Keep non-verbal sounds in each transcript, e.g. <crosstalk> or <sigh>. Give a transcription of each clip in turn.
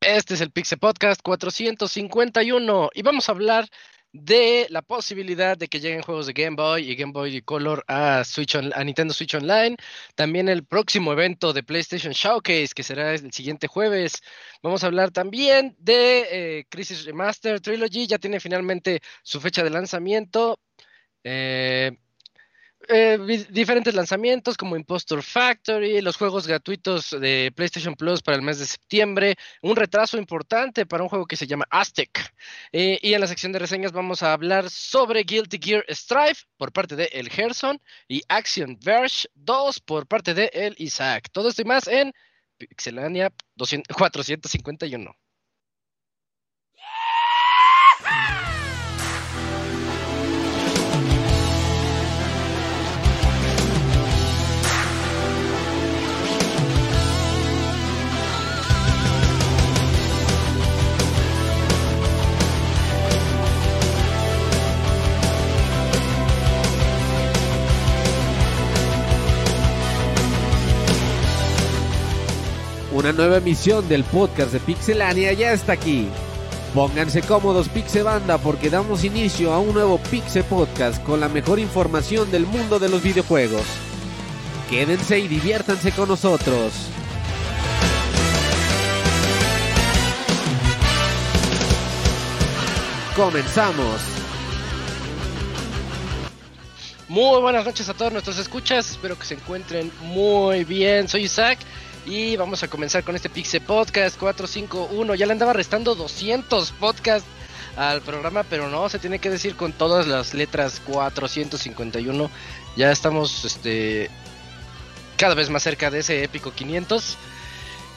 Este es el Pixel Podcast 451 y vamos a hablar de la posibilidad de que lleguen juegos de Game Boy y Game Boy Color a Switch a Nintendo Switch Online. También el próximo evento de PlayStation Showcase que será el siguiente jueves. Vamos a hablar también de eh, Crisis Remaster Trilogy. Ya tiene finalmente su fecha de lanzamiento. Eh, eh, diferentes lanzamientos como Impostor Factory, los juegos gratuitos de PlayStation Plus para el mes de septiembre, un retraso importante para un juego que se llama Aztec. Eh, y en la sección de reseñas vamos a hablar sobre Guilty Gear Strife por parte de El Gerson y Action Verge 2 por parte de El Isaac. Todo esto y más en Pixelania 451. Una nueva emisión del podcast de Pixelania ya está aquí. Pónganse cómodos Pixebanda porque damos inicio a un nuevo Pixel Podcast con la mejor información del mundo de los videojuegos. Quédense y diviértanse con nosotros. Comenzamos. Muy buenas noches a todos nuestros escuchas, espero que se encuentren muy bien. Soy Isaac y vamos a comenzar con este Pixel Podcast 451. Ya le andaba restando 200 podcasts al programa, pero no, se tiene que decir con todas las letras 451. Ya estamos este cada vez más cerca de ese épico 500.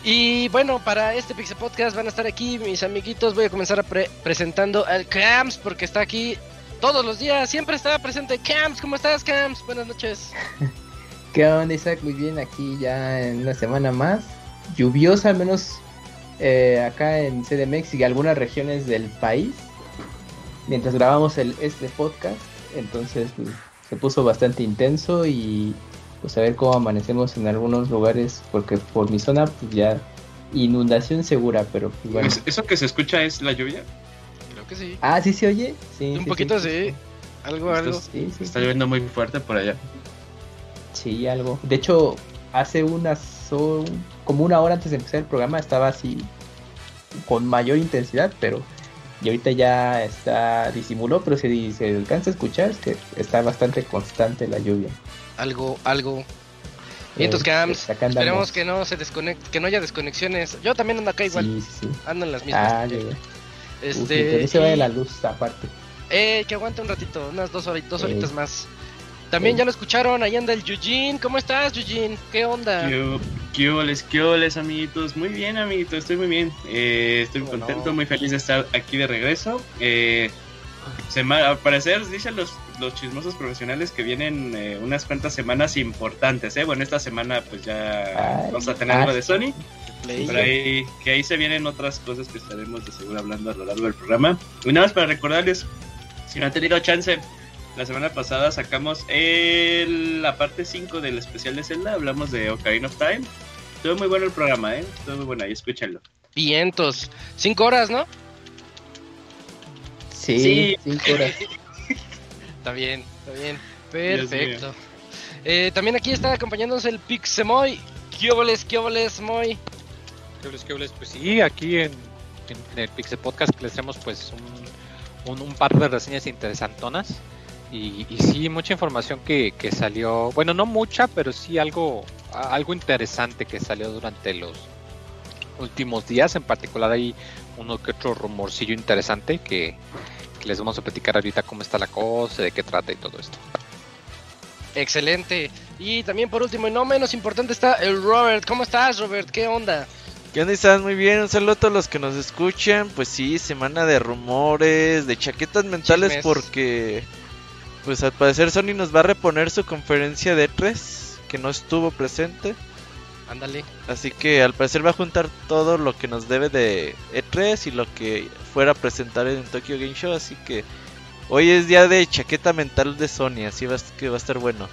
Y bueno, para este Pixel Podcast van a estar aquí mis amiguitos. Voy a comenzar presentando al Camps porque está aquí todos los días. Siempre está presente Camps. ¿Cómo estás, Camps? Buenas noches. <laughs> ¿Qué onda, Isaac? Muy bien, aquí ya en una semana más. Lluviosa, al menos eh, acá en CDMX y algunas regiones del país. Mientras grabamos el, este podcast, entonces pues, se puso bastante intenso y pues a ver cómo amanecemos en algunos lugares, porque por mi zona pues ya inundación segura, pero pues, bueno. ¿Eso que se escucha es la lluvia? Creo que sí. Ah, sí se oye. Sí, Un poquito sí. Algo, algo. está lloviendo muy fuerte por allá. Sí, algo. De hecho, hace unas como una hora antes de empezar el programa estaba así con mayor intensidad, pero y ahorita ya está disimuló, pero si se alcanza a escuchar es que está bastante constante la lluvia. Algo, algo. Y entonces Cams, esperemos que no se desconecte, que no haya desconexiones. Yo también ando acá igual. Sí, sí, Ando en las mismas. Ah, Este, que no se vaya la luz aparte. Eh, que aguante un ratito, unas dos horitas, dos horitas más. También ya lo escucharon, ahí anda el Yujin. ¿Cómo estás, Yujin? ¿Qué onda? ¿Qué holes, qué holes, amiguitos? Muy bien, amiguitos, estoy muy bien. Eh, estoy contento, muy feliz de estar aquí de regreso. Eh, al parecer, dicen los, los chismosos profesionales que vienen eh, unas cuantas semanas importantes, ¿eh? Bueno, esta semana pues ya vamos a tener algo de Sony. Pero ahí, que ahí se vienen otras cosas que estaremos de seguro hablando a lo largo del programa. Y nada más para recordarles, si no han tenido chance la semana pasada sacamos el, la parte 5 del especial de Zelda, hablamos de Ocarina of Time. Estuvo muy bueno el programa, ¿eh? Estuvo muy bueno, ahí escúchenlo. Vientos. Cinco horas, ¿no? Sí, cinco horas. <laughs> está bien, está bien. Perfecto. Eh, también aquí está acompañándonos el Pixemoy. ¿Qué óboles, qué óboles, Moy? ¿Qué óboles, qué óboles? Pues sí, aquí en, el Pixel Podcast les traemos pues un, un, un par de reseñas interesantonas. Y, sí, mucha información que, salió, bueno, no mucha, pero sí algo, algo interesante que salió durante los últimos días. En particular hay uno que otro rumorcillo interesante que, les vamos a platicar ahorita cómo está la cosa, de qué trata y todo esto. Excelente. Y también por último y no menos importante está el Robert. ¿Cómo estás, Robert? ¿Qué onda? ¿Qué onda? ¿Estás muy bien? Un saludo a todos los que nos escuchan. Pues sí, semana de rumores, de chaquetas mentales porque pues al parecer Sony nos va a reponer su conferencia de E3, que no estuvo presente. Ándale. Así que al parecer va a juntar todo lo que nos debe de E3 y lo que fuera a presentar en Tokyo Game Show. Así que hoy es día de chaqueta mental de Sony, así va, que va a estar bueno.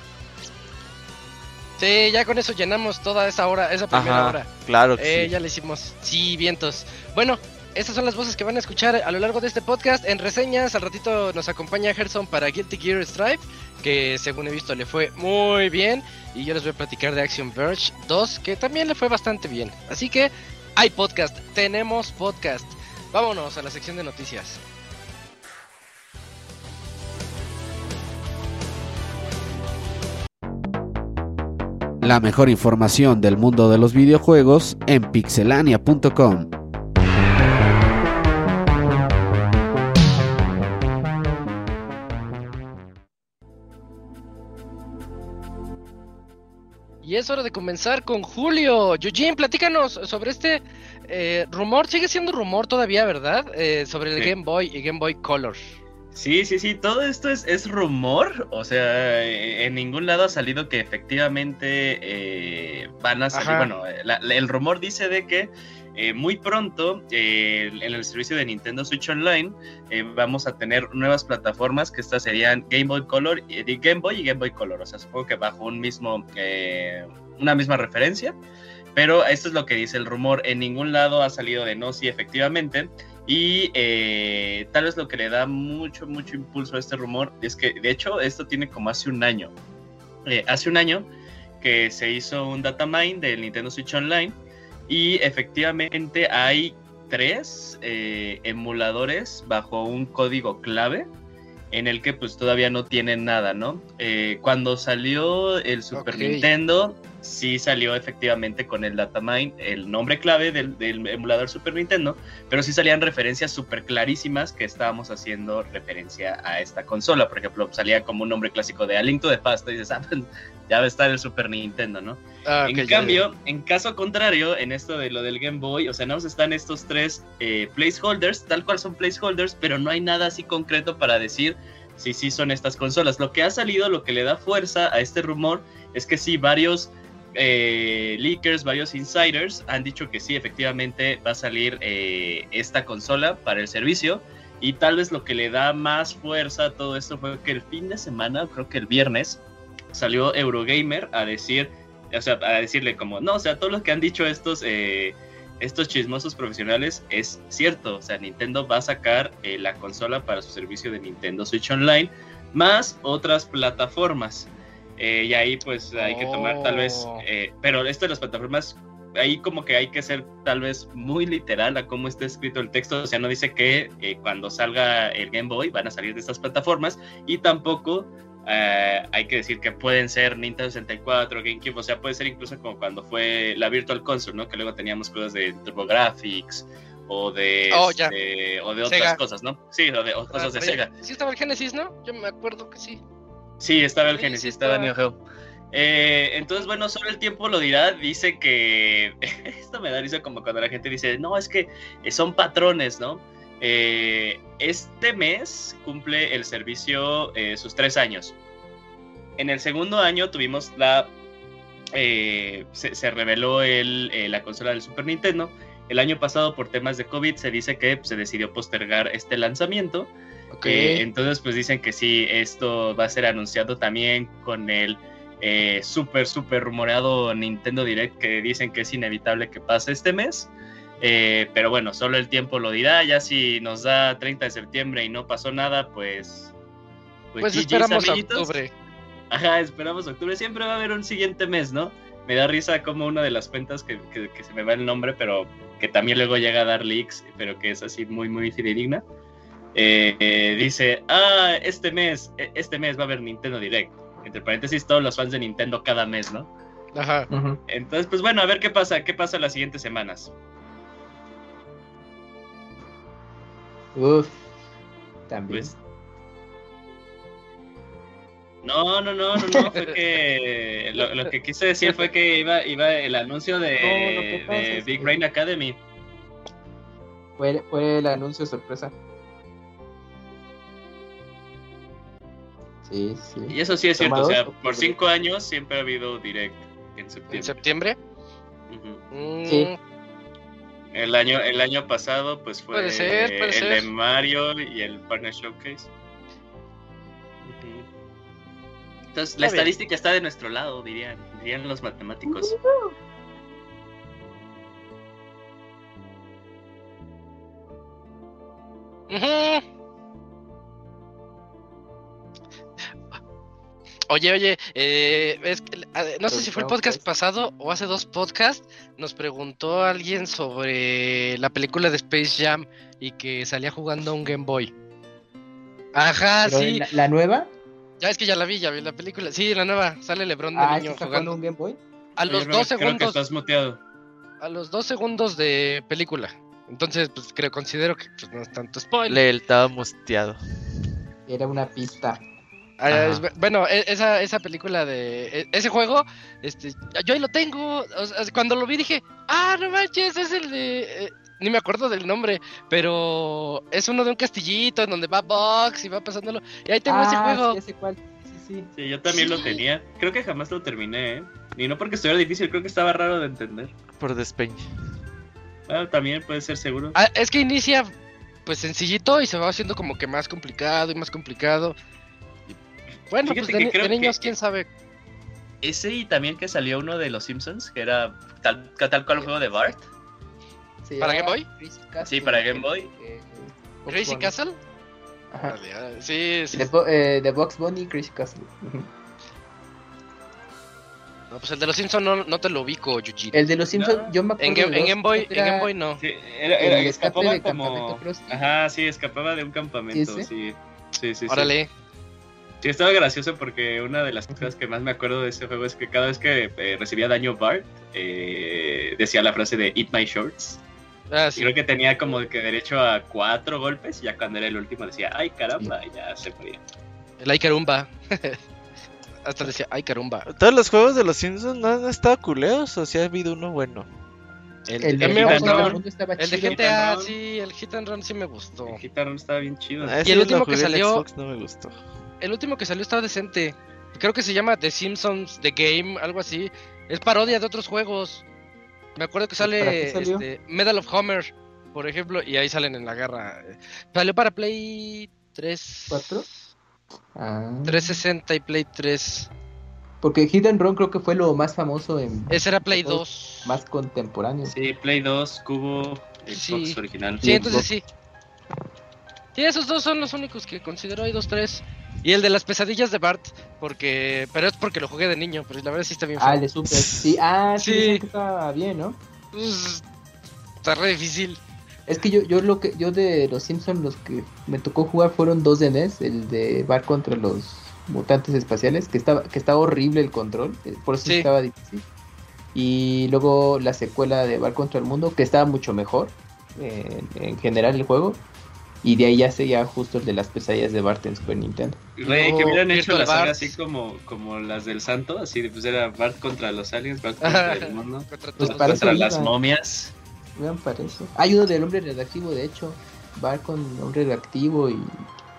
Sí, ya con eso llenamos toda esa hora, esa primera hora. Claro que eh, sí. Ya le hicimos. Sí, vientos. Bueno, estas son las voces que van a escuchar a lo largo de este podcast en reseñas. Al ratito nos acompaña Gerson para Guilty Gear Stripe, que según he visto le fue muy bien. Y yo les voy a platicar de Action Verge 2, que también le fue bastante bien. Así que hay podcast, tenemos podcast. Vámonos a la sección de noticias. La mejor información del mundo de los videojuegos en pixelania.com. Y es hora de comenzar con Julio. Eugene, platícanos sobre este eh, rumor. Sigue siendo rumor todavía, ¿verdad? Eh, sobre el Sí. Game Boy y Game Boy Color. Sí, sí, sí, todo esto es, es rumor, o sea, eh, en ningún lado ha salido que efectivamente eh, van a salir, Ajá. bueno, la- la- el rumor dice de que eh, muy pronto eh, en el servicio de Nintendo Switch Online eh, vamos a tener nuevas plataformas que estas serían Game Boy Color, eh, Game Boy y Game Boy Color, o sea, supongo que bajo un mismo, eh, una misma referencia, pero esto es lo que dice el rumor, en ningún lado ha salido de no, sí, efectivamente, y eh, tal vez lo que le da mucho, mucho impulso a este rumor es que, de hecho, esto tiene como hace un año. Hace un año que se hizo un data mine del Nintendo Switch Online y efectivamente hay tres eh, emuladores bajo un código clave en el que pues todavía no tienen nada, ¿no? Eh, cuando salió el Super. Nintendo, sí salió efectivamente con el datamine, el nombre clave del, del emulador Super Nintendo, pero sí salían referencias súper clarísimas que estábamos haciendo referencia a esta consola. Por ejemplo, salía como un nombre clásico de A Link to the Past, y dices, ah, pues, ya va a estar el Super Nintendo, ¿no? Ah, en ya, cambio, en caso contrario, en esto de lo del Game Boy, o sea, más están estos tres eh, placeholders, tal cual son placeholders, pero no hay nada así concreto para decir si sí son estas consolas. Lo que ha salido, lo que le da fuerza a este rumor, es que sí, varios eh, leakers, varios insiders han dicho que sí, efectivamente va a salir eh, esta consola para el servicio. Y tal vez lo que le da más fuerza a todo esto fue que el fin de semana, creo que el viernes, salió Eurogamer a decir, o sea, a decirle como, no, o sea, todo lo que han dicho estos, eh, estos chismosos profesionales es cierto, o sea, Nintendo va a sacar la consola para su servicio de Nintendo Switch Online, más otras plataformas. Eh, y ahí pues hay que tomar tal vez, Oh. eh, pero esto de las plataformas, ahí como que hay que ser tal vez muy literal a cómo está escrito el texto, o sea, no dice que eh, cuando salga el Game Boy van a salir de estas plataformas y tampoco eh, hay que decir que pueden ser Nintendo 64, GameCube, o sea, puede ser incluso como cuando fue la Virtual Console, ¿no? Que luego teníamos cosas de TurboGrafx o de, Oh, este, o de otras Sega. cosas, ¿no? Sí, o de o cosas de Ah, Sega. Sí estaba el Genesis, ¿no? Yo me acuerdo que sí. Sí, estaba el sí estaba. Neo Geo. Eh, entonces, bueno, solo el tiempo lo dirá. Dice que. <laughs> Esto me da risa como cuando la gente dice, no, es que eh, son patrones, ¿no? Eh, este mes cumple el servicio eh, sus tres años. En el segundo año tuvimos la. se, se reveló el, la consola del Super Nintendo. El año pasado, por temas de COVID, se dice que pues, se decidió postergar este lanzamiento. Ok. Eh, entonces, pues dicen que sí, esto va a ser anunciado también con el eh, súper, súper rumoreado Nintendo Direct que dicen que es inevitable que pase este mes. Eh, pero bueno, solo el tiempo lo dirá. Ya si nos da 30 de septiembre y no pasó nada, pues. pues GG's, esperamos a amiguitos. octubre. Ajá, esperamos octubre. Siempre va a haber un siguiente mes, ¿no? Me da risa como una de las cuentas que, que- que se me va el nombre, pero que también luego llega a dar leaks, pero que es así muy, muy fidedigna. Eh, eh, dice, ah, este mes, e- este mes va a haber Nintendo Direct. Entre paréntesis, todos los fans de Nintendo cada mes, ¿no? Ajá. Entonces, pues bueno, a ver qué pasa, qué pasa las siguientes semanas. Uf. También. Pues. No, no, no, no, no, fue que <laughs> lo, lo que quise decir fue que iba, iba el anuncio de, No, Big que- Brain Academy. Fue, fue el anuncio sorpresa. Sí, sí. Y eso sí es cierto, o sea, por cinco años siempre ha habido direct en ¿En septiembre. septiembre? Ujú. Mm, Sí. El año, el año pasado, pues fue Puede ser, puede el ser. de Mario y el Partner Showcase. Entonces, la estadística está de nuestro lado, dirían, dirían los matemáticos. Oye, oye, eh, no sé si fue el podcast pasado o hace dos podcasts, nos preguntó alguien sobre la película de Space Jam y que salía jugando un Game Boy. Ajá, sí. La, nueva? Ya es que ya la vi, ya vi la película. Sí, la nueva, sale LeBron de ah, niño jugando un Game Boy. A los dos segundos. estás muteado. A los dos segundos de película. Entonces, pues creo, considero que pues, no es tanto spoiler. Le estaba muteado. Era una pista. Ah, bueno, e, esa, esa película de e, ese juego, este, yo ahí lo tengo. cuando lo vi dije, ah, no manches, es el de. Eh, ni me acuerdo del nombre, pero es uno de un castillito en donde va Box y va pasándolo. Y ahí tengo ese ah, juego. Sí, cuál. Sí, sí. yo también lo tenía. Creo que jamás lo terminé, ¿eh? Y no porque estuviera difícil, creo que estaba raro de entender. Por despeñe. Ah, también puede ser seguro. Ah, es que inicia pues sencillito y se va haciendo como que más complicado y más complicado. Bueno, pues de, niños, quién sabe. Ese y también que salió uno de los Simpsons, que era tal, tal cual el juego de Bart. ¿Para Game Boy? sí, para Game Boy. ¿Crazy Castle? Ajá. Sí, sí. De, eh, Box Bunny Crazy Castle. No, pues el de los Simpsons no, no te lo ubico, Yuji. El de los Simpsons, yo me acuerdo. En, Game, en Game Boy, en Game Boy no. Sí, era, era, escapaba como. Ajá, sí, escapaba de un campamento, sí. Sí, sí, Órale. Sí, estaba gracioso porque una de las cosas que más me acuerdo de ese juego es que cada vez que eh, recibía daño Bart, eh, decía la frase de Eat My Shorts. Ah, sí. Creo que tenía como que derecho a cuatro golpes, y ya cuando era el último decía, ay caramba, y ya se podía. El ay caramba. <laughs> Hasta decía, ay caramba. ¿Todos los juegos de los Simpsons no han estado culeos o si ha habido uno bueno? El, el, de, el de GTA, sí, el Hit and Run sí me gustó. El Hit and Run estaba bien chido. y el último que salió. no me gustó el último que salió estaba decente. Creo que se llama The Simpsons The Game, algo así. Es parodia de otros juegos. Me acuerdo que sale este, Medal of Homer, por ejemplo, y ahí salen en la guerra. Salió para Play 3. ¿4? Ah. 360 y Play 3. Porque Hidden Run creo que fue lo más famoso en. Ese era Play 2. Más contemporáneo. Sí, Play 2, Cubo, Xbox original. Sí, entonces sí. Sí, esos dos son los únicos que considero. Hay dos, tres. Y el de las pesadillas de Bart, porque pero es porque lo jugué de niño, pero la verdad sí está bien. Ah, el de Super. Sí, ah, sí, sí. está bien, ¿no? Pues, está re difícil. Es que yo, yo lo que yo de los Simpsons los que me tocó jugar fueron dos de NES, el de Bart contra los mutantes espaciales, que estaba que estaba horrible el control, eh, por eso estaba difícil. Y luego la secuela de Bart contra el mundo, que estaba mucho mejor eh, en general el juego. Y de ahí ya seguía justo el de las pesadillas de Bart en Super Nintendo. Rey, que hubieran hecho la saga así como, como las del santo, así pues era Bart contra los aliens, Bart <laughs> contra el mundo, pues contra las momias. Vean para eso. Hay uno del hombre redactivo, de hecho. Bart con hombre redactivo y...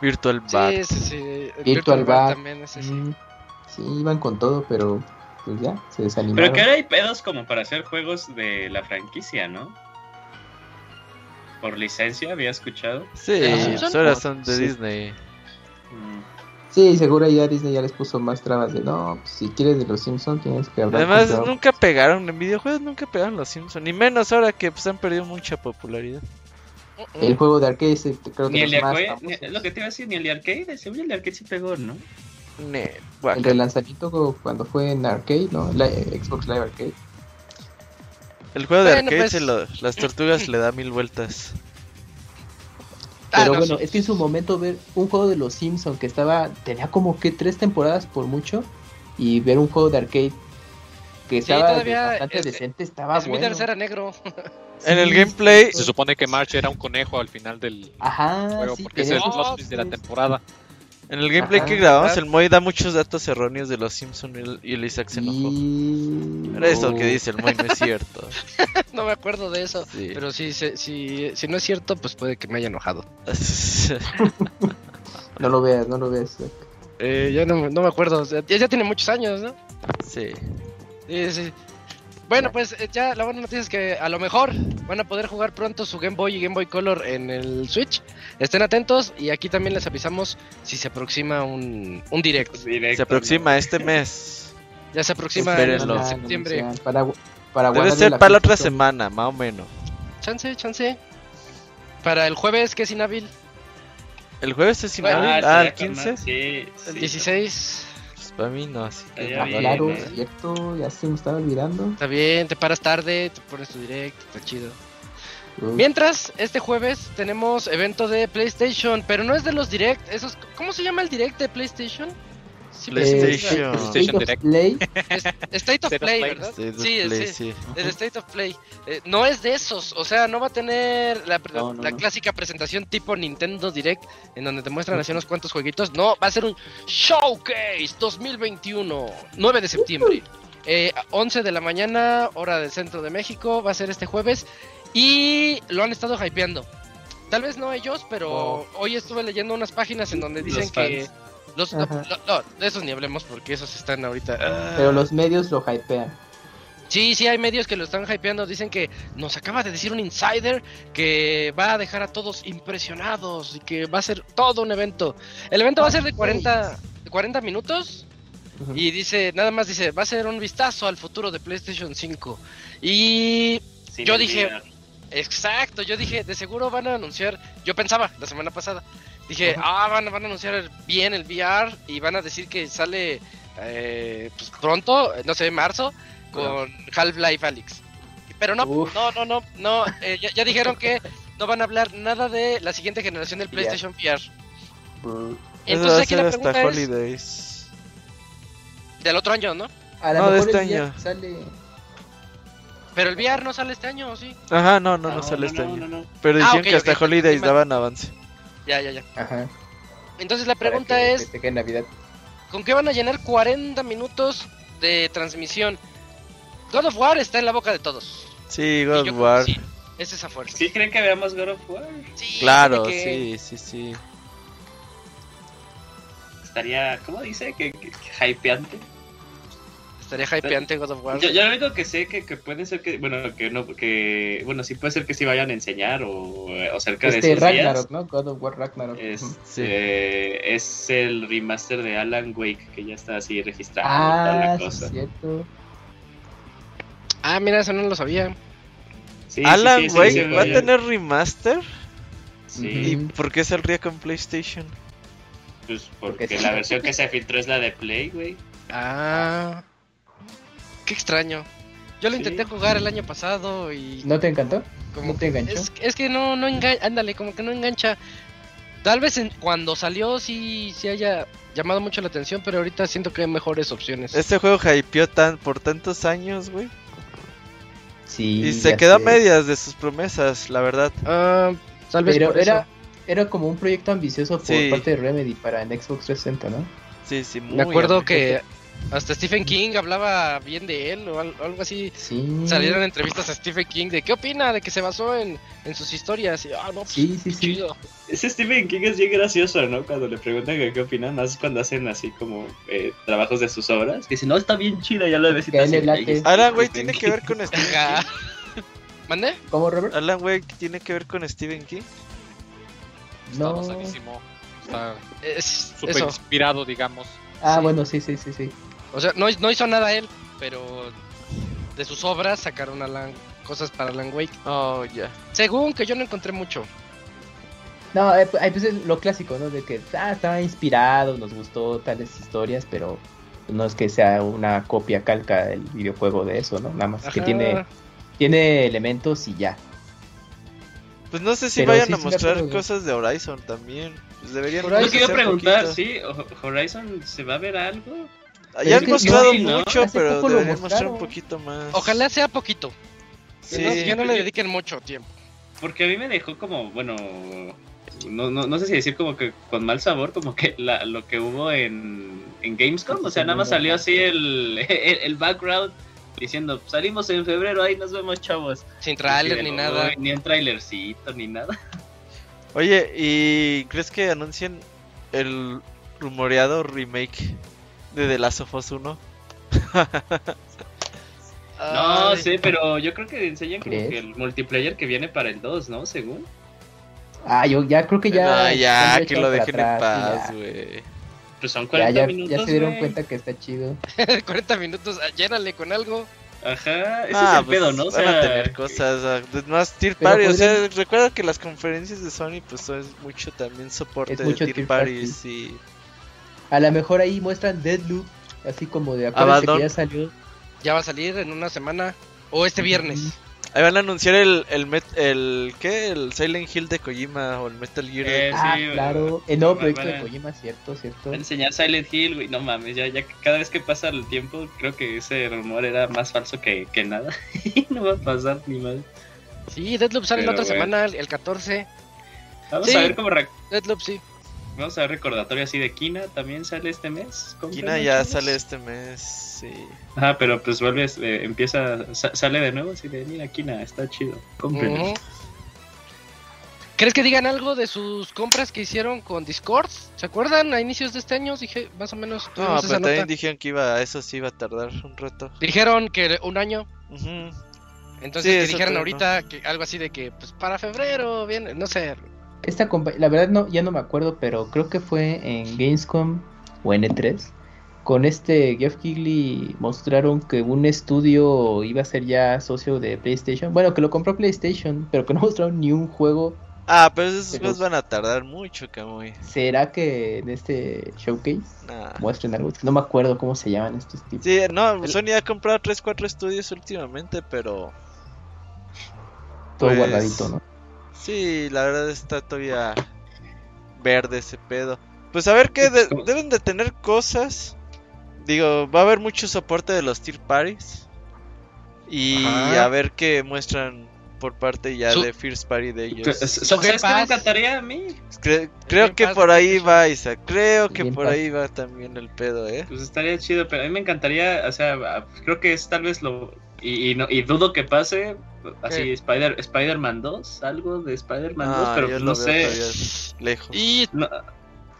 Virtual Bart. Sí, sí, sí. Virtual, Bart. También ese, sí. Mm, sí, iban con todo, pero pues ya, se desanimaron. Pero que ahora hay pedos como para hacer juegos de la franquicia, ¿no? Por licencia, había escuchado. Sí, ahora son de Disney. Mm. Sí, seguro ya Disney ya les puso más trabas de no, pues, si quieres de los Simpsons tienes que hablar. Además, nunca pegaron en videojuegos, nunca pegaron los Simpsons, ni menos ahora que pues, han perdido mucha popularidad. El juego de arcade creo que ni el de arcade, es lo que te iba a decir, ni el de arcade, seguro el de arcade sí pegó, ¿no? el relanzamiento cuando fue en arcade, ¿no? La, Xbox Live Arcade. El juego de arcade, pues, las tortugas le da mil vueltas. Ah, Pero bueno, es que en su momento ver un juego de los Simpsons que estaba, tenía como que tres temporadas por mucho, y ver un juego de arcade que estaba bastante decente, estaba bueno. era negro. en el gameplay se supone que March era un conejo al final del juego, porque es el de la temporada. En el gameplay que grabamos, el Moy da muchos datos erróneos de los Simpsons y el Isaac se enojó. Era eso que dice el Moy, no es <laughs> cierto. <laughs> no me acuerdo de eso. Pero si, si, si no es cierto, pues puede que me haya enojado. <laughs> no lo veas, no lo veas. Eh, ya no, no me acuerdo. ya, ya, tiene muchos años, ¿no? Sí. Sí, sí. Bueno, pues eh, ya la buena noticia es que a lo mejor van a poder jugar pronto su Game Boy y Game Boy Color en el Switch. Estén atentos y aquí también les avisamos si se aproxima un, un direct. Se aproxima este mes. <laughs> Ya se aproxima Espérenlo. en septiembre. Para, para Debe ser para la otra semana, más o menos. Chance, chance. Para el jueves, que es inhábil, ¿El jueves es inhábil? Ah, Ah, estaría el con 15. más, Sí, el sí. 16. Para mí no, así que. Ah, bien, claro, eh. cierto, ya se me estaba olvidando. Está bien, te paras tarde, te pones tu direct, está chido. Mientras, este jueves tenemos evento de PlayStation, pero no es de los direct, esos, ¿cómo se llama el direct de PlayStation? Sí, PlayStation. Eh, State PlayStation of. Play. <laughs> es- State of Play. ¿verdad? State of Sí, el- Play, sí, sí. el State of Play. Eh, no es de esos, o sea, no va a tener la, No, no, la no. clásica presentación tipo Nintendo Direct, en donde te muestran así unos cuantos jueguitos. No, va a ser un Showcase 2021, 9 de septiembre. Eh, 11 de la mañana, hora del centro de México, va a ser este jueves. Y lo han estado hypeando. Tal vez no ellos, pero Oh. hoy estuve leyendo unas páginas en donde dicen que... Los, no, no, de esos ni hablemos porque esos están ahorita... ah. Pero los medios lo hypean. Sí, sí, hay medios que lo están hypeando. Dicen que nos acaba de decir un insider que va a dejar a todos impresionados y que va a ser todo un evento. El evento va a ser de 40, de 40 minutos y dice, nada más dice, va a ser un vistazo al futuro de PlayStation 5. Y Sin Yo dije- exacto, yo dije, de seguro van a anunciar, yo pensaba la semana pasada, dije, ah, van, van a anunciar bien el VR y van a decir que sale eh, pues, pronto, no sé, marzo, con Half-Life Alyx. Pero no, Uf. no, no, no, no, eh, ya, ya dijeron que no van a hablar nada de la siguiente generación del. PlayStation VR. Brr. Eso va Entonces a aquí ser la hasta pregunta es Holidays. del otro año, ¿no? A lo No, de este el año. Sale... Pero el VR no sale este año, ¿o sí? Ajá, no, no, no, sale este no, año. no, no. Pero Ah, decían ok, que hasta Holidays daban avance. Ya, ya, ya. Ajá. Entonces la para pregunta que es, Navidad. ¿Con qué van a llenar 40 minutos de transmisión? God of War está en la boca de todos. Sí, God of War. sí, es esa fuerza. ¿Sí creen que veamos God of War? Sí, Claro, que- sí, sí, sí. Estaría, ¿cómo dice? Que, que, que hypeante. Estaría hypeante God of War. Yo, yo lo único que sé que, que puede ser que, bueno, que no, que, bueno, sí puede ser que sí vayan a enseñar o, o cerca de Este esos Ragnarok, días. ¿no? God of War Ragnarok. Es, Ujú. Sí. eh, es el remaster de Alan Wake que ya está así registrado. Ah, la sí, cosa. es cierto. Ah, mira, eso no lo sabía. Sí, Alan sí, sí, Wake sí, va a tener remaster. Sí, ¿Y por qué saldría con PlayStation? pues porque Porque sí. la versión que se filtró es la de Play, güey. Ah, qué extraño. Yo lo Sí. intenté jugar el año pasado y ¿No te encantó? como ¿No te enganchó? es, es que no, no engancha, ándale, como que no engancha. Tal vez en- cuando salió sí, sí haya llamado mucho la atención, pero ahorita siento que hay mejores opciones. Este juego hypeó tan, por tantos años, güey. Sí. Y se quedó a medias de sus promesas, la verdad. Ah, tal vez Pero por eso. era, era como un proyecto ambicioso por Sí. parte de Remedy para en Xbox 360, ¿no? Sí, sí, muy Me acuerdo ambicioso. que hasta Stephen King hablaba bien de él o al- algo así. Sí. Salieron entrevistas a Stephen King de qué opina de que se basó en, en sus historias. Y, ah, no, pues, Sí, sí, sí. chido. Ese Stephen King es bien gracioso, ¿no? Cuando le preguntan que qué opinan, más cuando hacen así como eh, trabajos de sus obras. Que si no, está bien chida, ya lo ves y Que a él te le hace- late. Alan Wake tiene que ver con Stephen. King. ¿Mande? ¿Cómo, Robert? Alan Wake tiene que ver con Stephen King. Está basadísimo. Está Es, súper inspirado, digamos. Ah, Sí. bueno, sí, sí, sí, sí. O sea, no, no hizo nada él, pero de sus obras sacaron Alan, cosas para Alan Wake. Oh, ya. Según que yo no encontré mucho. No, eh, pues pues es lo clásico, ¿no? De que ah, estaba inspirado, nos gustó tales historias, pero no es que sea una copia calca del videojuego de eso, ¿no? Nada más que Ajá. tiene, tiene elementos y ya. Pues no sé si Pero vayan sí, a mostrar cosas de Horizon también. Pues deberían Horizon- Yo quería hacer preguntar, poquito. ¿sí? ¿Ho- ¿Horizon se va a ver algo? Ya han mostrado ¿no? mucho, Hace pero deberían mostrar un poquito más. Ojalá sea poquito. Que, Sí. no, que no le dediquen mucho tiempo. Porque a mí me dejó como, bueno, no, no, no sé si decir como que con mal sabor, como que la, lo que hubo en, en Gamescom, o sea, nada más salió así el, el, el background diciendo, salimos en febrero, ahí nos vemos chavos. Sin trailer ni nada. "Uy, Ni un trailercito, ni nada. <laughs> Oye, ¿y crees que anuncien el rumoreado remake de The Last of Us 1? <laughs> No, Ay, sí, pero yo creo que enseñan como que el multiplayer que viene para el 2, ¿no? Según. Ah, yo ya creo que ya. No, ya, que lo dejen en paz, güey. Pues son Ya, 40 ya, ya, minutos. ya se dieron güey. cuenta que está chido. <laughs> 40 minutos, ah, llénale con algo. Ajá, ese Ah, es el pues, pedo, ¿no? O van sea, a tener cosas, ah, más Tier Pero Party, o sea, podrían- recuerda que las conferencias de Sony pues son mucho también soporte Es de mucho Tier Tier Parties y... A lo mejor ahí muestran Deadloop, así como de acuérdense que ya salió. Ya va a salir en una semana. O este viernes. Ahí van a anunciar el, el, met- el, ¿qué? El Silent Hill de Kojima o el Metal Gear. Eh, ah, sí, claro. El nuevo proyecto de Kojima, cierto, cierto. Enseñar Silent Hill, güey. No mames, ya, ya que cada vez que pasa el tiempo, creo que ese rumor era más falso que, que nada. <laughs> no va a pasar ni mal. Sí, Deadloop sale la otra semana, el el 14. Vamos Sí. a ver cómo re- Deadloop, sí. Vamos a ver recordatorio así de Kina también sale este mes. Kina ya sale este mes, sí. Ajá, pero pues vuelves, eh, empieza, sa- sale de nuevo así de mira Kina, está chido. Cómprenlo. ¿Crees que digan algo de sus compras que hicieron con Discord? ¿Se acuerdan? A inicios de este año dije, más o menos. No, pero esa también nota. dijeron que iba, eso sí iba a tardar un rato. Dijeron que un año. Entonces Sí, que eso dijeran creo, ahorita que algo así de que pues para febrero, bien, no sé. Esta la verdad no, ya no me acuerdo, pero creo que fue en Gamescom o en E3. Con este Geoff Keighley mostraron que un estudio iba a ser ya socio de PlayStation. Bueno, que lo compró PlayStation, pero que no <laughs> mostraron ni un juego. Ah, pero esos Pero- juegos van a tardar mucho, Camuy. ¿Será que en este showcase Nah. muestren algo? No me acuerdo cómo se llaman estos tipos. Sí, no, Sony ha comprado 3, 4 estudios últimamente, pero Todo pues, guardadito, ¿no? Sí, la verdad está todavía verde ese pedo. Pues a ver que de- deben de tener cosas. Digo, va a haber mucho soporte de los tier parties. Y Ajá. a ver qué muestran por parte ya Su- de First Party de ellos. ¿Sabes qué me encantaría a mí? Cre- creo que por ahí va Isaac. Creo que por ahí va también el pedo, ¿eh? Pues estaría chido, pero a mí me encantaría, o sea, creo que es tal vez lo... Y, y no, y dudo que pase, así, ¿Qué? Spider, Spider-Man 2, algo de Spider-Man 2, Ah, pero yo pues lo no veo sé. lejos. Y No,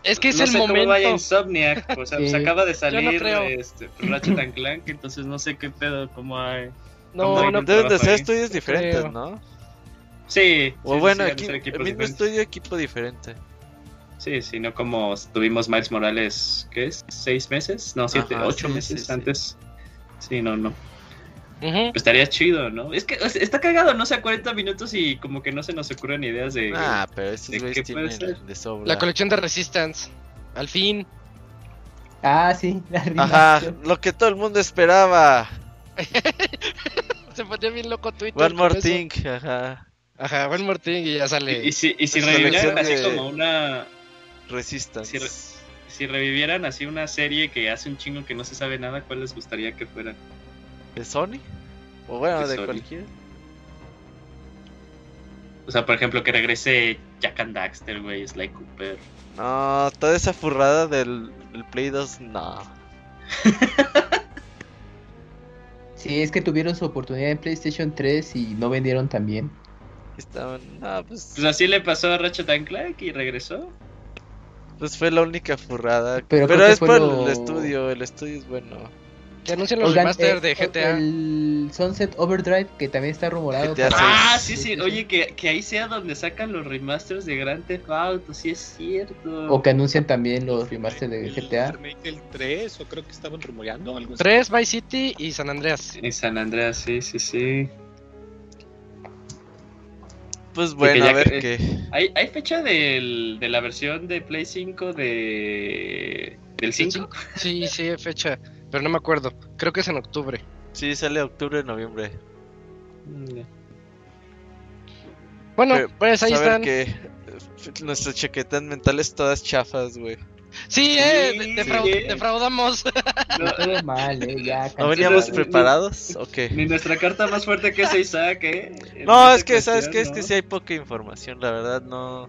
es que es no el sé cómo vaya momento. Insomniac, o sea, Sí. pues acaba de salir este, Ratchet and Clank, entonces no sé qué pedo, cómo hay... No, ¿Cómo no, Deben de ser ahí. estudios diferentes, creo. ¿no? Sí, O sí, bueno, sí, aquí el mismo diferentes. estudio, equipo diferente. Sí, sí, no como tuvimos Miles Morales, ¿qué es? ¿Seis meses? No, siete, Ajá, ocho sí, meses sí, sí. antes. Sí, no, no. Pues estaría chido, ¿no? Es que o sea, está cagado, no sé, a 40 minutos y como que no se nos ocurren ideas de... Ah, pero estos ¿de güeyes qué puede ser? de sobra. La colección de Resistance. Al fin. Ah, sí, la Ajá, lo que todo el mundo esperaba. <laughs> Se ponía bien loco Twitter. One more eso. thing, ajá. Ajá, One More Thing y ya sale. Y, y si, y si Es revivieran así de- como una... Resistance. Re- Si revivieran así una serie que hace un chingo que no se sabe nada, ¿cuál les gustaría que fuera? ¿De Sony? O bueno, De de, Sony. cualquiera. O sea, por ejemplo, que regrese Jack and Daxter, güey, Sly Cooper. No, toda esa furrada del, del Play 2, no. <laughs> Sí, es que tuvieron su oportunidad en PlayStation 3 y no vendieron tan bien. Estaban, no, pues, Pues así le pasó a Ratchet and Clank y regresó. pues fue la única furrada. Pero Pero, es por lo- el estudio, el estudio es bueno. Que anuncian los Oigan, remaster eh, de GTA. El Sunset Overdrive, que también está rumorado. Ah, sí, sí. Oye, que, que ahí sea donde sacan los remasters de Grand Theft Auto, sí es cierto. O que anuncian también los remasters de El GTA. remake del 3, o creo que estaban rumoreando algo así. 3, Vice City y San Andreas. En San Andreas, sí, sí, sí. Pues que bueno, ya a ver que- qué. ¿Hay, hay fecha del, de la versión de Play 5 de, del 5? Sí, sí, fecha. Pero no me acuerdo. Creo que es en octubre. Sí, sale octubre, noviembre. Bueno, Pero, pues ahí están. que eh, nuestras chaquetas mentales todas chafas, güey. Sí, eh, Sí, de- defrau- sí. defraudamos. <laughs> No, todo mal, eh, ya. <laughs> ¿No veníamos preparados? ¿O qué? Ni nuestra carta más fuerte que esa Isaac, ¿eh? En No, es que, ¿sabes qué? Es que sí hay poca información, la verdad, no.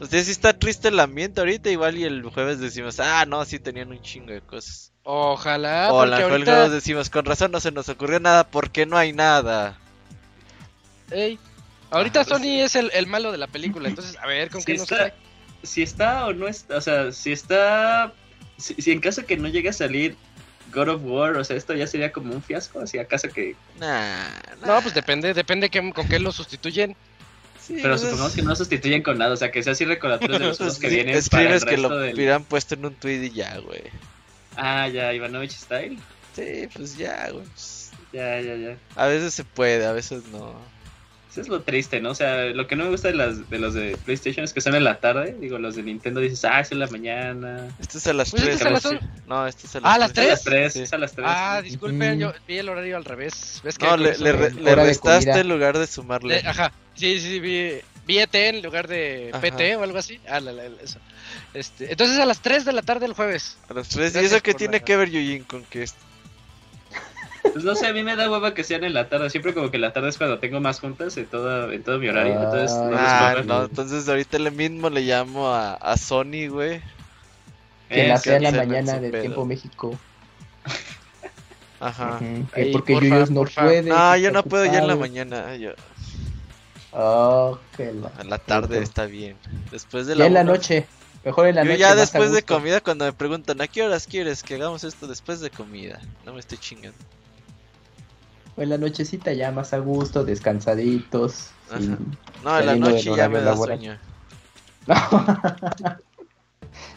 O sea, sí está triste el ambiente ahorita, igual y el jueves decimos, ah, no, sí tenían un chingo de cosas. Ojalá, o porque la el ahorita... decimos, con razón no se nos ocurrió nada porque no hay nada. Ey, ahorita Ajá, Sony es el, el malo de la película, entonces a ver con Si qué nos está, trae. si está o no está, o sea, si está, si, si en caso que no llegue a salir God of War, o sea, esto ya sería como un fiasco, así acaso que... Nah, No, pues depende, depende que, con qué lo sustituyen. Sí, Pero pues supongamos que no sustituyen con nada, o sea, que sea así recordatorios de los <laughs> juegos que vienen para el escribes que lo del... hubieran puesto en un tweet y ya, güey. Ah, ya, Ivanovich Style. Sí, pues ya, güey. pues, Ya, ya, ya. A veces se puede, a veces no. Eso es lo triste, ¿no? O sea, lo que no me gusta de, las, de los de PlayStation es que son en la tarde. Digo, los de Nintendo dices, ah, es en la mañana. Este es a las Pues 3. este es a las No, este es a las Ah, ¿a las Es a las 3? 3, Sí. es a las 3. Ah, disculpen, Ujú. yo vi el horario al revés. ¿Ves que No, le, le, re- le restaste en lugar de sumarle. le- ajá, sí, sí, vi, ET en lugar de Ajá. PT o algo así. Ah, la, la, la- eso. Este, entonces a las 3 de la tarde el jueves. A las 3. ¿Y Gracias eso qué por tiene la- que ver, Yujin, con que es- Pues no sé, a mí me da hueva que sean en la tarde. Siempre como que la tarde es cuando tengo más juntas en todo, en todo mi horario. Ah, Entonces, no Ah, no, entonces ahorita le mismo le llamo a, a Sony, güey. Que Eh, la sea en la mañana de pedo. tiempo México. Ajá. Porque porfa, Yuyos no porfa. puede. Que yo no puedo ya en la mañana. Yo, Oh, que la... a la tarde está bien. Después de la Ya en la una- noche. Mejor en la Yo noche. ya después de comida, cuando me preguntan a qué horas quieres que hagamos esto después de comida, no me estoy chingando. O en la nochecita ya más a gusto, descansaditos. Ajá. sin- No, en la noche ya me da laboral. sueño. <laughs>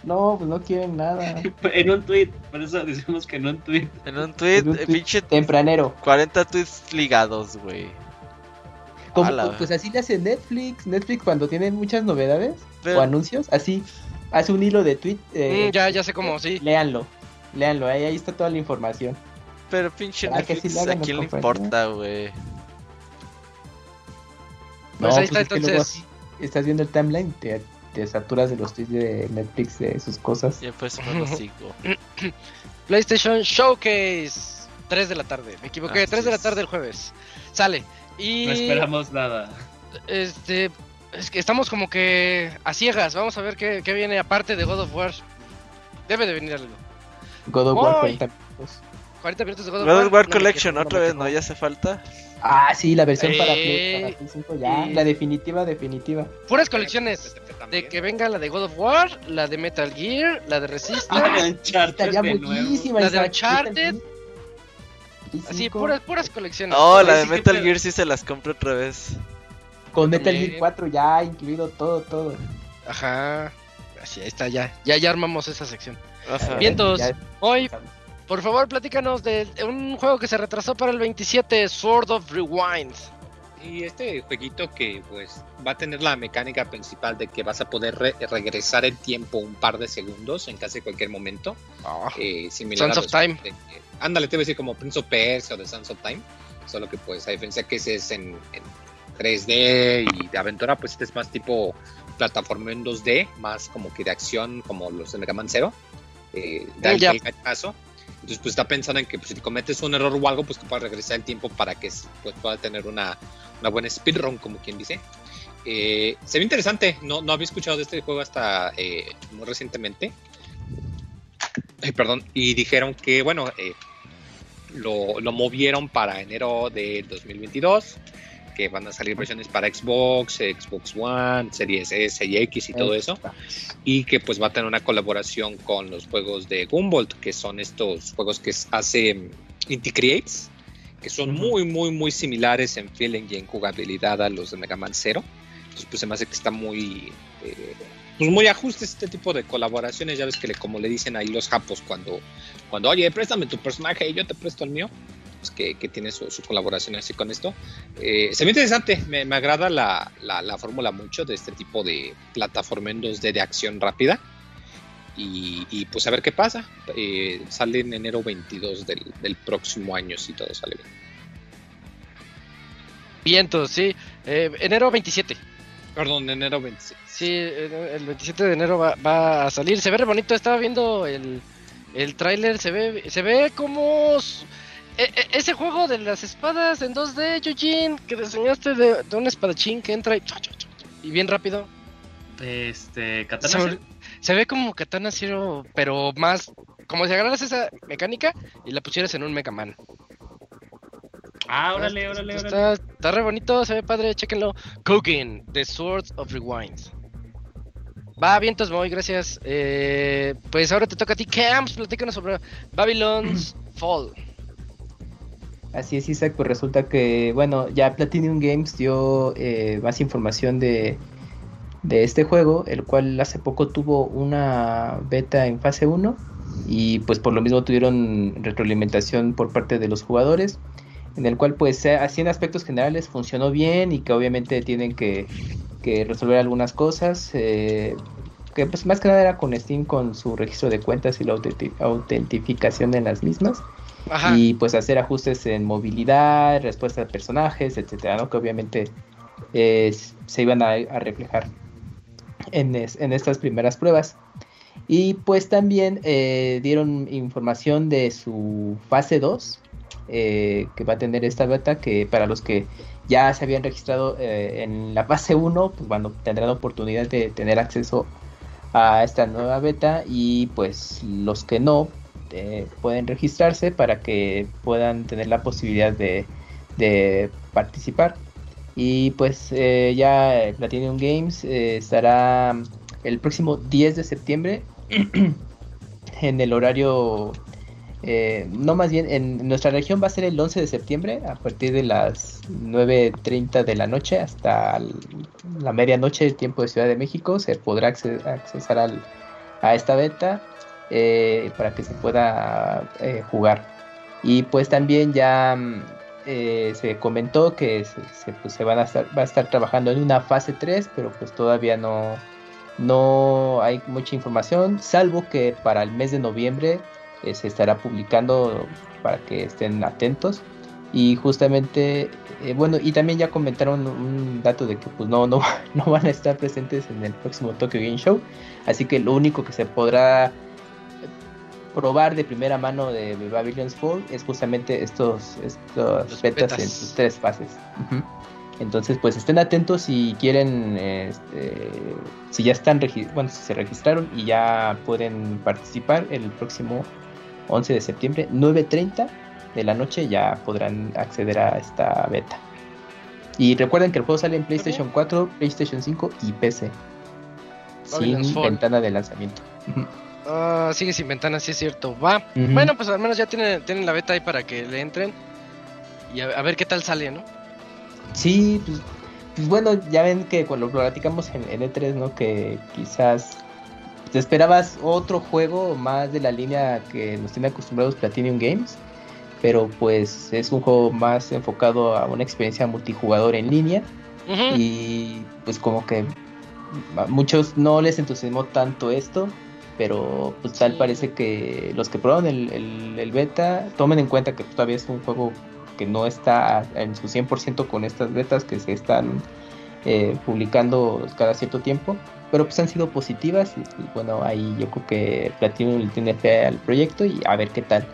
no, pues no quieren nada. <laughs> En un tweet, por eso decimos que en un tweet. En un tweet, En un eh, tweet pinche Tempranero. 40 tweets ligados, güey. Como- pues así le hace Netflix. Netflix cuando tiene muchas novedades Pero- o anuncios, así hace un hilo de tweet. eh, Mm, ya, ya sé cómo, sí. Léanlo. Léanlo, ahí, ahí está toda la información. Pero pinche Ah, que sí Netflix, ¿a quién le importa, güey? Pues No, ahí está, es que luego entonces. así estás viendo el timeline, te, te saturas de los tweets de Netflix de sus cosas. Ya pues no lo <laughs> sigo. <clears throat> PlayStation Showcase. 3 de la tarde, me equivoqué. Así 3 de la tarde el jueves. Sale. Y No esperamos nada. este es que estamos como que a ciegas. Vamos a ver qué, qué viene aparte de God of War. Debe de venir algo. God of War ¡Ay! 40 minutos. 40 minutos de God of God War. of War no me Collection, otra vez. ¿no? Ya hace falta. Ah, sí, la versión para Eh, Play, para Play 5 ya. eh. La definitiva, definitiva. Puras colecciones. De que venga la de God of War, la de Metal Gear, la de Resistance. Ah, Uncharted Estaría de nuevo. buenísima. La de Uncharted. Play Así, 5, puras, puras colecciones. Oh, la de sí Metal. Gear sí se las compro otra vez. Con Metal. Gear 4 ya incluido todo, todo. Ajá. Así, ahí está, ya. Ya, ya armamos esa sección. Ajá. Bien. Vientos. Ya- Hoy, por favor, platícanos de un juego que se retrasó para el 27, Sword of Rewind. Y este jueguito que pues va a tener la mecánica principal de que vas a poder re- regresar el tiempo un par de segundos en casi cualquier momento. eh, similar Sons a of Time. de- eh, ándale, te voy a decir como Prince of Persia o de Sons of Time. Solo que pues a diferencia que ese es en, en 3D y de aventura, pues este es más tipo plataforma en 2D, más como que de acción como los de Mega Man Zero. Eh, ahí Ya. el gachazo. Entonces pues está pensando en que pues, si cometes un error o algo, pues que puedas regresar el tiempo para que pues, pueda tener una, una buena speedrun, como quien dice. Eh, se ve interesante, no, no había escuchado de este juego hasta eh, muy recientemente. Ay, perdón, y dijeron que, bueno, eh, lo, lo movieron para enero de 2022, que van a salir versiones para Xbox, Xbox One, Series S y X y todo eso, y que pues va a tener una colaboración con los juegos de Gumball, que son estos juegos que hace mm, Inti Creates, que son muy, muy, muy similares en feeling y en jugabilidad a los de Mega Man Zero. Entonces, pues se me hace que está muy, eh, pues muy ajuste este tipo de colaboraciones. Ya ves que le, como le dicen ahí los japos cuando, cuando, oye, préstame tu personaje y yo te presto el mío. Pues que, que tiene su, su colaboración así con esto. Eh, se ve interesante, me, agrada la, la, la fórmula mucho de este tipo de plataforma en 2D de acción rápida. Y, pues a ver qué pasa. Eh, sale en enero 22 del, del próximo año si todo sale bien. Vientos, sí. Eh, enero 27. Perdón, enero 26. Sí, el el 27 de enero va, va a salir. Se ve re bonito. Estaba viendo el, el tráiler. Se ve, se ve como e- e- ese juego de las espadas en 2D, Eugene, que diseñaste de, de un espadachín que entra y, y bien rápido. Este, Se, Katana se ve como Katana Zero, pero más como si agarraras esa mecánica y la pusieras en un Mega Man. Ah, órale, órale, órale. Está, está re bonito, se ve padre, chequenlo. Cooking, The Sword of Rewind. Va, vientos, muy gracias. Eh, pues ahora te toca a ti, Camps. Platícanos sobre Babylon's <clears throat> Fall. Así es, Isaac, pues resulta que, bueno, ya Platinum Games dio eh, más información de, de este juego, el cual hace poco tuvo una beta en fase 1 y pues por lo mismo tuvieron retroalimentación por parte de los jugadores, en el cual pues así en aspectos generales funcionó bien y que obviamente tienen que, resolver algunas cosas, eh, que pues más que nada era con Steam con su registro de cuentas y la autentificación de las mismas. Y pues hacer ajustes en movilidad, respuesta de personajes, etcétera, ¿no? Que obviamente eh, se iban a, reflejar en, en, estas primeras pruebas. Y pues también eh, dieron información de su fase 2, eh, que va a tener esta beta, que para los que ya se habían registrado en la fase 1, pues bueno, tendrán oportunidad de tener acceso a esta nueva beta y pues los que no eh, pueden registrarse para que puedan tener la posibilidad de, participar. Y pues eh, ya Platinum Games eh, estará el próximo 10 de septiembre <clears throat> en el horario eh, no, más bien, en nuestra región va a ser el 11 de septiembre, a partir de las 9.30 de la noche hasta la medianoche del tiempo de Ciudad de México. Se podrá accesar al, a esta beta eh, para que se pueda eh, jugar. Y pues también ya se comentó que se, pues, van a estar, va a estar trabajando en una fase 3, pero pues todavía no, no hay mucha información, salvo que para el mes de noviembre eh, se estará publicando para que estén atentos. Y justamente, eh, bueno, y también ya comentaron un dato de que pues no, no, <laughs> no van a estar presentes en el próximo Tokyo Game Show. Así que lo único que se podrá probar de primera mano de Babylon's Fall es justamente estos, estos betas, en sus tres fases. Entonces, pues estén atentos si quieren, este, si ya están, bueno, si se registraron y ya pueden participar el próximo 11 de septiembre, 9.30 de la noche ya podrán acceder a esta beta. Y recuerden que el juego sale en PlayStation 4, PlayStation 5 y PC. sin ventana de lanzamiento. <laughs> Ah, sigue sin ventana, sí es cierto. Va. Bueno, pues al menos ya tienen, tienen la beta ahí para que le entren. Y a, ver qué tal sale, ¿no? Sí, pues, pues, bueno, ya ven que cuando lo platicamos en, en E3, ¿no? Que quizás ¿Te esperabas otro juego más de la línea que nos tiene acostumbrados Platinum Games? Pero pues es un juego más enfocado a una experiencia multijugador en línea. Y pues como que a muchos no les entusiasmó tanto esto. Pero pues tal parece que los que probaron el, beta tomen en cuenta que todavía es un juego que no está en su 100% con estas betas que se están eh, publicando cada cierto tiempo pero pues han sido positivas y, bueno, ahí yo creo que Platinum le tiene fe al proyecto y a ver qué tal.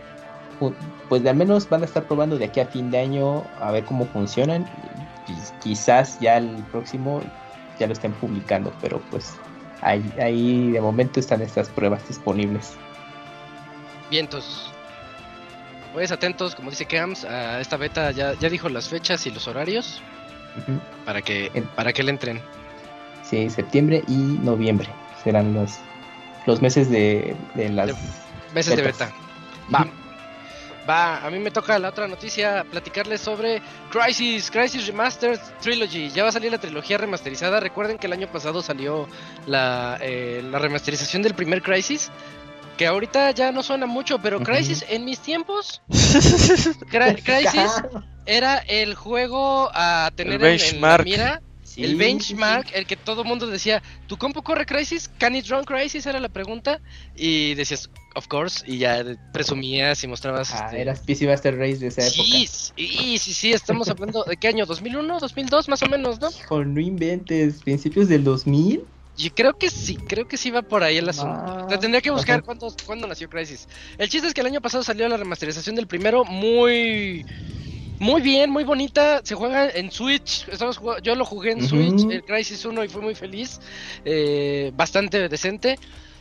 Pues al menos van a estar probando de aquí a fin de año a ver cómo funcionan y quizás ya el próximo ya lo estén publicando, pero pues ahí, ahí de momento están estas pruebas disponibles. Vientos. Pues atentos, como dice Kams, a esta beta ya, ya dijo las fechas y los horarios para que para que le entren. Sí, septiembre y noviembre serán los, los meses de, de las... meses de beta. Va. Va, a mí me toca la otra noticia platicarles sobre Crisis, Crisis Remastered Trilogy. Ya va a salir la trilogía remasterizada. Recuerden que el año pasado salió la, eh, la remasterización del primer Crisis. Que ahorita ya no suena mucho, pero Crisis en mis tiempos. <laughs> Crisis era el juego a tener en, la mira el benchmark, el que todo mundo decía, ¿tu compu corre Crisis? ¿Can it run Crisis? Era la pregunta. Y decías, of course, y ya presumías y mostrabas. Ah, este... eras PC Master Race de esa época. Sí, sí, sí, sí, estamos hablando de qué año, ¿2001? ¿2002 más o menos, no? Hijo, no inventes, principios del 2000. Yo creo que sí, creo que sí va por ahí el asunto. tendría que buscar cuándo, cuándo nació Crisis. El chiste es que el año pasado salió la remasterización del primero, muy muy bien, muy bonita. Se juega en Switch. Estamos yo lo jugué en Switch, el Crisis 1, y fui muy feliz. Eh, bastante decente.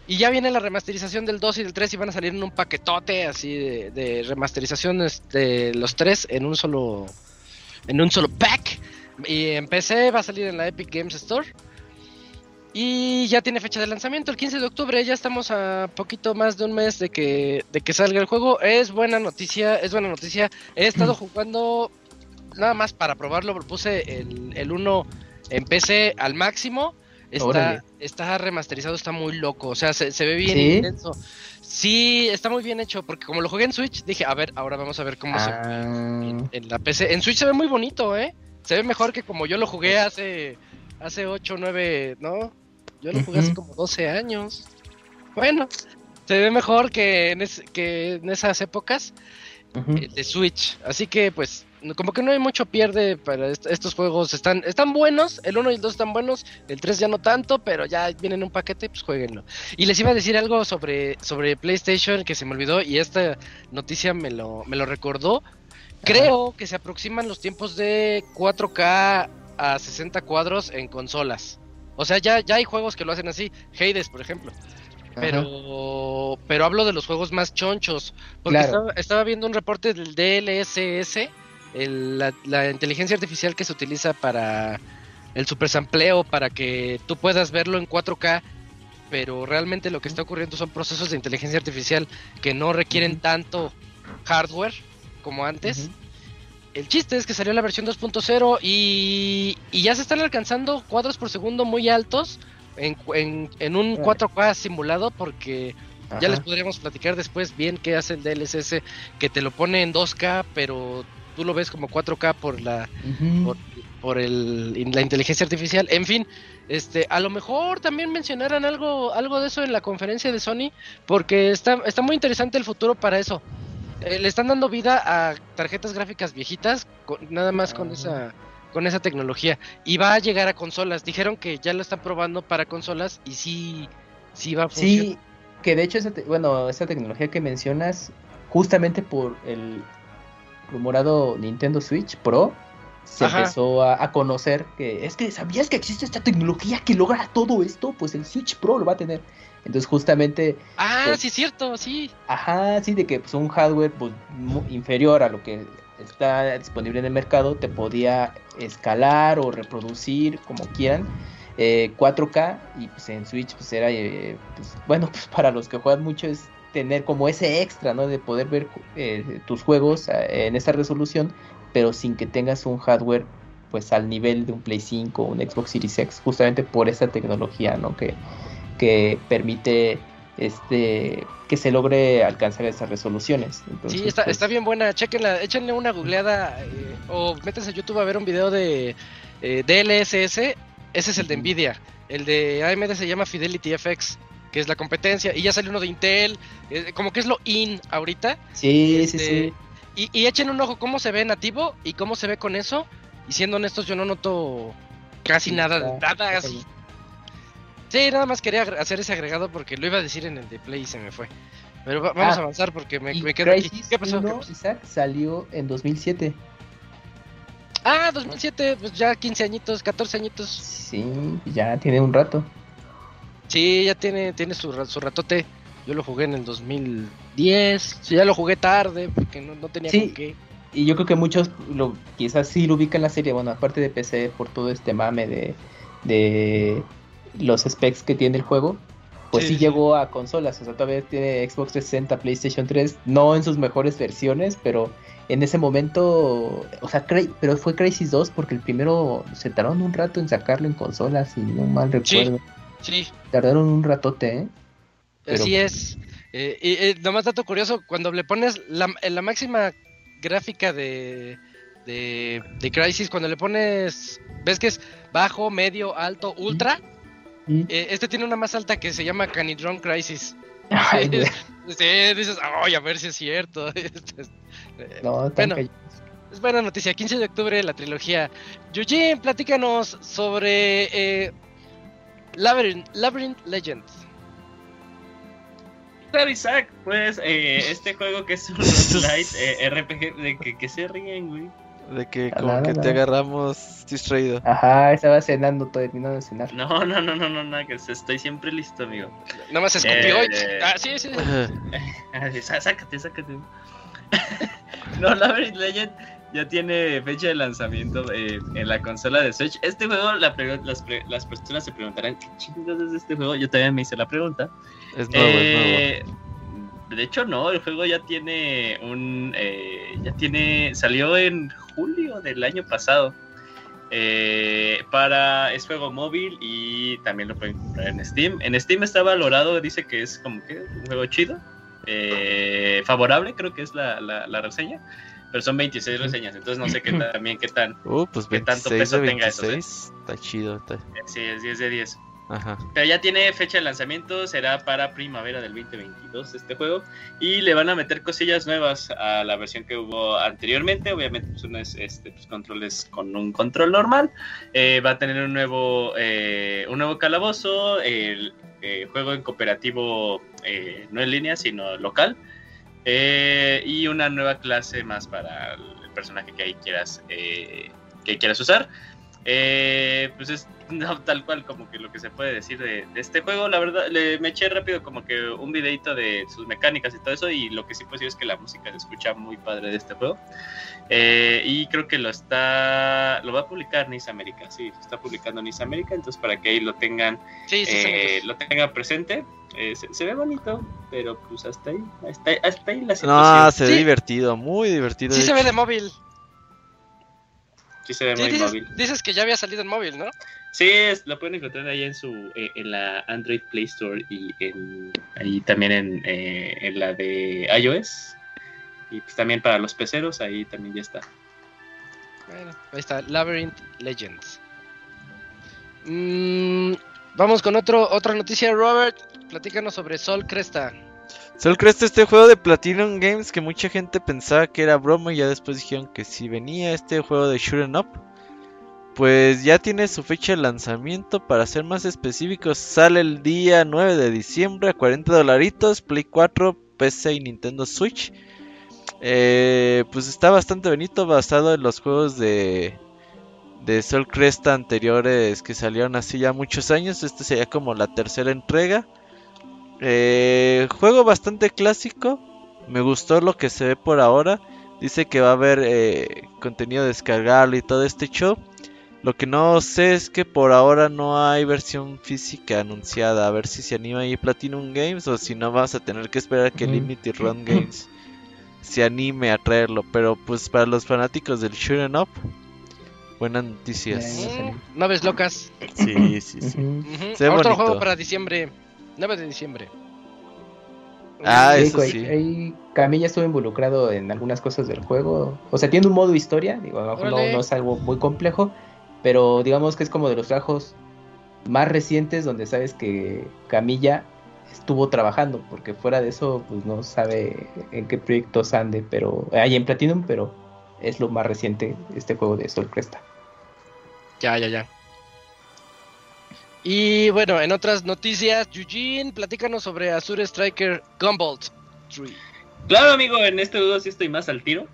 Y ya viene la remasterización del 2 y del 3 y van a salir en un paquetote así de, de remasterizaciones de los tres en un solo en un solo pack. Y en PC va a salir en la Epic Games Store. Y ya tiene fecha de lanzamiento, el 15 de octubre, ya estamos a poquito más de un mes de que, de que salga el juego. Es buena noticia, es buena noticia. He estado jugando nada más para probarlo, puse el, el 1 en PC al máximo. Está, está remasterizado, está muy loco. O sea, se, ve bien intenso. Sí, está muy bien hecho. Porque como lo jugué en Switch, dije, a ver, ahora vamos a ver cómo se ve ah. en, la PC. En Switch se ve muy bonito, ¿eh? Se ve mejor que como yo lo jugué hace, hace 8 o 9, ¿no? Yo lo jugué hace como 12 años. Bueno, se ve mejor que en, que en esas épocas eh, de Switch. Así que, pues, como que no hay mucho pierde para estos juegos. Están, están buenos, el 1 y el 2 están buenos, el 3 ya no tanto, pero ya vienen en un paquete, pues jueguenlo. Y les iba a decir algo sobre, sobre PlayStation que se me olvidó y esta noticia me lo, me lo recordó. Creo que se aproximan los tiempos de 4K a 60 cuadros en consolas. O sea, ya, ya hay juegos que lo hacen así. Hades, por ejemplo. Pero, pero hablo de los juegos más chonchos. Porque estaba, estaba, viendo un reporte del DLSS la, inteligencia artificial que se utiliza para el supersampleo, para que tú puedas verlo en 4K, pero realmente lo que está ocurriendo son procesos de inteligencia artificial que no requieren tanto hardware como antes. El chiste es que salió la versión 2.0 y, y, ya se están alcanzando cuadros por segundo muy altos en, en, un 4K simulado porque ya les podríamos platicar después bien qué hace el DLSS que te lo pone en 2K pero tú lo ves como 4K por la por, el, la inteligencia artificial. En fin, este, a lo mejor también mencionaran algo algo de eso en la conferencia de Sony, porque está está muy interesante el futuro para eso. Eh, le están dando vida a tarjetas gráficas viejitas, nada más con esa con esa tecnología y va a llegar a consolas. Dijeron que ya lo están probando para consolas y sí sí va a funcionar. Sí, que de hecho esa bueno, esa tecnología que mencionas justamente por el rumorado Nintendo Switch Pro, se empezó a, conocer que es que sabías que existe esta tecnología que logra todo esto, pues el Switch Pro lo va a tener. Entonces justamente... Ah, pues, sí, cierto, sí. Ajá, sí, de que pues, un hardware pues, inferior a lo que está disponible en el mercado te podía escalar o reproducir como quieran 4K eh, y pues en Switch pues era eh, pues, bueno <laughs> pues para los que juegan mucho es tener como ese extra, ¿no? De poder ver eh, tus juegos eh, en esa resolución, pero sin que tengas un hardware pues al nivel de un Play 5 o un Xbox Series X, justamente por esa tecnología, ¿no? Que, que permite este que se logre alcanzar esas resoluciones. sí, está, pues está bien buena, chequenla, échenle una googleada eh, o métanse a YouTube a ver un video de DLSS, ese es el de Nvidia, el de AMD se llama Fidelity FX que es la competencia, y ya salió uno de Intel, eh, como que es lo in ahorita. Sí, sí, este, sí. Y, echen un ojo cómo se ve nativo y cómo se ve con eso. Y siendo honestos, yo no noto casi nada, nada así. Sí, nada más quería hacer ese agregado porque lo iba a decir en el de Play y se me fue. Pero vamos a ah, avanzar porque me, me quedo aquí. ¿Qué pasó? Isaac salió en 2007. Ah, 2007, pues ya 15 añitos, 14 añitos. Sí, ya tiene un rato. Sí, ya tiene, tiene su, su ratote. Yo lo jugué en el 2010. Ya lo jugué tarde porque no, tenía con qué. Y yo creo que muchos lo, quizás sí lo ubican la serie. Bueno, aparte de PC, por todo este mame de, de los specs que tiene el juego. Pues sí, llegó a consolas. O sea, todavía tiene Xbox 360, PlayStation 3. No en sus mejores versiones, pero en ese momento. O sea, pero fue Crisis 2 porque el primero se tardaron un rato en sacarlo en consolas, si no mal recuerdo. Sí. Tardaron un ratote, ¿eh? Así es. Eh, y, eh, nomás dato curioso, cuando le pones la, la máxima gráfica de, de, de, Crisis, cuando le pones, ves que es bajo, medio, alto, ultra, eh, este tiene una más alta que se llama Canidron Crisis. Ay, <laughs> sí, dices, ay, a ver si es cierto. <laughs> no, bueno, es buena noticia, 15 de octubre la trilogía. Eugene, platícanos sobre Labyrinth, Labyrinth Legends. Claro, Isaac, pues eh, este juego que es un <laughs> light eh, RPG, de que, se ríen, güey. De que como que te agarramos distraído. Ajá, estaba cenando, terminando de cenar. No, no, no, no, no, no, que estoy siempre listo, amigo. Nada más escupió eh, Ah, sí, sí. <laughs> sácate, sácate. <laughs> no, Labyrinth Legend ya tiene fecha de lanzamiento eh, en la consola de Switch. Este juego, las, las, personas se preguntarán, ¿qué chingados es este juego? Yo también me hice la pregunta. Es nuevo, es nuevo. Eh, de hecho, no, el juego ya tiene un. Eh, ya tiene. Salió en julio del año pasado. para es juego móvil y también lo pueden comprar en Steam. En Steam está valorado, dice que es como que un juego chido, favorable, creo que es la, la, la reseña pero son 26 reseñas, entonces no sé qué también qué tan uh, pues qué tanto peso tenga eso. ¿eh? Está chido. Está... Sí, es 10 de 10. Pero ya tiene fecha de lanzamiento, será para primavera del 2022 este juego y le van a meter cosillas nuevas a la versión que hubo anteriormente, obviamente pues este, pues, controles con un control normal, eh, va a tener un nuevo eh, un nuevo calabozo, el juego en cooperativo no en línea sino local, eh, y una nueva clase más para el personaje que ahí quieras, eh, que quieras usar. Eh, pues es <laughs> tal cual como que lo que se puede decir de, este juego. La verdad, le, me eché rápido como que un videito de sus mecánicas y todo eso. Y lo que sí puedo decir es que la música se escucha muy padre de este juego. y creo que lo está, lo va a publicar Nice América. Sí, lo está publicando Nice América. Entonces para que ahí lo tengan, lo tengan presente. Eh, se, ve bonito, pero pues hasta ahí, hasta, hasta ahí la situación. No, se ve divertido, muy divertido. Sí se ve de móvil. Sí se ve muy dices, móvil. Dices que ya había salido en móvil, ¿no? Sí, lo pueden encontrar ahí en su eh, en la Android Play Store y en, ahí también en, eh, en la de iOS. Y pues también para los peceros, ahí también ya está. Bueno, ahí está, Labyrinth Legends. Mm, vamos con otro, otra noticia, Robert. Platícanos sobre Sol Cresta. Sol Cresta, este juego de Platinum Games que mucha gente pensaba que era broma y ya después dijeron que sí venía este juego de Shooting Up. Pues ya tiene su fecha de lanzamiento, para ser más específicos, sale el día 9 de diciembre a 40 dolaritos, Play 4, PC y Nintendo Switch. Eh, pues está bastante bonito, basado en los juegos de, de Sol Cresta anteriores que salieron hace ya muchos años. Este sería como la tercera entrega. Eh, juego bastante clásico. Me gustó lo que se ve por ahora. Dice que va a haber eh, contenido descargable y todo este show. Lo que no sé es que por ahora no hay versión física anunciada. A ver si se anima ahí Platinum Games o si no vamos a tener que esperar a que Limited Run Games <laughs> se anime a traerlo. Pero pues para los fanáticos del Shooting Up, buenas noticias. Naves locas. Sí, sí, sí. Otro juego para diciembre. 9 de diciembre. Ah, eso sí. Ahí, Camilla estuvo involucrado en algunas cosas del juego. O sea, tiene un modo historia, digo, no, no, es algo muy complejo, pero digamos que es como de los trabajos más recientes donde sabes que Camilla estuvo trabajando, porque fuera de eso, pues no sabe en qué proyectos ande, pero hay en Platinum, pero es lo más reciente este juego de Sol Cresta. Ya, ya, ya. Y bueno, en otras noticias, Eugene, platícanos sobre Azure Striker Gumbolt 3. Claro, amigo, en este dudo sí estoy más al tiro.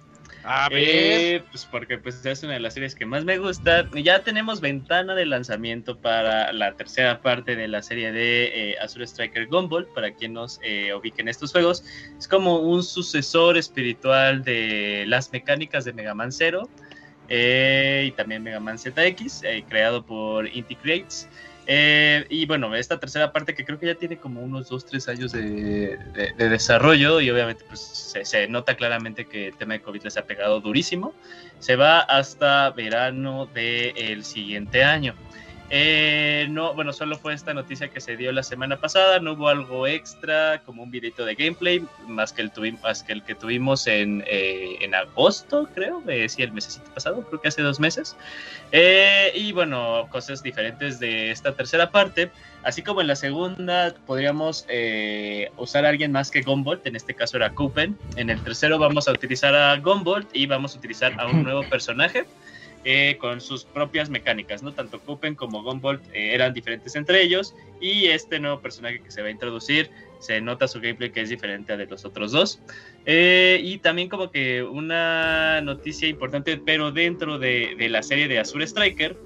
A ver. Eh, pues porque pues es una de las series que más me gusta. Ya tenemos ventana de lanzamiento para la tercera parte de la serie de eh, Azure Striker Gumball, para quien nos eh, ubiquen estos juegos. Es como un sucesor espiritual de las mecánicas de Mega Man Zero y también Mega Man ZX, creado por Inti Creates. Eh, y bueno, esta tercera parte que creo que ya tiene como unos 2-3 años de, desarrollo y obviamente pues se, nota claramente que el tema de COVID les ha pegado durísimo. Se va hasta verano del siguiente año. Eh, no, bueno, solo fue esta noticia que se dio la semana pasada, no hubo algo extra como un videito de gameplay, más que el, más que, el que tuvimos en, eh, en agosto, creo, eh, sí, el mesecito pasado, creo que hace dos meses. Eh, y bueno, cosas diferentes de esta tercera parte, así como en la segunda podríamos usar a alguien más que Gumbolt, en este caso era Kupen, en el tercero vamos a utilizar a Gumbolt y vamos a utilizar a un <laughs> nuevo personaje. Eh, con sus propias mecánicas, ¿no? Tanto Kupen como Gumbolt eh, eran diferentes entre ellos y este nuevo personaje que se va a introducir se nota su gameplay que es diferente a de los otros dos. Eh, y también como que una noticia importante, pero dentro de, la serie de Azure Striker,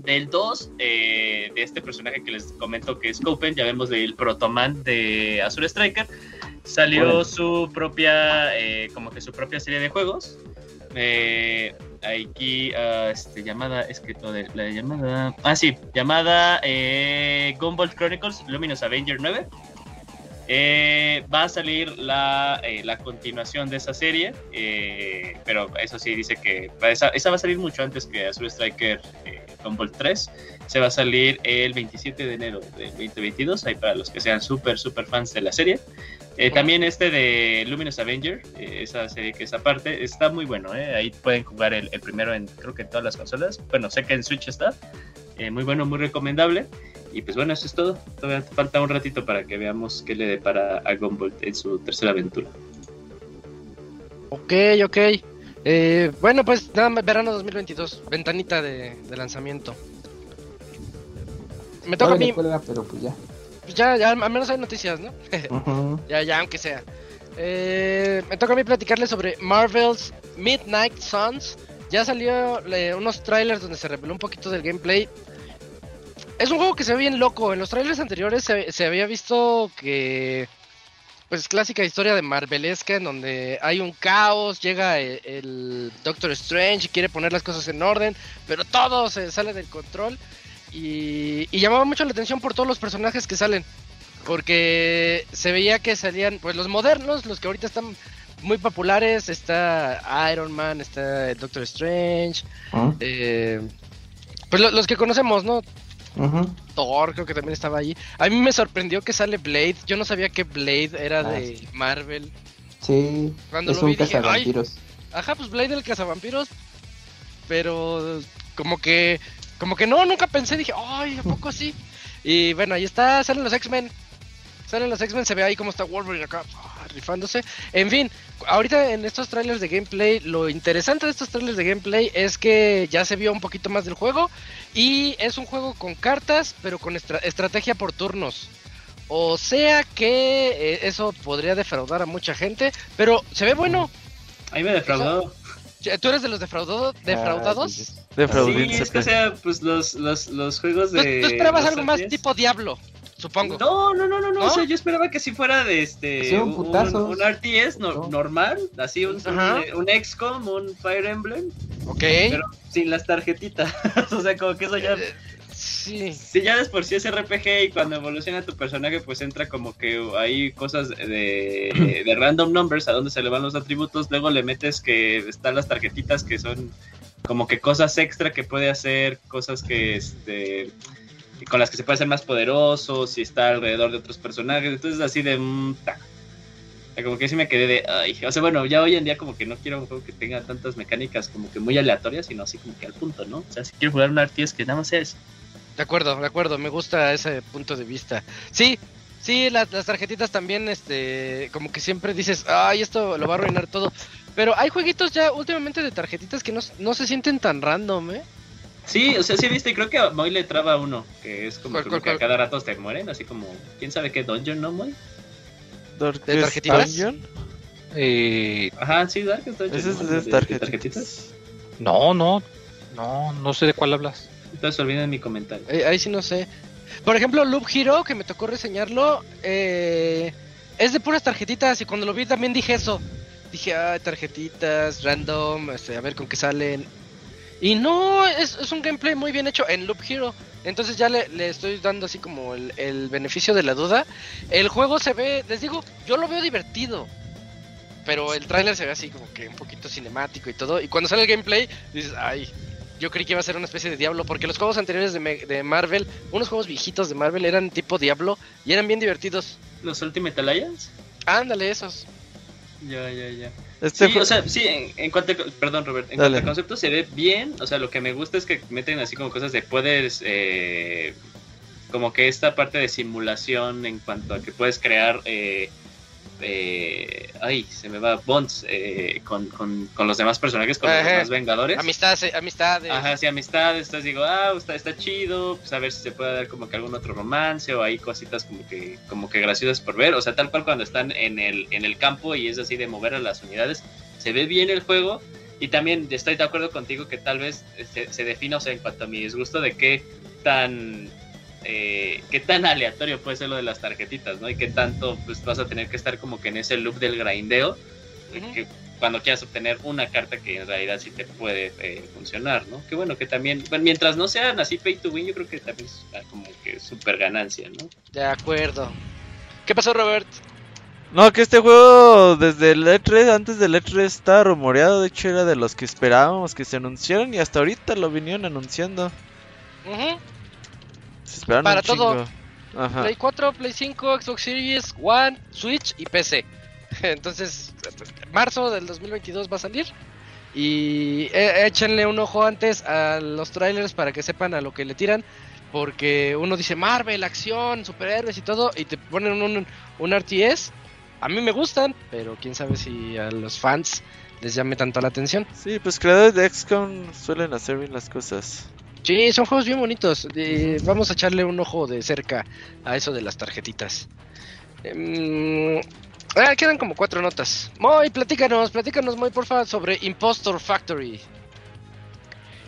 del 2, de este personaje que les comento que es Kupen, ya vemos del Protoman de Azure Striker, salió su propia, como que su propia serie de juegos Eh, aquí, uh, este, llamada, es todo la llamada. Ah, sí, llamada eh, Gumball Chronicles Luminous Avenger 9. Eh, va a salir la, eh, la, continuación de esa serie, pero eso sí dice que esa, esa, va a salir mucho antes que Azure Striker Gumball 3. Se va a salir el 27 de enero del 2022, ahí para los que sean súper, súper fans de la serie. también este de Luminous Avenger, esa serie que es aparte, está muy bueno. Ahí pueden jugar el, primero en creo que en todas las consolas. Bueno, sé que en Switch está. muy bueno, muy recomendable. Y pues bueno, eso es todo. Todavía falta un ratito para que veamos qué le depara a Gumball en su tercera aventura. Ok, ok. Eh, bueno, pues nada, verano 2022, ventanita de, lanzamiento. Me toca a mí. pero pues ya. Pues ya, ya, al menos hay noticias, ¿no? <laughs> ya, ya, aunque sea. Eh, me toca a mí platicarles sobre Marvel's Midnight Suns. Ya salió unos trailers donde se reveló un poquito del gameplay es un juego que se ve bien loco. En los trailers anteriores se, había visto que. Pues clásica historia de Marvelesca en donde hay un caos, llega el, Doctor Strange y quiere poner las cosas en orden, pero todo se sale del control. Y, y llamaba mucho la atención por todos los personajes que salen. Porque se veía que salían, pues los modernos, los que ahorita están muy populares. Está Iron Man, está el Doctor Strange. ¿Ah? Eh, pues los que conocemos, ¿no? Thor creo que también estaba ahí. A mí me sorprendió que sale Blade. Yo no sabía que Blade era ah, de Marvel. Sí, Cuando es lo un vi, cazavampiros. Ajá, pues Blade el cazavampiros. Pero como que como que no, nunca pensé, dije, ay, ¿a poco sí? Y bueno, ahí está, salen los X-Men. Salen los X-Men, se ve ahí como está Wolverine acá, ah, rifándose. En fin, ahorita en estos trailers de gameplay, lo interesante de estos trailers de gameplay es que ya se vio un poquito más del juego. Y es un juego con cartas, pero con estrategia por turnos. O sea que eh, eso podría defraudar a mucha gente, pero se ve bueno. Ahí me defraudado. ¿Tú eres de los defraudado, defraudados? sí, es que sea, pues los, los, los juegos de... ¿Tú, esperabas algo más tipo Diablo? supongo. No, no, no, no, no, O sea, yo esperaba que si fuera de este. un, un, RTS normal, así un, un, XCOM, un Fire Emblem. Ok. Pero sin las tarjetitas. <laughs> o sea, como que eso ya. Sí. Ya es por sí es RPG y cuando evoluciona tu personaje, pues entra como que hay cosas de, de random numbers a donde se le van los atributos. Luego le metes que están las tarjetitas que son como que cosas extra que puede hacer, cosas que este con las que se puede ser más poderoso, si está alrededor de otros personajes, entonces así de... Mm, como que sí me quedé de... Ay, o sea, bueno, ya hoy en día como que no quiero un juego que tenga tantas mecánicas como que muy aleatorias, sino así como que al punto, ¿no? O sea, si quiero jugar un RTS que nada más sea. De acuerdo, de acuerdo, me gusta ese punto de vista. Sí, sí, las, las tarjetitas también, este, como que siempre dices, ay, esto lo va a arruinar todo. Pero hay jueguitos ya últimamente de tarjetitas que no, no se sienten tan random, ¿eh? Sí, o sea, sí viste, creo que a Moy le traba uno, que es como que a cada rato te mueren, así como, ¿quién sabe qué dungeon, no, Moy? ¿De tarjetitas? Dungeon? Eh... Ajá, sí, Darkest Dungeon. ¿Ese es de, tarjetitas? No, no, no, no sé de cuál hablas. Entonces olviden mi comentario. Eh, ahí sí no sé. Por ejemplo, Loop Hero, que me tocó reseñarlo, eh, es de puras tarjetitas y cuando lo vi también dije eso. Dije, ah, tarjetitas, random, este, a ver con qué salen. Y no, es, es, un gameplay muy bien hecho en Loop Hero. Entonces ya le, estoy dando así como el, beneficio de la duda. El juego se ve, les digo, yo lo veo divertido. Pero el tráiler se ve así como que un poquito cinemático y todo. Y cuando sale el gameplay, dices, ay, yo creí que iba a ser una especie de Diablo. Porque los juegos anteriores de, de Marvel, unos juegos viejitos de Marvel eran tipo Diablo y eran bien divertidos. ¿Los Ultimate Alliance? Ándale, esos. Ya, ya, ya. Este sí, o sea, sí, en, cuanto a, perdón Robert, en cuanto al concepto se ve bien, o sea, lo que me gusta es que meten así como cosas de puedes, eh, como que esta parte de simulación en cuanto a que puedes crear eh, eh, ay, se me va, bonds eh, con, con, con, los demás personajes, con los demás Vengadores. Amistad, amistades. Ajá, sí, amistades. Entonces digo, ah, está, está chido, pues a ver si se puede dar como que algún otro romance o hay cositas como que, como que graciosas por ver. O sea, tal cual cuando están en el, en el campo y es así de mover a las unidades, se ve bien el juego. Y también estoy de acuerdo contigo que tal vez se, se defina, o sea, en cuanto a mi disgusto de qué tan eh, qué tan aleatorio puede ser lo de las tarjetitas, ¿no? Y qué tanto pues vas a tener que estar como que en ese loop del grindeo. Que cuando quieras obtener una carta que en realidad sí te puede eh, funcionar, ¿no? Que bueno, que también, bueno, mientras no sean así pay to win, yo creo que también es como que súper ganancia, ¿no? De acuerdo. ¿Qué pasó, Robert? No, que este juego desde el E3, antes del E3 está rumoreado, de hecho era de los que esperábamos que se anunciaran y hasta ahorita lo vinieron anunciando. Se esperaron Para un todo. Ajá. Play 4, Play 5, Xbox Series, One, Switch y PC. <laughs> Entonces, marzo del 2022 va a salir. Y eh, échenle un ojo antes a los trailers para que sepan a lo que le tiran. Porque uno dice Marvel, acción, superhéroes y todo. Y te ponen un, un RTS. A mí me gustan, pero quién sabe si a los fans les llame tanto la atención. Sí, pues creadores de XCOM suelen hacer bien las cosas. Sí, son juegos bien bonitos. Eh, vamos a echarle un ojo de cerca a eso de las tarjetitas. Em, ah, quedan como cuatro notas. Moy, platícanos, platícanos, Moy, porfa, sobre Impostor Factory.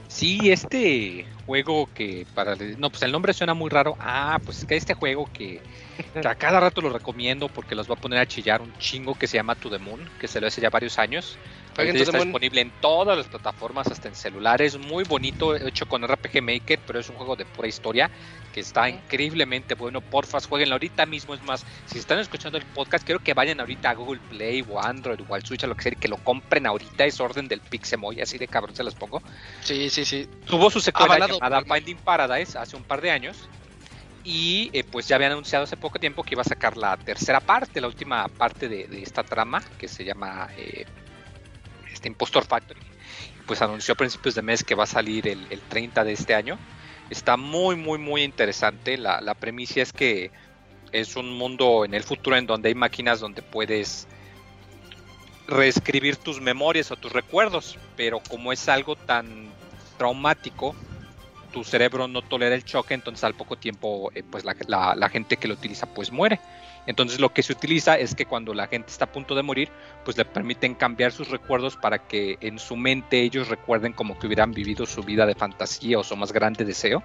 Sí, este juego que para no pues el nombre suena muy raro. Ah, pues es que este juego que, <laughs> que a cada rato lo recomiendo porque los va a poner a chillar un chingo que se llama To the Moon, que se lo hace ya varios años. Está disponible en todas las plataformas, hasta en celulares. Muy bonito, hecho con RPG Maker, pero es un juego de pura historia que está increíblemente bueno. Porfas, jueguenlo ahorita mismo. Es más, si están escuchando el podcast, quiero que vayan ahorita a Google Play o Android o al Switch, a lo que sea, y que lo compren ahorita. Es orden del Pixemoy, así de cabrón se los pongo. Sí, sí, sí. Tuvo su secuela Avalado llamada Finding Paradise hace un par de años. Y eh, pues ya habían anunciado hace poco tiempo que iba a sacar la tercera parte, la última parte de, de esta trama, que se llama eh, este Impostor Factory. Pues anunció a principios de mes que va a salir el, el 30 de este año. Está muy, muy, muy interesante. La, la premisa es que es un mundo en el futuro en donde hay máquinas donde puedes reescribir tus memorias o tus recuerdos, pero como es algo tan traumático, tu cerebro no tolera el choque, entonces al poco tiempo eh, pues la, la- la gente que lo utiliza pues muere. Entonces lo que se utiliza es que cuando la gente está a punto de morir, pues le permiten cambiar sus recuerdos para que en su mente ellos recuerden como que hubieran vivido su vida de fantasía o su más grande deseo.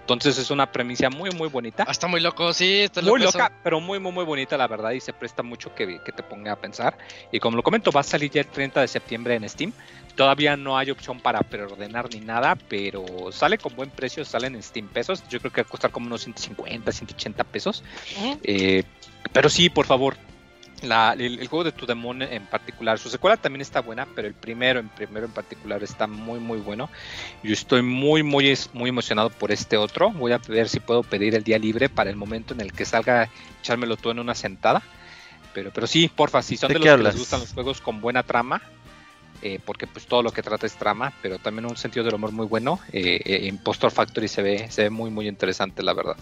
Entonces es una premisa muy muy bonita. Ah, está muy loco, sí, está Muy eso. loca, pero muy, muy, muy bonita, la verdad, y se presta mucho que, que te ponga a pensar. Y como lo comento, va a salir ya el 30 de septiembre en Steam. Todavía no hay opción para preordenar ni nada, pero sale con buen precio, salen en Steam pesos. Yo creo que va a costar como unos 150, 180 pesos. Ujú. Eh, pero sí, por favor, la- el, el juego de To The Moon en particular, su secuela también está buena, pero el primero, en primero en particular está muy muy bueno. Yo estoy muy muy es- muy emocionado por este otro. Voy a ver si puedo pedir el día libre para el momento en el que salga, echármelo todo en una sentada. Pero, pero sí, porfa, si son ¿De los que hablas? les gustan los juegos con buena trama, eh, porque pues todo lo que trata es trama, pero también un sentido del humor muy bueno. Eh, eh, Impostor Factory se ve, se ve muy muy interesante, la verdad.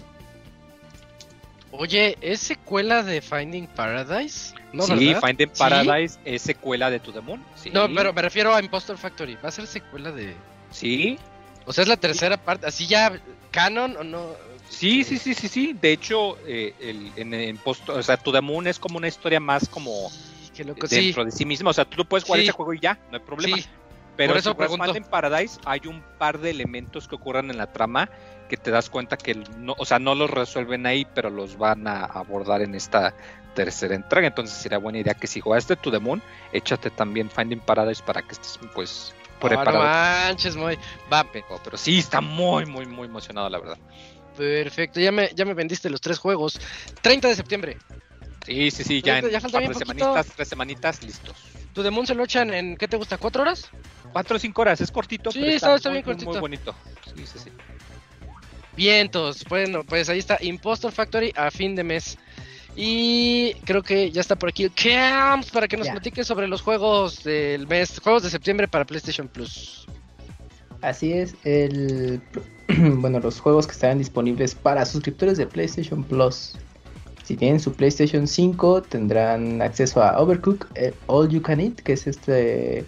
Oye, ¿es secuela de Finding Paradise? No, sí, ¿verdad? Finding ¿Sí? Paradise es secuela de To The Moon. Sí. No, pero me refiero a Impostor Factory. ¿Va a ser secuela de...? Sí, O sea, es la tercera parte. ¿Así ya canon o no? sí, sí, sí, sí, sí. De hecho, eh, el, en, en Impostor- o sea, To The Moon es como una historia más como Qué loco, sí. dentro de sí misma. O sea, tú lo puedes jugar Sí. ese juego y ya, no hay problema. Sí, Pero por eso si juegas. Finding Paradise hay un par de elementos que ocurren en la trama que te das cuenta que no, o sea, no los resuelven ahí, pero los van a abordar en esta tercera entrega. Entonces sería buena idea que si jugaste To The Moon, échate también Finding Paradise para que estés pues Ah, no preparado. manches, muy. Va, pero, pero sí, está muy, muy, muy emocionado, la verdad. perfecto. Ya me, ya me vendiste los tres juegos. 30 de septiembre. Sí, sí, sí, ya en ya falta bien semanitas, tres semanitas, listos. ¿Tu Demon se lo echan en qué te gusta? ¿Cuatro horas? Cuatro o cinco horas, es cortito, Sí, pero está- está muy, bien muy, cortito. Muy bonito. Sí, sí, sí. Vientos. Bueno, pues ahí está Impostor Factory a fin de mes. Y creo que ya está por aquí el Camps para que nos Ya. platique sobre los juegos del mes, juegos de septiembre para PlayStation Plus. Así es, el <clears throat> bueno, los juegos que estarán disponibles para suscriptores de PlayStation Plus. Si tienen su PlayStation 5, tendrán acceso a Overcook eh, All You Can Eat, que es este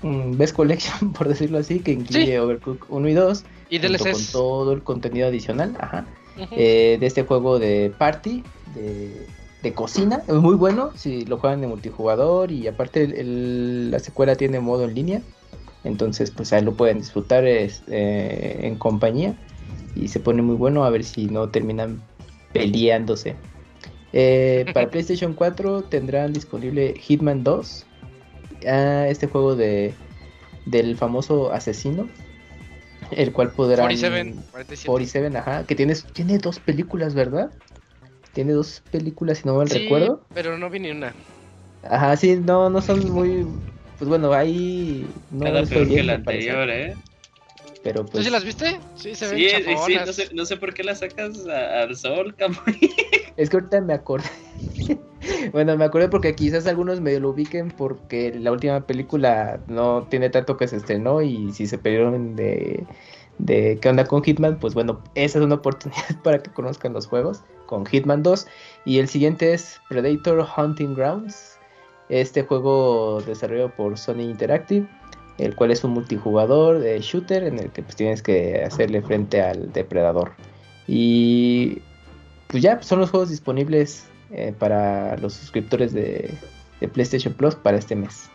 mm, Best Collection, <laughs> por decirlo así, que incluye Sí. Overcook 1 y 2, Y junto con DLCs. todo el contenido adicional, ajá, eh, de este juego de party, de, de cocina, es muy bueno si lo juegan de multijugador y aparte el- el- la secuela tiene modo en línea, entonces pues ahí lo pueden disfrutar es- eh, en compañía y se pone muy bueno a ver si no terminan peleándose. Eh, <laughs> para PlayStation 4 tendrán disponible Hitman 2, ah, este juego de del famoso asesino, el cual podrá 47, 47. 47, ajá, que tiene, tiene dos películas, ¿verdad? Tiene dos películas, si no mal Sí, recuerdo. pero no vi ni una. Ajá, sí, no, no son muy... Pues bueno, ahí... No Nada estoy peor que bien, la me parece, anterior, ¿eh? Pero ¿Tú pues... sí las viste? Sí, se ven Sí, chafonas. no sé, no sé por qué la sacas a- al sol, Camuy. <laughs> Es que ahorita me acordé. <laughs> bueno, me acordé porque quizás algunos me lo ubiquen porque la última película no tiene tanto que se estrenó y si se perdieron de, de qué onda con Hitman, pues bueno, esa es una oportunidad <laughs> para que conozcan los juegos con Hitman 2. Y el siguiente es Predator Hunting Grounds, este juego desarrollado por Sony Interactive, el cual es un multijugador de shooter en el que pues tienes que hacerle frente al depredador. Y pues ya son los juegos disponibles eh, para los suscriptores de, de PlayStation Plus para este mes.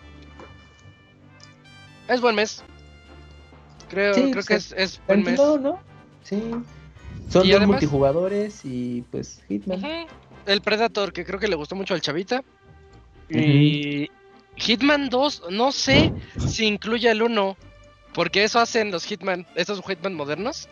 Es buen mes. Creo, Sí, creo pues, que es, es buen mes. ¿no? Sí. Son dos además- multijugadores y pues Hitman. El Predator, que creo que le gustó mucho al Chavita. Y Hitman 2, no sé si incluye el 1. Porque eso hacen los Hitman, estos Hitman modernos.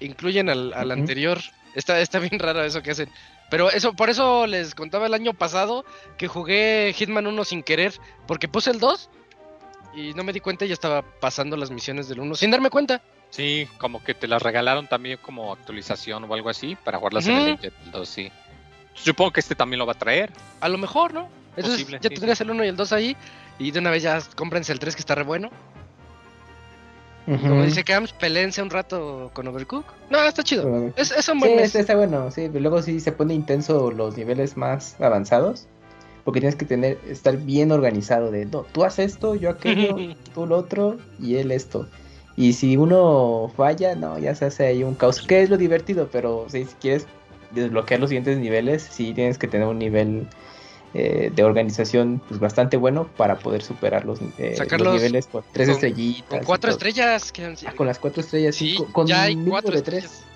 Incluyen al, anterior. Está, está bien raro eso que hacen. Pero eso, por eso les contaba el año pasado que jugué Hitman 1 sin querer. Porque puse el 2 y no me di cuenta y ya estaba pasando las misiones del 1 sin darme cuenta. Sí, como que te las regalaron también como actualización o algo así para jugarlas en el Engine 2, sí. Supongo que este también lo va a traer. A lo mejor, ¿no? Entonces Posible, ya sí, tendrías sí. el 1 y el 2 ahí. Y de una vez ya cómprense el 3 que está re bueno. Como dice Camps, peleense un rato con Overcook. No, está chido. Es, es un Sí, buen mes. está, está bueno, sí, pero luego sí se pone intenso los niveles más avanzados. Porque tienes que tener, estar bien organizado de, no, tú haces esto, yo aquello, <laughs> tú lo otro y él esto. Y si uno falla, no, ya se hace ahí un caos, que es lo divertido, pero sí, si quieres desbloquear los siguientes niveles, sí tienes que tener un nivel eh, de organización pues bastante bueno para poder superar los, eh, los niveles con tres con- estrellitas. Con cuatro estrellas. que Ah, con las cuatro estrellas, sí, Sí, con, con ya hay cuatro de tres. estrellas.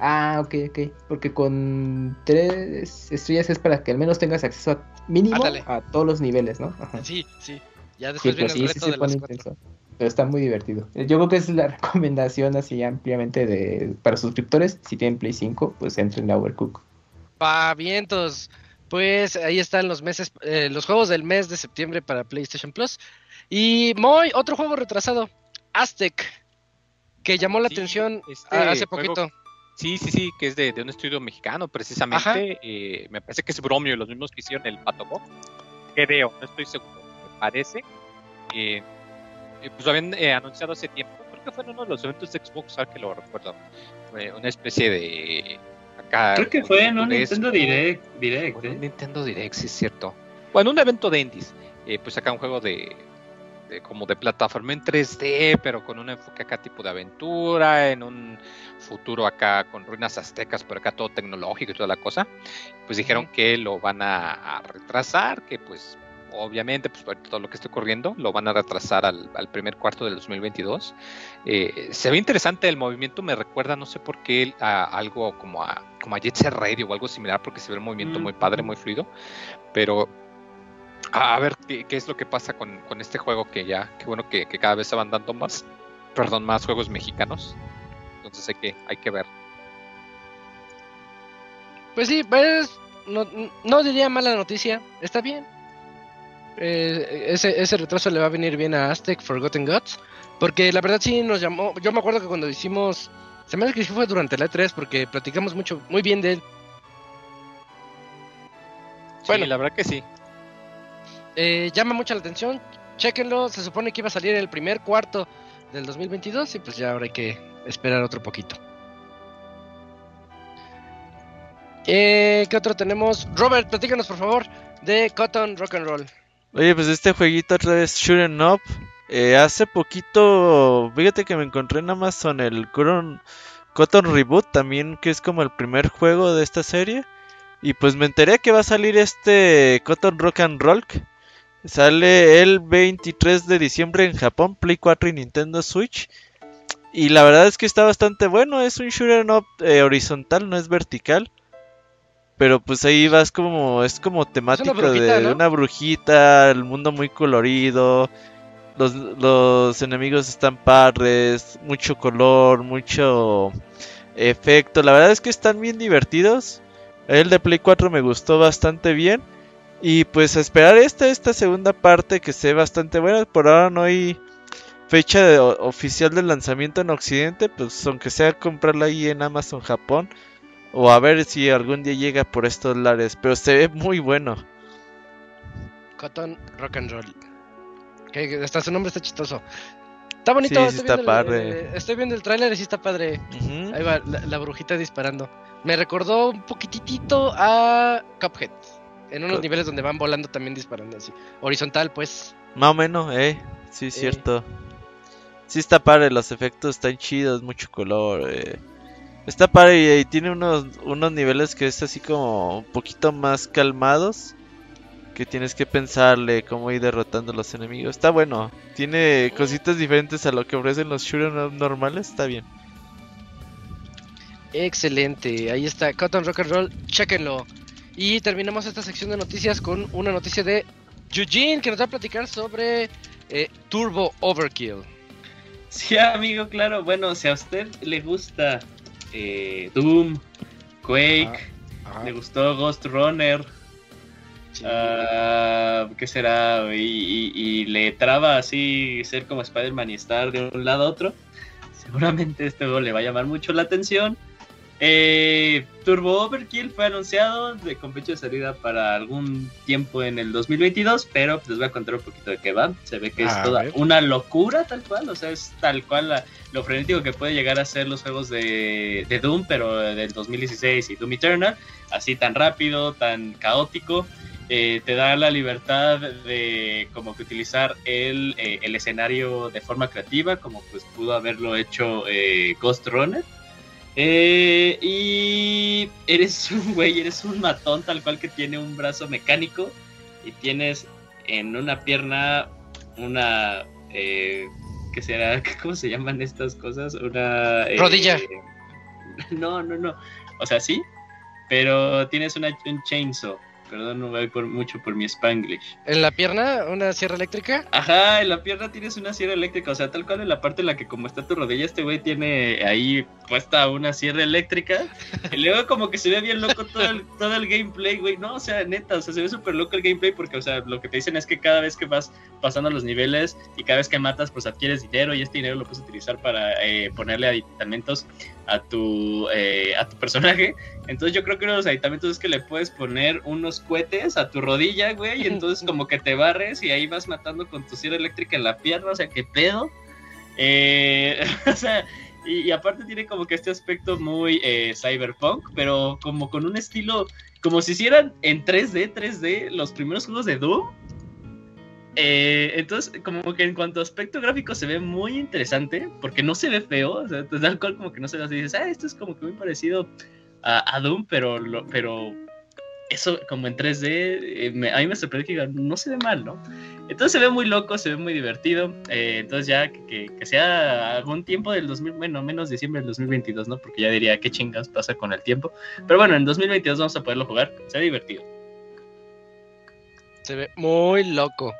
Ah, ok, ok. Porque con tres estrellas es para que al menos tengas acceso a mínimo Ándale. a todos los niveles, ¿no? Ajá. Sí, sí. Ya Sí, después pero viene sí, el sí reto se de pone las cuatro. Pero está muy divertido. Yo creo que es la <laughs> recomendación así ampliamente de para suscriptores. Si tienen Play 5, pues entren a Overcook. Pa vientos. Pues ahí están los meses, eh, los juegos del mes de septiembre para PlayStation Plus. Y Moy, otro juego retrasado, Aztec, que llamó la Sí, atención este hace juego- poquito. Sí, sí, sí, que es de, de un estudio mexicano, precisamente. eh, me parece que es Bromio, los mismos que hicieron el Patobot. Creo, no estoy seguro. Me parece. Eh, eh, pues lo habían eh, anunciado hace tiempo. Creo que fue en uno de los eventos de Xbox, ahora que lo recuerdo. Una especie de. Acá, Creo que fue en un Nintendo Direct, Direct un ¿eh? Nintendo Direct, sí es cierto. Bueno, un evento de indies. Eh, pues acá un juego de, de- como de plataforma en 3D, pero con un enfoque acá tipo de aventura, en un futuro acá con ruinas aztecas, pero acá todo tecnológico y toda la cosa. Pues dijeron que lo van a, a retrasar, que pues obviamente, pues todo lo que esté ocurriendo, lo van a retrasar al, al primer cuarto del 2022. Eh, se ve interesante el movimiento, me recuerda, no sé por qué, a algo como a, como a Jet Set Radio o algo similar, porque se ve el movimiento Mm. muy padre, muy fluido. Pero a, a ver qué, qué es lo que pasa con, con este juego que ya, qué bueno que, que cada vez se van dando más, perdón, más juegos mexicanos. Entonces hay que, hay que ver. Pues sí, pues no, no diría mala noticia, está bien. Eh, ese, ese retraso le va a venir bien a Aztec Forgotten Gods, porque la verdad sí nos llamó, yo me acuerdo que cuando hicimos, se me hace que sí fue durante la E3 porque platicamos mucho, muy bien de él. Bueno. Bueno, la verdad que sí. Eh, llama mucho la atención, chequenlo, se supone que iba a salir el primer cuarto del 2022 y pues ya hay que esperar otro poquito. Eh, ¿Qué otro tenemos? Robert, platícanos por favor de Cotton Rock and Roll. Oye, pues este jueguito otra vez, Shooting Up. eh, hace poquito, fíjate que me encontré en Amazon el Cotton, Reboot, también que es como el primer juego de esta serie. Y pues me enteré que va a salir este Cotton Rock and Roll. Sale el 23 de diciembre en Japón, Play 4 y Nintendo Switch. Y la verdad es que está bastante bueno, es un shooter up eh, horizontal, no es vertical. Pero pues ahí vas como, es como temático de una brujita, el mundo muy colorido, los, los enemigos están padres, mucho color, mucho efecto. La verdad es que están bien divertidos. El de Play 4 me gustó bastante bien. Y pues a esperar esta, esta segunda parte que sea bastante buena. Por ahora no hay fecha oficial de lanzamiento en Occidente. Pues aunque sea comprarla ahí en Amazon Japón. O a ver si algún día llega por estos lares. Pero se ve muy bueno. Cotton Rock and Roll. Que hasta su nombre está chistoso. Está bonito. estoy, está viendo padre. El, estoy viendo el tráiler y sí está padre. Ahí va la, brujita disparando. Me recordó un poquitito a Cuphead. En unos niveles donde van volando también disparando así. Horizontal, pues. Más o menos, eh. Sí, es cierto. Sí está padre, los efectos están chidos, mucho color. Eh. Está padre y, tiene unos, unos niveles que es así como un poquito más calmados. Que tienes que pensarle cómo ir derrotando a los enemigos. Está bueno. Tiene cositas diferentes a lo que ofrecen los shooters normales. Está bien. Excelente. Ahí está Cotton Rock and Roll. Chequenlo. Y terminamos esta sección de noticias con una noticia de Eugene que nos va a platicar sobre eh, Turbo Overkill. Sí, amigo, claro. Bueno, si a usted le gusta eh, Doom, Quake, le gustó Ghost Runner. Ah, ¿Qué será? Y, le traba así ser como Spider-Man y estar de un lado a otro. Seguramente este juego le va a llamar mucho la atención. Eh, Turbo Overkill fue anunciado de, con fecha de salida para algún tiempo en el 2022, pero les voy a contar un poquito de qué va. Se ve que es toda una locura tal cual, o sea, es tal cual lo frenético que puede llegar a ser los juegos de, Doom, pero del 2016 y Doom Eternal, así tan rápido, tan caótico. Eh, te da la libertad de como que utilizar el, eh, el, escenario de forma creativa, como pues pudo haberlo hecho eh, Ghost Runner. Eh, y eres <laughs> un güey, eres un matón tal cual que tiene un brazo mecánico y tienes en una pierna una... Eh, ¿Qué será? <laughs> ¿Cómo se llaman estas cosas? Una... Eh, Rodilla. <laughs> no, no, no. O sea, sí, pero tienes una, un chainsaw. Perdón, no voy por mucho por mi spanglish. ¿En la pierna una sierra eléctrica? Ajá, en la pierna tienes una sierra eléctrica. O sea, tal cual en la parte en la que como está tu rodilla, este güey tiene ahí puesta una sierra eléctrica. y luego como que se ve bien loco todo el, todo el gameplay, güey. No, o sea, neta, o sea, se ve súper loco el gameplay porque, o sea, lo que te dicen es que cada vez que vas pasando los niveles y cada vez que matas, pues adquieres dinero y este dinero lo puedes utilizar para eh, ponerle aditamentos a tu, eh, a tu personaje. Entonces yo creo que uno de los aditamentos es que le puedes poner unos cohetes a tu rodilla, güey, y entonces como que te barres y ahí vas matando con tu sierra eléctrica en la pierna, o sea, qué pedo. Eh, <laughs> o sea, y, aparte tiene como que este aspecto muy eh, cyberpunk, pero como con un estilo, como si hicieran en 3D, 3D los primeros juegos de Doom. Eh, entonces, como que en cuanto a aspecto gráfico se ve muy interesante, porque no se ve feo, o sea, <laughs> tal cual como que no se ve así, dices, ah, esto es como que muy parecido a, Doom, pero, pero eso como en 3D, eh, a mí me sorprendió que no se ve mal, ¿no? Entonces se ve muy loco, se ve muy divertido. Eh, entonces ya que, sea algún tiempo del 2000, bueno, menos diciembre del 2022, ¿no? Porque ya diría qué chingas pasa con el tiempo. Pero bueno, en 2022 vamos a poderlo jugar, se ve divertido. Se ve muy loco.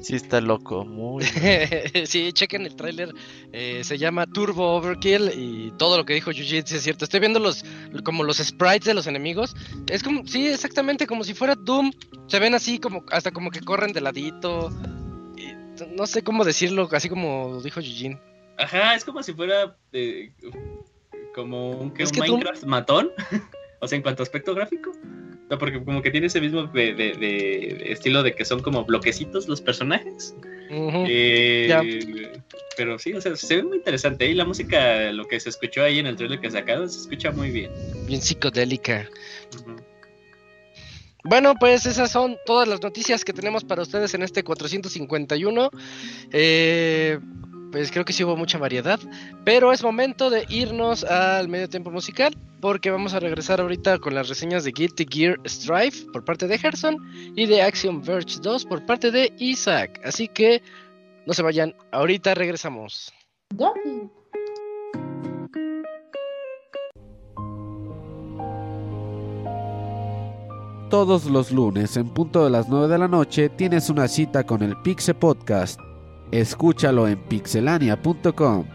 Sí, está loco, muy. <laughs> sí, chequen el tráiler. Eh, se llama Turbo Overkill y todo lo que dijo Yuji es cierto. Estoy viendo los como los sprites de los enemigos. Es como, sí, exactamente como si fuera Doom. Se ven así como hasta como que corren de ladito. no sé cómo decirlo, así como dijo Eugene. Ajá, es como si fuera eh, como un, Minecraft matón. <laughs> o sea, en cuanto a aspecto gráfico porque como que tiene ese mismo de, estilo de que son como bloquecitos los personajes. Eh, pero sí, o sea, se ve muy interesante. Y la música, lo que se escuchó ahí en el trailer que sacaron, se escucha muy bien. Bien psicodélica. Bueno, pues esas son todas las noticias que tenemos para ustedes en este 451. Eh, pues creo que sí hubo mucha variedad. Pero es momento de irnos al medio tiempo musical. Porque vamos a regresar ahorita con las reseñas de Guilty Gear Strife por parte de Gerson y de Axiom Verge 2 por parte de Isaac. Así que no se vayan, ahorita regresamos. Todos los lunes, en punto de las 9 de la noche, tienes una cita con el Pixe Podcast. Escúchalo en pixelania.com.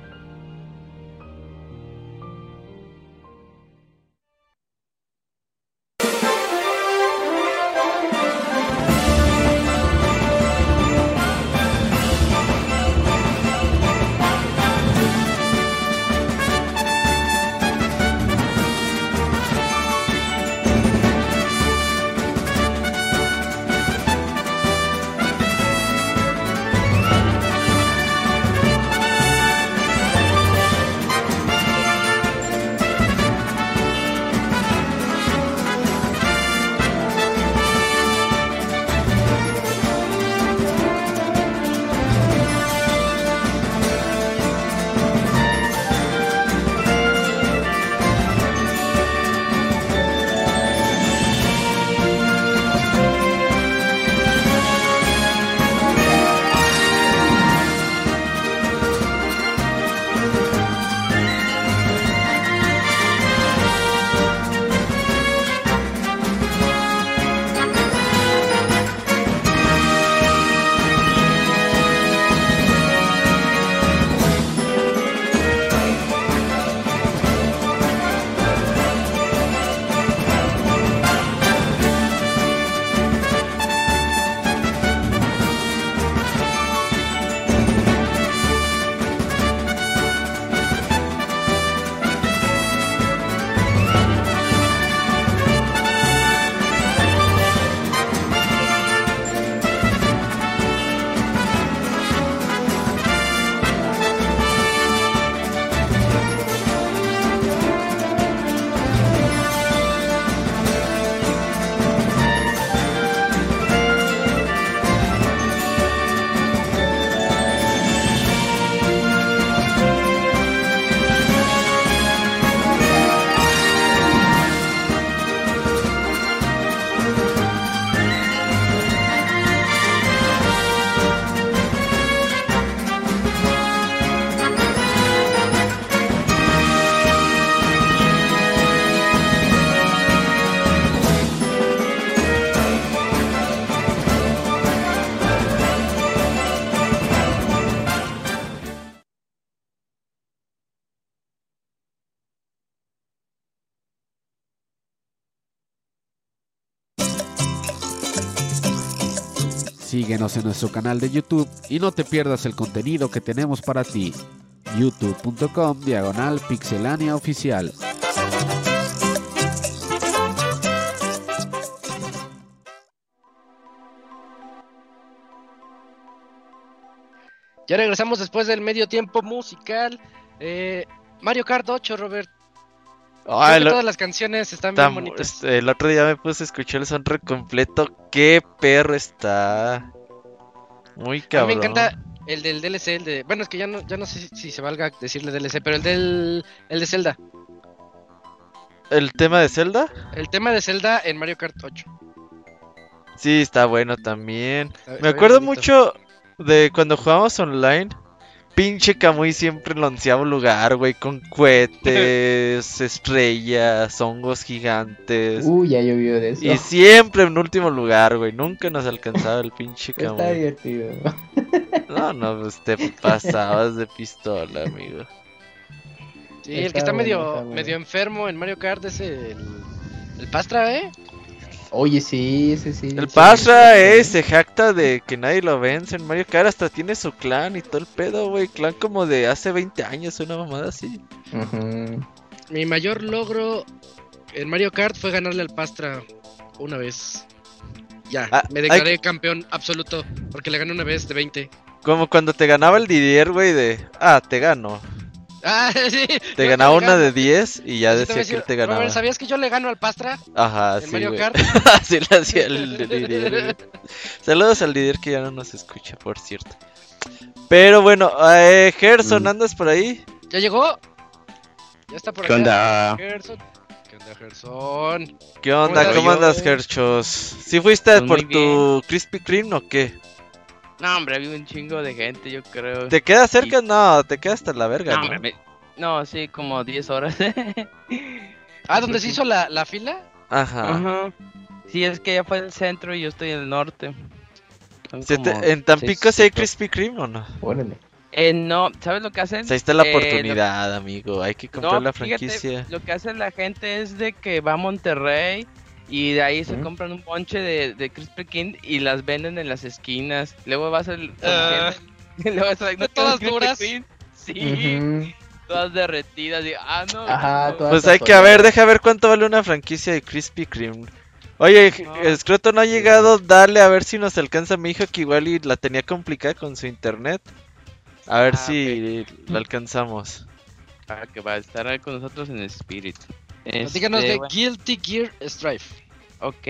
Síguenos en nuestro canal de YouTube y no te pierdas el contenido que tenemos para ti. youtube.com diagonal pixelania oficial. Ya regresamos después del medio tiempo musical. Eh, Mario Kart 8, Robert. Ay, lo- todas las canciones están está bien bonitas. este, el otro día me puse a escuchar el soundtrack completo. Qué perro está. Muy A mí cabrón. me encanta el del DLC, el de... Bueno, es que ya no, ya no sé si, si se valga decirle DLC, pero el del el de Zelda. ¿El tema de Zelda? El tema de Zelda en Mario Kart 8. Sí, está bueno también. Está- Me acuerdo mucho de cuando jugábamos online. Pinche Kamui siempre en el onceavo lugar, güey, con cohetes, <laughs> estrellas, hongos gigantes. Uy, ya llovió de eso. Y siempre en último lugar, güey. Nunca nos alcanzaba el pinche Está Kamui. divertido. No, no, pues te pasabas de pistola, amigo. Sí, el Está que está bueno, medio, está bueno. medio enfermo en Mario Kart es el, el Pastra, ¿eh? Oye, sí, ese sí. El sí, Pasra sí, es, sí. se jacta de que nadie lo vence en Mario Kart. Hasta tiene su clan y todo el pedo, güey. Clan como de hace 20 años, una mamada así. Mi mayor logro en Mario Kart fue ganarle al Pastra una vez. Ya, Ah, me hay declaré campeón absoluto porque le gané una vez de 20. Como cuando te ganaba el Didier, güey, de... Ah, te gano. Ah, <laughs> sí. Te yo ganaba una gano. de 10 y ya decía que él te ganaba. Robert, ¿sabías que yo le gano al Pastra Ajá, en sí, Mario güey. Kart? <laughs> Así le hacía el Didier. güey. Saludos al Didier que ya no nos escucha, por cierto. Pero bueno, eh, Gerson, Mm. ¿andas por ahí? ¿Ya llegó? Ya está por ¿Qué acá. onda? Gerson. ¿Qué onda, Gerson? ¿Qué onda? ¿Cómo andas, Gerchos? ¿Sí fuiste Pues por tu Krispy Kreme o qué? No, hombre, había un chingo de gente, yo creo. ¿Te quedas cerca? No, te quedas hasta la verga, No, ¿no? hombre, me- no, sí, como 10 horas. <laughs> Ah, ¿dónde se hizo la, la fila? Ajá. Ajá. Sí, es que ya fue el centro y yo estoy en el norte. ¿En Tampico sí hay Krispy Kreme o no? Órale. Eh, no, ¿sabes lo que hacen? ahí está la eh, oportunidad, amigo. Hay que comprar la franquicia. lo que hace la gente es de que va a Monterrey y de ahí se compran un ponche de, de Krispy Kreme y las venden en las esquinas. Luego vas al... Uh, <laughs> luego vas a, ¿no todas duras? Sí. Todas derretidas y ah no. Ajá, pues hay que ver, deja ver cuánto vale una franquicia de Krispy Kreme. Oye, no. no ha llegado, dale a ver si nos alcanza mi hijo que igual y la tenía complicada con su internet. A ver ah, si la alcanzamos. Ah, que va a estar con nosotros en Spirit. Díganos de este, Guilty Gear Strife. Ok,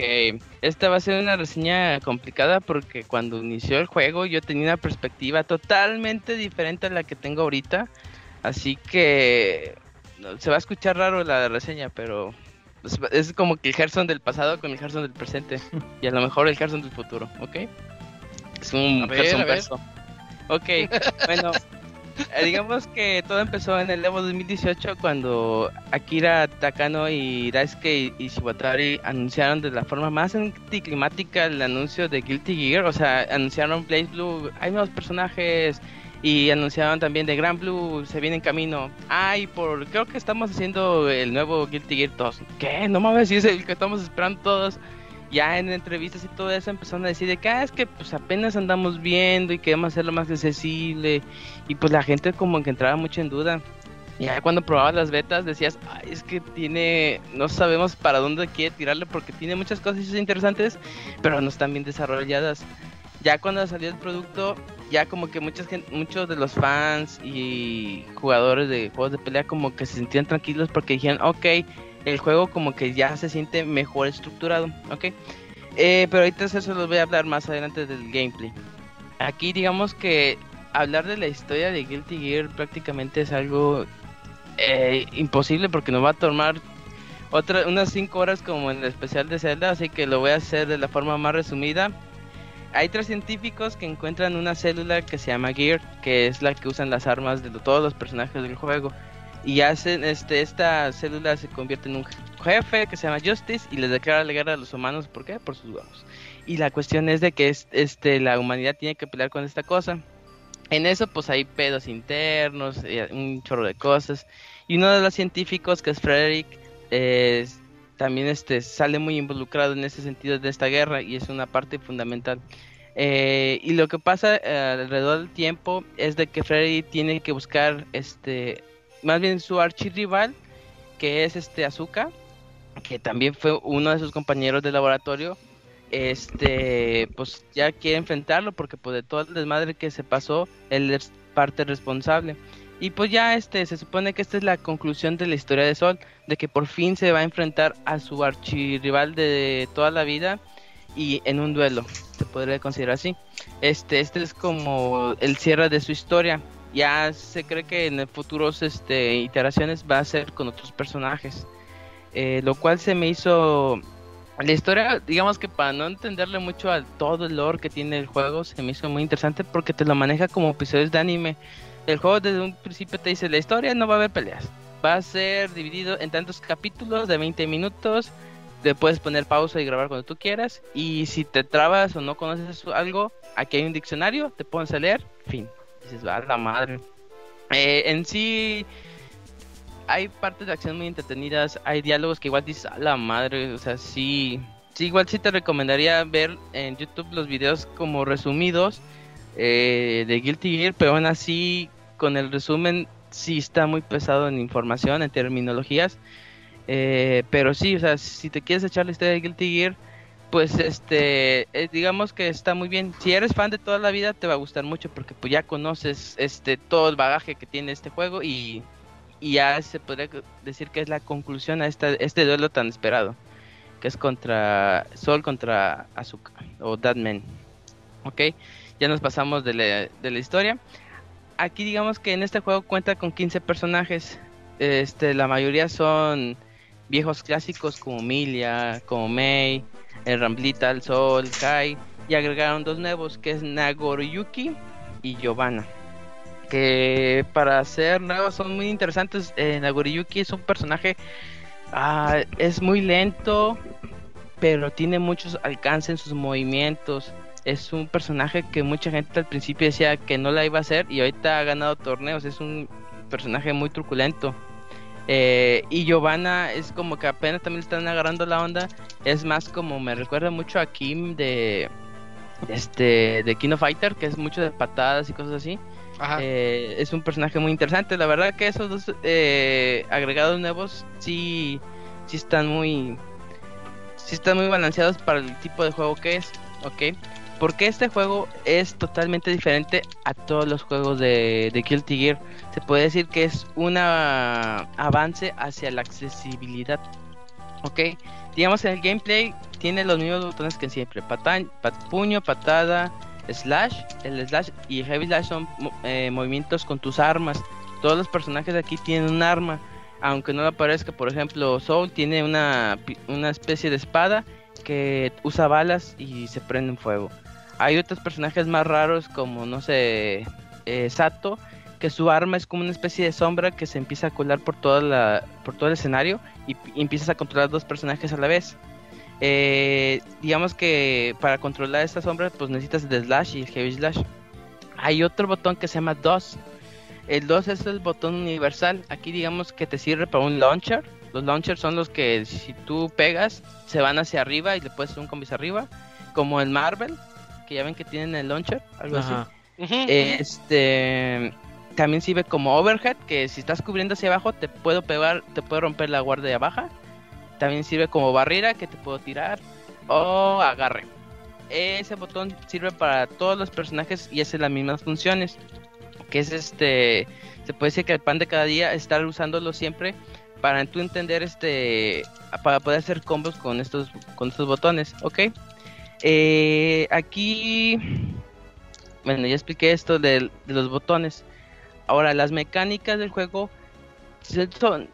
esta va a ser una reseña complicada porque cuando inició el juego yo tenía una perspectiva totalmente diferente a la que tengo ahorita. Así que se va a escuchar raro la reseña, pero es, como que el Gerson del pasado con el Gerson del presente. <laughs> y a lo mejor el Gerson del futuro, ¿ok? Es un Gerson verso. Ok, <laughs> bueno, <laughs> digamos que todo empezó en el Evo 2018 cuando Akira Takano y Daisuke Ishiwatari anunciaron de la forma más anticlimática el anuncio de Guilty Gear. O sea, anunciaron Blaze Blue, hay nuevos personajes, y anunciaron también de Grand Blue se viene en camino. Ay, por creo que estamos haciendo el nuevo Guilty Gear 2. ¿Qué? No mames, si es el que estamos esperando todos. Ya en entrevistas y todo eso empezaron a decir de que ah, es que pues apenas andamos viendo y queremos hacerlo más accesible. Y pues la gente como que entraba mucho en duda. Ya cuando probabas las betas decías, Ay, es que tiene, no sabemos para dónde quiere tirarle porque tiene muchas cosas interesantes, pero no están bien desarrolladas ya cuando salió el producto, ya como que muchas muchos de los fans y jugadores de juegos de pelea como que se sentían tranquilos porque dijeron, ok, el juego como que ya se siente mejor estructurado, ok. Eh, pero ahorita eso los voy a hablar más adelante del gameplay. Aquí digamos que hablar de la historia de Guilty Gear prácticamente es algo eh, imposible porque nos va a tomar otra, unas 5 horas como en el especial de Zelda, así que lo voy a hacer de la forma más resumida hay tres científicos que encuentran una célula que se llama Gear, que es la que usan las armas de todos los personajes del juego. Y hacen, este, esta célula se convierte en un jefe que se llama Justice y les declara la guerra a los humanos. ¿Por qué? Por sus huevos. Y la cuestión es de que este, la humanidad tiene que pelear con esta cosa. En eso pues hay pedos internos, un chorro de cosas. Y uno de los científicos, que es Frederick, es también este, sale muy involucrado en ese sentido de esta guerra y es una parte fundamental. Eh, y lo que pasa eh, alrededor del tiempo es de que Freddy tiene que buscar, este, más bien su archirrival, que es este Azuka, que también fue uno de sus compañeros de laboratorio. Este, pues ya quiere enfrentarlo porque pues de todo el desmadre que se pasó, él es parte responsable. Y pues ya este se supone que esta es la conclusión de la historia de Sol, de que por fin se va a enfrentar a su archirrival de toda la vida y en un duelo, se podría considerar así. Este este es como el cierre de su historia. Ya se cree que en futuros este iteraciones va a ser con otros personajes. Eh, lo cual se me hizo la historia, digamos que para no entenderle mucho a todo el lore que tiene el juego, se me hizo muy interesante porque te lo maneja como episodios de anime el juego desde un principio te dice la historia no va a haber peleas. Va a ser dividido en tantos capítulos de 20 minutos. Le puedes poner pausa y grabar cuando tú quieras. Y si te trabas o no conoces algo, aquí hay un diccionario, te pones a leer, fin. Dices, va la madre. Eh, en sí, hay partes de acción muy entretenidas. Hay diálogos que igual dices, a la madre. O sea, sí. Sí, igual sí te recomendaría ver en YouTube los videos como resumidos eh, de Guilty Gear, pero aún así con el resumen sí está muy pesado en información, en terminologías. Eh, pero sí, o sea, si te quieres echar la historia de Guilty Gear, pues este, eh, digamos que está muy bien. Si eres fan de toda la vida, te va a gustar mucho porque pues ya conoces este todo el bagaje que tiene este juego y, ya se podría decir que es la conclusión a esta, este duelo tan esperado, que es contra Sol contra Azuka o Deadman. Ok, ya nos pasamos de la, de la historia aquí digamos que en este juego cuenta con 15 personajes. Este, la mayoría son viejos clásicos como Milia, como Mei, el Ramblita, el Sol, Kai. Y agregaron dos nuevos que es Nagoriyuki y Giovanna. Que para ser nuevos son muy interesantes. Eh, Nagoriyuki es un personaje. Ah, es muy lento. pero tiene muchos alcances en sus movimientos. Es un personaje que mucha gente al principio decía que no la iba a hacer y ahorita ha ganado torneos. Es un personaje muy truculento. Eh, y Giovanna es como que apenas también están agarrando la onda. Es más como me recuerda mucho a Kim de este de Kino Fighter, que es mucho de patadas y cosas así. Eh, es un personaje muy interesante. La verdad que esos dos eh, agregados nuevos sí, sí están muy, sí están muy balanceados para el tipo de juego que es. Ok. Porque este juego es totalmente diferente a todos los juegos de, de Guilty Gear. Se puede decir que es un avance hacia la accesibilidad. Ok, digamos en el gameplay tiene los mismos botones que siempre: puño, patada, slash. El slash y heavy slash son eh, movimientos con tus armas. Todos los personajes de aquí tienen un arma. Aunque no lo parezca, por ejemplo, Soul tiene una, una especie de espada que usa balas y se prende en fuego. Hay otros personajes más raros como, no sé, eh, Sato, que su arma es como una especie de sombra que se empieza a colar por, todo el escenario y, empiezas a controlar dos personajes a la vez. Eh, digamos que para controlar esta sombra pues necesitas el slash y el heavy slash. Hay otro botón que se llama DOS. El DOS es el botón universal. Aquí digamos que te sirve para un launcher. Los launchers son los que si tú pegas se van hacia arriba y le puedes hacer un combo hacia arriba. Como el Marvel, que ya ven que tienen el launcher, algo así. Este también sirve como overhead, que si estás cubriendo hacia abajo te puedo pegar, te puedo romper la guardia baja. También sirve como barrera que te puedo tirar o agarre. Ese botón sirve para todos los personajes y hace las mismas funciones. Que es este, se puede decir que el pan de cada día estar usándolo siempre para tú entender este, para poder hacer combos con estos, con estos botones, ¿ok? Eh, aquí, bueno, ya expliqué esto de, los botones. Ahora, las mecánicas del juego son,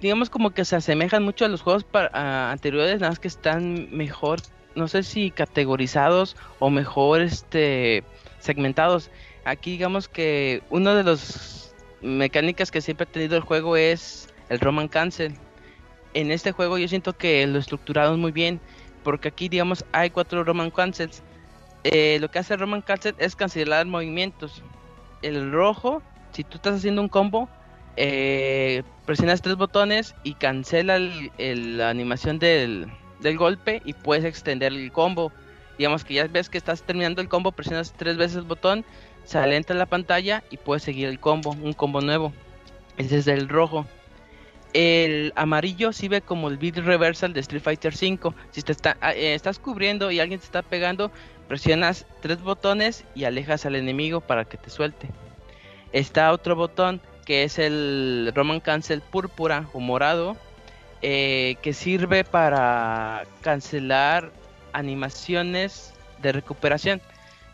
digamos como que se asemejan mucho a los juegos anteriores, nada más que están mejor, no sé si categorizados o mejor este segmentados. Aquí digamos que uno de los mecánicas que siempre ha tenido el juego es el Roman Cancel. En este juego yo siento que lo estructurado muy bien porque aquí digamos hay cuatro Roman Cancels. Eh, lo que hace Roman Cancel es cancelar movimientos. El rojo, si tú estás haciendo un combo, eh, presionas tres botones y cancela la animación del, golpe y puedes extender el combo. Digamos que ya ves que estás terminando el combo, presionas tres veces el botón, sale entre la pantalla y puedes seguir el combo, un combo nuevo. Ese es el rojo. El amarillo sirve como el beat reversal de Street Fighter V. Si te está, ah, eh, estás cubriendo y alguien te está pegando, presionas tres botones y alejas al enemigo para que te suelte. Está otro botón que es el Roman Cancel púrpura o morado, eh, que sirve para cancelar animaciones de recuperación.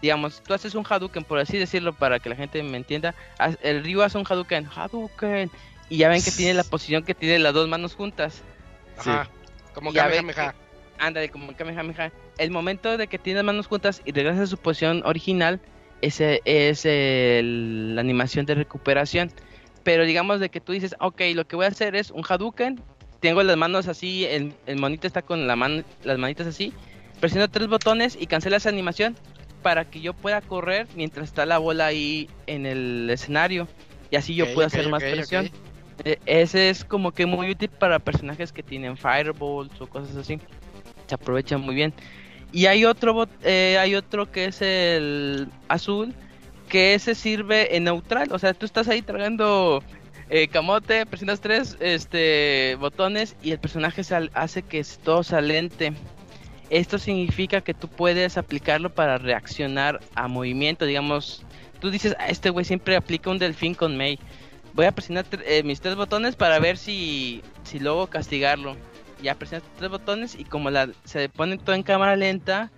Digamos, tú haces un Hadouken, por así decirlo, para que la gente me entienda. El Ryu hace un Hadouken, Hadouken, y ya ven que tiene la <laughs> posición que tiene las dos manos juntas. Ajá. Como Kamehameha. Ándale, como Kamehameha. El momento de que tiene las manos juntas y regresa a su posición original, ese es la animación de recuperación. Pero digamos de que tú dices, ok, lo que voy a hacer es un Hadouken. Tengo las manos así, el, monito está con la mano, las manitas así. Presiono tres botones y cancela esa animación para que yo pueda correr mientras está la bola ahí en el escenario. Y así yo puedo hacer más presión. E, ese es como que muy útil para personajes que tienen fireballs o cosas así. Se aprovecha muy bien. Y hay otro, eh, hay otro que es el azul, que ese sirve en neutral. O sea, tú estás ahí tragando eh, camote, presionas tres este, botones y el personaje hace que todo salente. Esto significa que tú puedes aplicarlo para reaccionar a movimiento. Digamos, tú dices, ah, este güey siempre aplica un delfín con May voy a presionar eh, mis tres botones para ver si, si luego castigarlo. Ya presionas tres botones y como la, se pone todo en cámara lenta,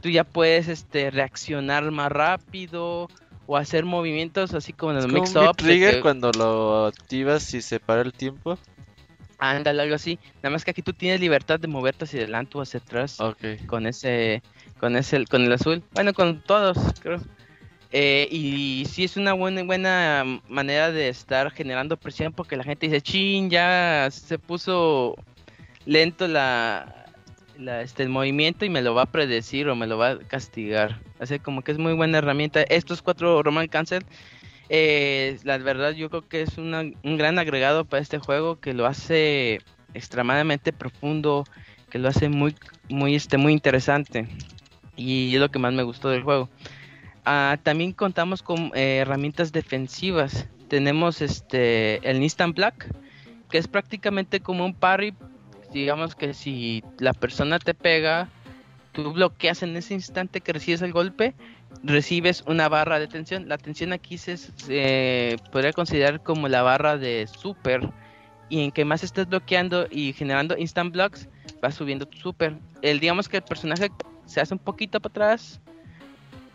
tú ya puedes este reaccionar más rápido o hacer movimientos así como en el mix up. trigger cuando lo activas y se para el tiempo? Ándale, algo así. Nada más que aquí tú tienes libertad de moverte hacia adelante o hacia atrás. Con ese, con ese, con el azul. Bueno, con todos, creo. Eh, y sí es una buena, buena manera de estar generando presión porque la gente dice, chin, ya se puso lento la, este, el movimiento y me lo va a predecir o me lo va a castigar. Así como que es muy buena herramienta. Estos cuatro Roman Cancel, eh, la verdad yo creo que es un gran agregado para este juego que lo hace extremadamente profundo, que lo hace muy, muy, este, muy interesante. Y es lo que más me gustó del juego. Ah, también contamos con eh, herramientas defensivas. Tenemos este el Instant Black, que es prácticamente como un parry. Digamos que si la persona te pega, tú bloqueas en ese instante que recibes el golpe, recibes una barra de tensión. La tensión aquí se, podría considerar como la barra de super. Y en que más estés bloqueando y generando instant blocks, va subiendo tu super. El, digamos que el personaje se hace un poquito para atrás,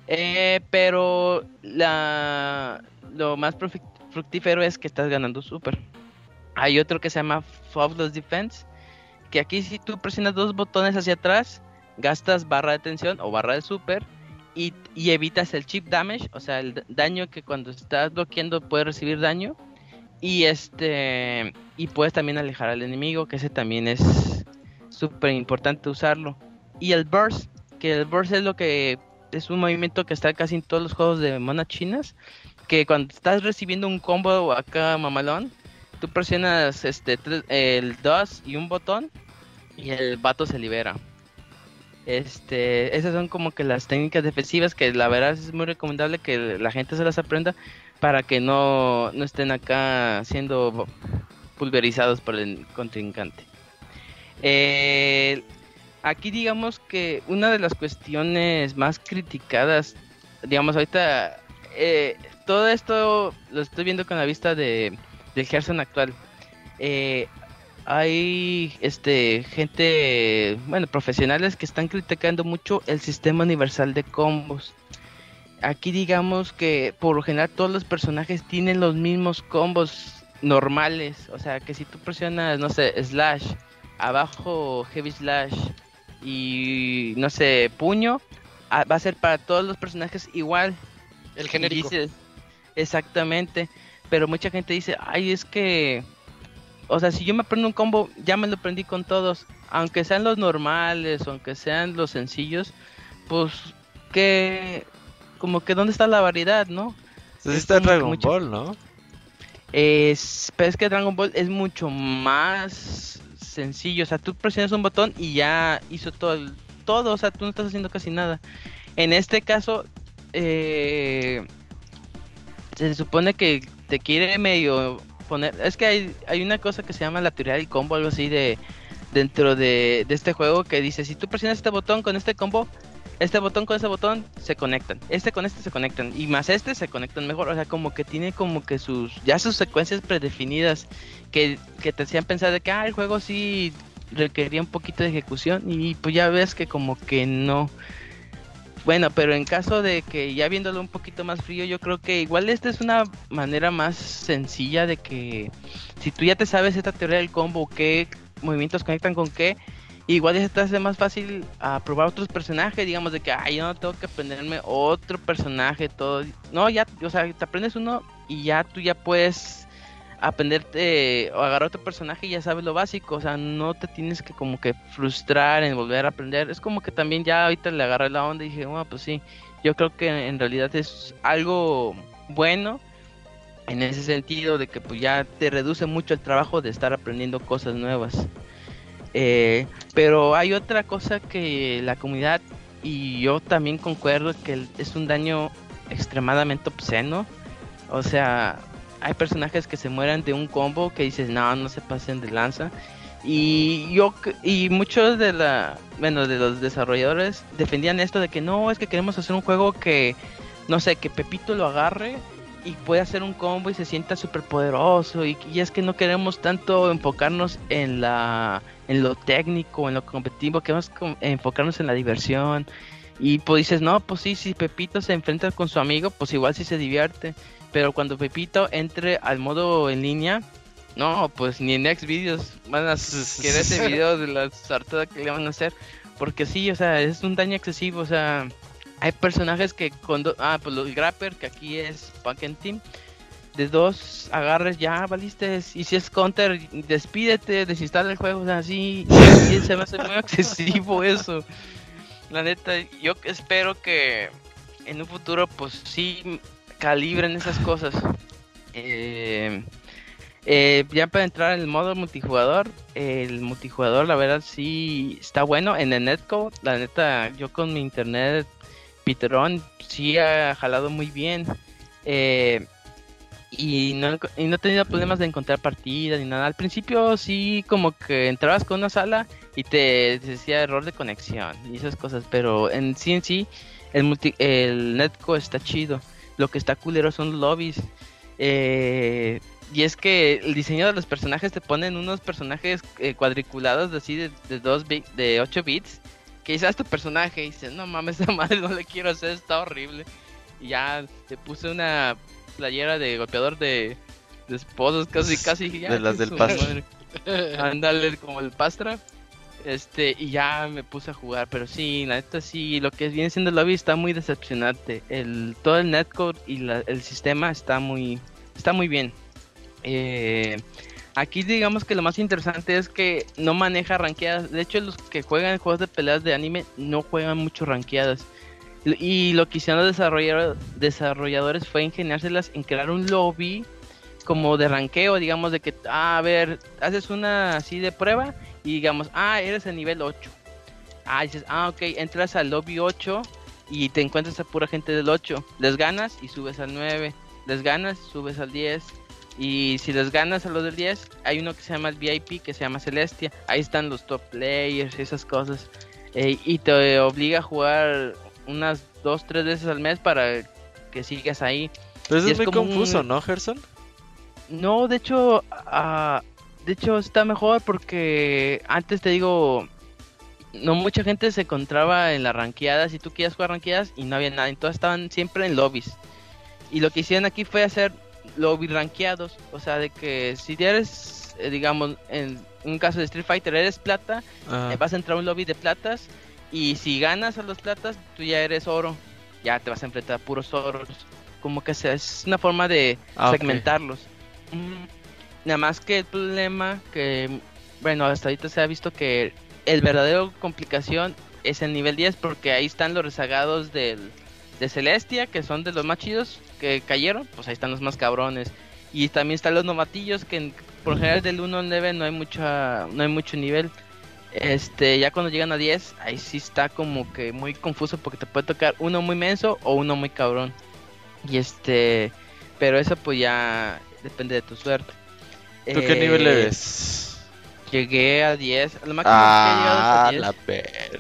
eh, pero la, lo más fructífero es que estás ganando super. Hay otro que se llama Fabulous Defense, que aquí si tú presionas dos botones hacia atrás, gastas barra de tensión o barra de super y, evitas el chip damage, o sea, el daño que cuando estás bloqueando puedes recibir daño. Y este y puedes también alejar al enemigo, que ese también es súper importante usarlo. Y el burst, que el burst es lo que es un movimiento que está casi en todos los juegos de monas chinas, que cuando estás recibiendo un combo acá mamalón, tú presionas este el 2 y un botón y el vato se libera. Este, esas son como que las técnicas defensivas que la verdad es muy recomendable que la gente se las aprenda para que no, no estén acá siendo pulverizados por el contrincante. Eh, aquí digamos que una de las cuestiones más criticadas, digamos ahorita, eh, todo esto lo estoy viendo con la vista de, del Gerson actual. Eh, hay este gente, bueno, profesionales que están criticando mucho el sistema universal de combos. Aquí digamos que por lo general todos los personajes tienen los mismos combos normales, o sea que si tú presionas, no sé, slash, abajo heavy slash, y no sé, puño, ah, va a ser para todos los personajes igual. El genérico. exactamente. Pero mucha gente dice, ay, es que, o sea, si yo me aprendo un combo, ya me lo aprendí con todos. Aunque sean los normales, aunque sean los sencillos, pues que, como que, ¿dónde está la variedad, no? Entonces está Dragon Ball, ¿no? Es, pero es que Dragon Ball es mucho más sencillo. O sea, tú presionas un botón y ya hizo todo, todo. O sea, tú no estás haciendo casi nada. En este caso, eh, se supone que te quiere medio poner. Es que hay, hay una cosa que se llama la teoría del combo, algo así de dentro de, de este juego que dice: si tú presionas este botón con este combo, este botón con ese botón se conectan, este con este se conectan. Y más este se conectan mejor, o sea, como que tiene como que sus ya sus secuencias predefinidas que, que te hacían pensar de que ah, el juego sí requería un poquito de ejecución. Y pues ya ves que como que no. Bueno, pero en caso de que ya viéndolo un poquito más frío, yo creo que igual esta es una manera más sencilla de que si tú ya te sabes esta teoría del combo, qué movimientos conectan con qué, Igual ya se hace más fácil a probar otros personajes, digamos de que, ay, yo no tengo que aprenderme otro personaje, todo. No, ya, o sea, te aprendes uno y ya tú ya puedes aprenderte o agarrar otro personaje y ya sabes lo básico, o sea, no te tienes que como que frustrar en volver a aprender. Es como que también ya ahorita le agarré la onda y dije, bueno, pues sí, yo creo que en realidad es algo bueno en ese sentido de que pues ya te reduce mucho el trabajo de estar aprendiendo cosas nuevas. Eh, pero hay otra cosa que la comunidad y yo también concuerdo que es un daño extremadamente obsceno. O sea, hay personajes que se mueren de un combo que dices, no, no se pasen de lanza. Y yo y muchos de la, bueno, de los desarrolladores defendían esto de que no, es que queremos hacer un juego que no sé, que Pepito lo agarre y puede hacer un combo y se sienta súper poderoso y, y, es que no queremos tanto enfocarnos en la en lo técnico en lo competitivo queremos enfocarnos en la diversión. Y pues dices no pues sí si Pepito se enfrenta con su amigo pues igual sí se divierte. Pero cuando Pepito entre al modo en línea no pues ni en Next Videos van a querer ese <laughs> video de la sartada que le van a hacer. Porque sí o sea es un daño excesivo o sea hay personajes que cuando ah pues el Grapper que aquí es Punk Team de dos agarres ya valiste. Y si es counter, despídete, desinstala el juego. O sea, así y se me hace muy <laughs> excesivo eso. La neta, yo espero que en un futuro, pues sí, calibren esas cosas. Eh, eh, ya para entrar en el modo multijugador, el multijugador la verdad sí está bueno. En el netcode, la neta, yo con mi internet Piterón sí ha jalado muy bien. Eh, y no, y no tenido problemas de encontrar partidas ni nada. Al principio sí como que entrabas con una sala y te decía error de conexión y esas cosas, pero en sí en sí el, multi, el netcode está chido. Lo que está culero son los lobbies. Eh, y es que el diseño de los personajes te ponen unos personajes eh, cuadriculados así de, de, dos de 8 bits. Que dices, tu personaje y dices, no mames, <laughs> esa madre no le quiero hacer, está horrible. Y ya te puse una playera de golpeador de, de esposos, casi, <laughs> casi. Ya, de las <laughs> del Pastra. Ándale, como el Pastra. Este, y ya me puse a jugar, pero sí, la neta sí, lo que viene siendo el lobby está muy decepcionante. El, todo el netcode y la, el sistema está muy, está muy bien. Eh, aquí digamos que lo más interesante es que no maneja ranqueadas. De hecho, los que juegan juegos de peleas de anime no juegan mucho ranqueadas. Y lo que hicieron los desarrolladores fue ingeniárselas en crear un lobby como de ranqueo, digamos, de que, ah, a ver, haces una así de prueba y digamos, ah, eres el nivel 8. Ah, dices, ah, ok, entras al lobby 8 y te encuentras a pura gente del 8. Les ganas y subes al 9. Les ganas, subes al 10. Y si les ganas a los del 10, hay uno que se llama el VIP, que se llama Celestia. Ahí están los top players, esas cosas. Eh, y te obliga a jugar unas 2, 3 veces al mes para que sigas ahí. Pero eso es, muy confuso, un... ¿no, Gerson? No, de hecho, uh, de hecho está mejor porque antes te digo, no mucha gente se encontraba en las ranqueadas y tú querías jugar ranqueadas y no había nada, entonces estaban siempre en lobbies. Y lo que hicieron aquí fue hacer lobby ranqueados, o sea, de que si eres, eh, digamos, en un caso de Street Fighter eres plata, eh, vas a entrar a un lobby de platas y si ganas a los platas, tú ya eres oro, ya te vas a enfrentar a puros oros. Como que es una forma de ah, segmentarlos. Okay. Mm, nada más que el problema que, bueno, hasta ahorita se ha visto que el verdadero complicación es el nivel 10 porque ahí están los rezagados del, de Celestia, que son de los más chidos que cayeron, pues ahí están los más cabrones. Y también están los novatillos que por general del 1 al 9 no hay mucha no hay mucho nivel. Este, ya cuando llegan a 10, ahí sí está como que muy confuso porque te puede tocar uno muy menso o uno muy cabrón. Y este, pero eso pues ya depende de tu suerte. ¿Tú qué nivel Eh, eres? Llegué a 10, lo máximo que he Ah, llegado a 10. la verga.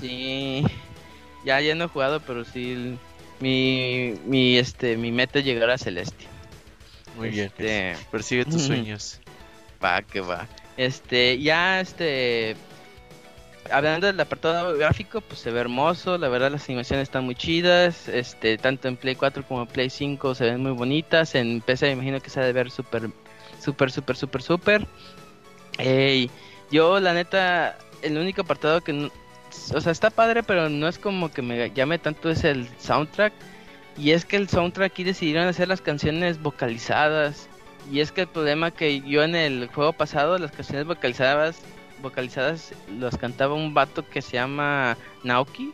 Sí. Ya ya no he jugado, pero sí mi mi este mi meta es llegar a Celestia. Muy bien. Este, Persigue tus sueños. Va, que va. Este, ya este. Hablando del apartado gráfico, pues se ve hermoso. La verdad, las animaciones están muy chidas. Este, tanto en Play 4 como en Play 5 se ven muy bonitas. En PC me imagino que se ha de ver súper, súper, súper, súper, súper. Yo, la neta, el único apartado que. no- o sea, está padre, pero no es como que me llame tanto es el soundtrack. Y es que el soundtrack aquí decidieron hacer las canciones vocalizadas. Y es que el problema que yo en el juego pasado, las canciones vocalizadas, vocalizadas las cantaba un vato que se llama Naoki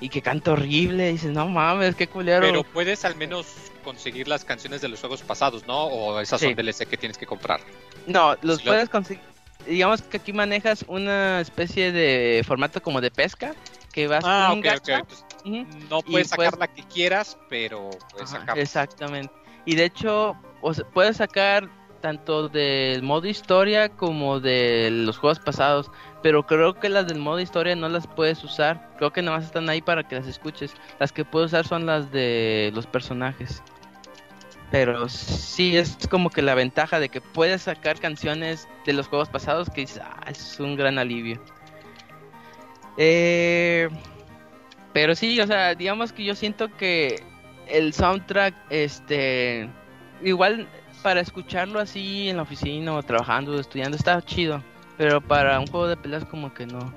y que canta horrible. Y dices, no mames, qué culero. Pero puedes al menos conseguir las canciones de los juegos pasados, ¿no? O esas Sí. son DLC que tienes que comprar. No, los lo- puedes conseguir. Digamos que aquí manejas una especie de formato como de pesca que vas Ah, con un gacha. Ujú. no puedes sacar puedes- la que quieras, pero puedes Ajá, sacar. Exactamente. Y de hecho, o sea, puedes sacar tanto del modo historia como de los juegos pasados. Pero creo que las del modo historia no las puedes usar. Creo que nada más están ahí para que las escuches. Las que puedes usar son las de los personajes. Pero sí es como que la ventaja de que puedes sacar canciones de los juegos pasados que dices, ah, es un gran alivio. Eh, pero sí, o sea, digamos que yo siento que el soundtrack, este, igual para escucharlo así en la oficina o trabajando o estudiando está chido, pero para un juego de peleas como que no.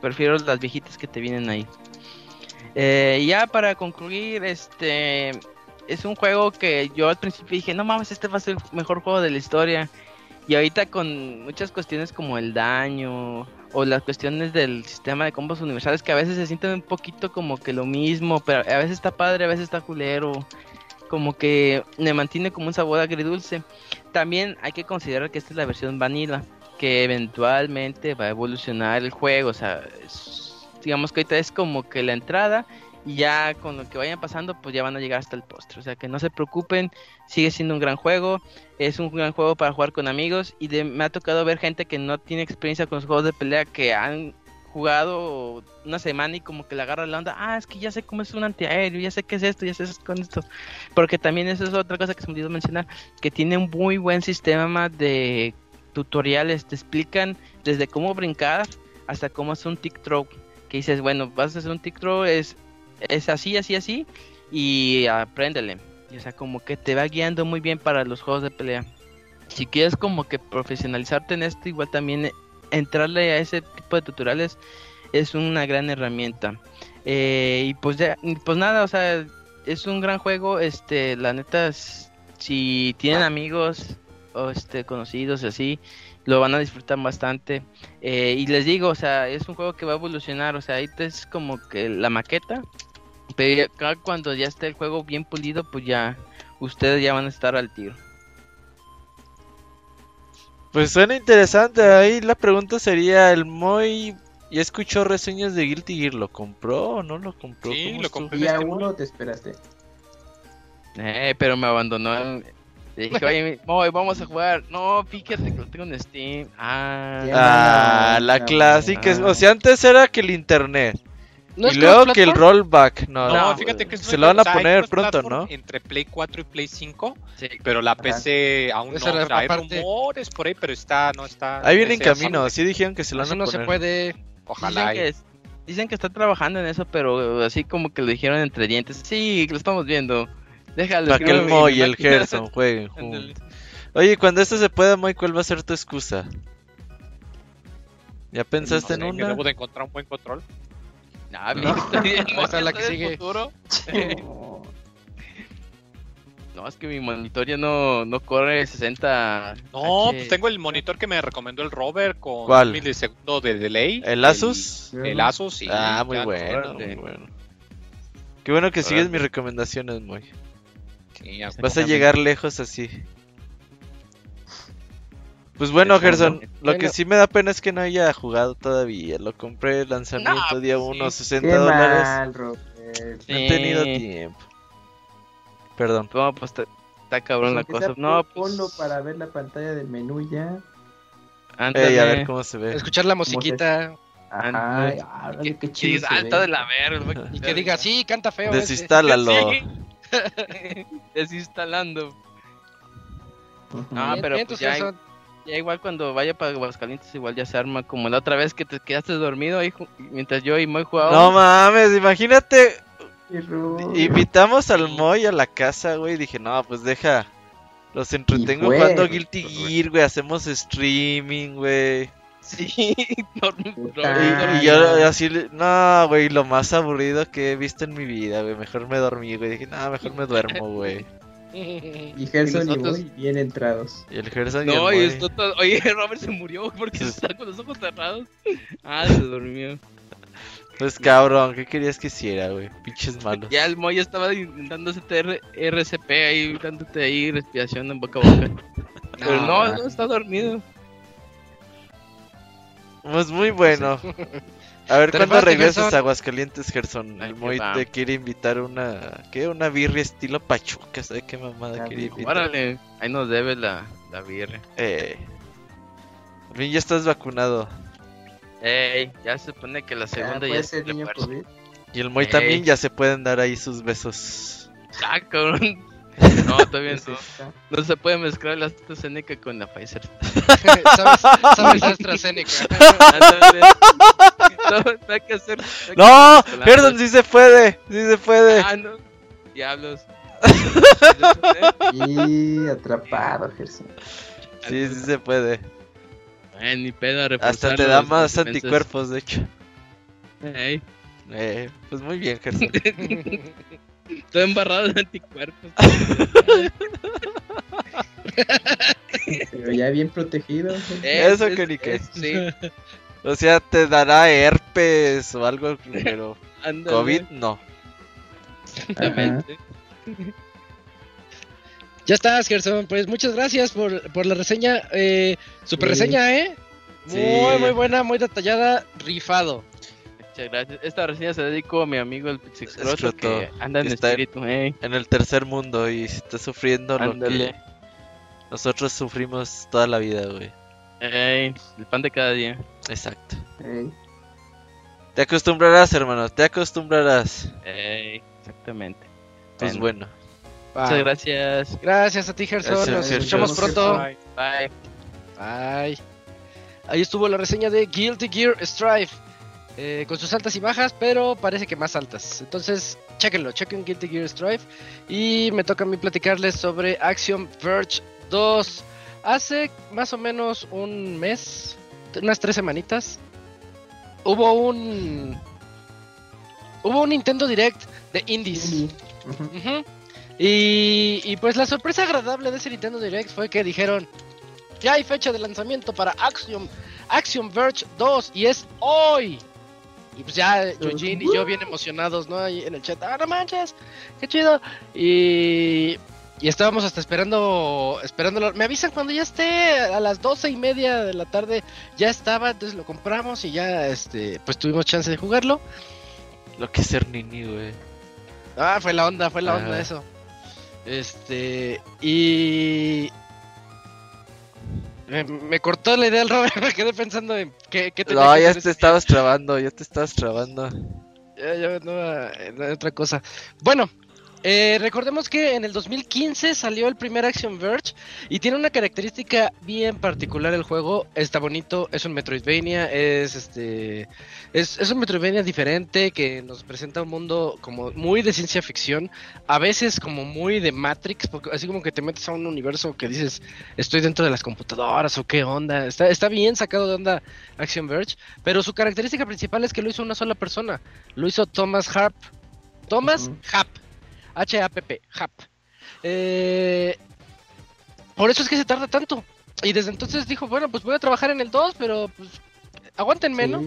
Prefiero las viejitas que te vienen ahí. Eh, ya para concluir, este, es un juego que yo al principio dije, no mames, este va a ser el mejor juego de la historia. Y ahorita con muchas cuestiones como el daño o las cuestiones del sistema de combos universales que a veces se sienten un poquito como que lo mismo, pero a veces está padre, a veces está culero, como que me mantiene como un sabor agridulce. También hay que considerar que esta es la versión vanilla, que eventualmente va a evolucionar el juego, o sea, digamos que ahorita es como que la entrada y ya con lo que vayan pasando pues ya van a llegar hasta el postre. O sea que no se preocupen, sigue siendo un gran juego, es un gran juego para jugar con amigos y me ha tocado ver gente que no tiene experiencia con los juegos de pelea que han jugado una semana y como que le agarra la onda, ah, es que ya sé cómo es un antiaéreo, ya sé qué es esto, ya sé con esto. Porque también eso es otra cosa que se me olvidó mencionar, que tiene un muy buen sistema de tutoriales, te explican desde cómo brincar hasta cómo hacer un tick throw. Que dices, bueno, vas a hacer un tick throw, es es así, así, así, y apréndele. o sea, como que te va guiando muy bien para los juegos de pelea. Si quieres como que profesionalizarte en esto, igual también entrarle a ese tipo de tutoriales es una gran herramienta. Eh, y pues ya, pues nada, o sea, es un gran juego, este, la neta, si tienen amigos o este conocidos así, lo van a disfrutar bastante. Eh, y les digo, o sea, es un juego que va a evolucionar, o sea, ahí es como que la maqueta pero cuando ya esté el juego bien pulido, pues ya ustedes ya van a estar al tiro. Pues suena interesante. Ahí la pregunta sería: ¿el Moy ya escuchó reseñas de Guilty Gear? ¿Lo compró o no lo compró? Sí, lo compré. ¿Y a uno te esperaste? Eh, pero me abandonó. Dije, <laughs> oye, Moy, vamos a jugar. No, fíjate que lo tengo en Steam. Ah, ah la clásica. O sea, antes era que el internet y luego que el rollback, no, no, fíjate que se lo van a poner pronto, ¿no? Entre Play 4 y Play 5, sí. pero la PC aún no, hay rumores por ahí, pero está, no está. Ahí viene en camino, sí dijeron que se lo van a poner. no se puede, ojalá. Dicen que, dicen que está trabajando en eso, pero así como que lo dijeron entre dientes, sí, lo estamos viendo. Déjalo. Para que el Mo y el Gerson jueguen <laughs> juntos. Oye, cuando esto se pueda, Moy, ¿cuál va a ser tu excusa? ¿Ya pensaste en una? Que debo de encontrar un buen control. Ah, no, <laughs> la que sigue. <laughs> No, es que mi monitor ya no, no corre 60. No, pues tengo el monitor que me recomendó el Robert con ¿Cuál? milisegundos de delay. ¿El Asus? El, Asus, sí. Ah, muy bueno, muy bueno. Qué bueno que sigues mis recomendaciones, muy. Vas a llegar lejos así. Pues bueno, Gerson, lo que sí me da pena es que no haya jugado todavía. Lo compré el lanzamiento día 1, 60 dólares. no he tenido tiempo. Perdón. No, pues está, cabrón la cosa. No, pues... ponlo para ver la pantalla del menú ya. Ey, a ver cómo se ve. Escuchar la musiquita. Ajá, ay, qué chido. alta de la verga. Y que diga, sí, canta feo. Desinstálalo. <laughs> <laughs> Desinstalando. Ah, pero pues ya, ya igual cuando vaya para Aguascalientes igual ya se arma como la otra vez que te quedaste dormido ahí mientras yo y Moy jugábamos. No mames, imagínate. Invitamos al Moy a la casa, güey. Dije, no, pues deja. Los entretengo jugando Guilty Gear, güey. Hacemos streaming, güey. Sí, <laughs> y, yo así, no, güey, lo más aburrido que he visto en mi vida, güey. Mejor me dormí, güey. Dije, no, mejor me duermo, güey. <laughs> Y Gerson y, Moy bien entrados. Y el Gerson no, y, esto todo... Oye, <laughs> Robert se murió porque está con los ojos cerrados. Ah, se durmió. Pues cabrón, ¿qué querías que hiciera, güey? Pinches malos. Ya el Moy estaba intentando hacerte RCP ahí, dándote ahí respiración en boca a boca. Pero no, no, está dormido. Pues muy bueno. <laughs> A ver, ¿cuándo regresas a Aguascalientes, Gerson? El Moy te quiere invitar una... ¿Qué? Una birria estilo Pachuca, ¿sabes qué mamada quiere invitar? Órale, ahí nos debe la, la birria. Eh... Bien, ya estás vacunado. Ey, ya se supone que la segunda ya, se niño Y el Moy también ya se pueden dar ahí sus besos. Ah, cabrón. <laughs> No, todavía no. No se puede mezclar la AstraZeneca con la Pfizer. <laughs> ¿Sabes, sabes AstraZeneca? <laughs> no, no hay que hacer. no, perdón, sí se puede. Sí se puede. Ah, no. Diablos. y atrapado, Gerson. Sí, sí se puede. Eh, ni pedo Hasta te da más anticuerpos, de hecho. Hey. Eh, pues muy bien, Gerson. Todo embarrado en anticuerpos. <laughs> Pero ya bien protegido. Eso Es- que ni qué. es- Sí, <laughs> O sea, te dará herpes o algo, pero COVID no. Exactamente. Ya estás, Gerson. Pues muchas gracias por, por la reseña. Eh, super Sí. reseña, ¿eh? Muy, Sí. muy buena, muy detallada. Rifado. Muchas gracias. Esta reseña se dedico a mi amigo el Pixexcroto Escroto, que anda en que está- espíritu, eh. En el tercer mundo y está sufriendo lo Ándale. que nosotros sufrimos toda la vida, güey. Ey, el pan de cada día. Exacto. Ey, Te acostumbrarás, hermano, te acostumbrarás. Ey, exactamente. Pues Bueno. bueno. Muchas gracias. Gracias a ti, Gerson. Gracias, Nos escuchamos pronto. Bye. Bye. Bye. Ahí estuvo la reseña de Guilty Gear Strive. Eh, con sus altas y bajas, pero parece que más altas. Entonces, chequenlo, chequen Guilty Gear Strive. Y me toca a mí platicarles sobre Action Verge 2. Hace más o menos un mes, unas tres semanitas, hubo un. Hubo un Nintendo Direct de Indies. y, y pues la sorpresa agradable de ese Nintendo Direct fue que dijeron ya hay fecha de lanzamiento para Action, Action Verge 2 y es hoy. Y pues ya Eugene y yo bien emocionados, ¿no? Ahí en el chat, ah, no manches, qué chido. Y, y estábamos hasta esperando, esperándolo. Me avisan cuando ya esté a las doce y media de la tarde, ya estaba, entonces lo compramos y ya, este, pues tuvimos chance de jugarlo. Lo que es ser nini, güey. Ah, fue la onda, fue la onda eso. Este, y. Me, me cortó la idea el Robert, <laughs> me quedé pensando en qué, qué tenía No, que ya hacer te estabas trabando, ya te estabas trabando. Ya, ya andaba en otra cosa. Bueno, eh, recordemos que en el 2015 salió el primer Action Verge y tiene una característica bien particular el juego. Está bonito, es un Metroidvania, es este es, es un Metroidvania diferente que nos presenta un mundo como muy de ciencia ficción, a veces como muy de Matrix, porque así como que te metes a un universo que dices, estoy dentro de las computadoras o qué onda. Está, está bien sacado de onda Action Verge, pero su característica principal es que lo hizo una sola persona. Lo hizo Thomas Harp. Thomas. Happ. H-A-P-P. Happ. Eh, por eso es que se tarda tanto. Y desde entonces dijo, bueno, pues voy a trabajar en el 2, pero pues aguántenme, ¿no?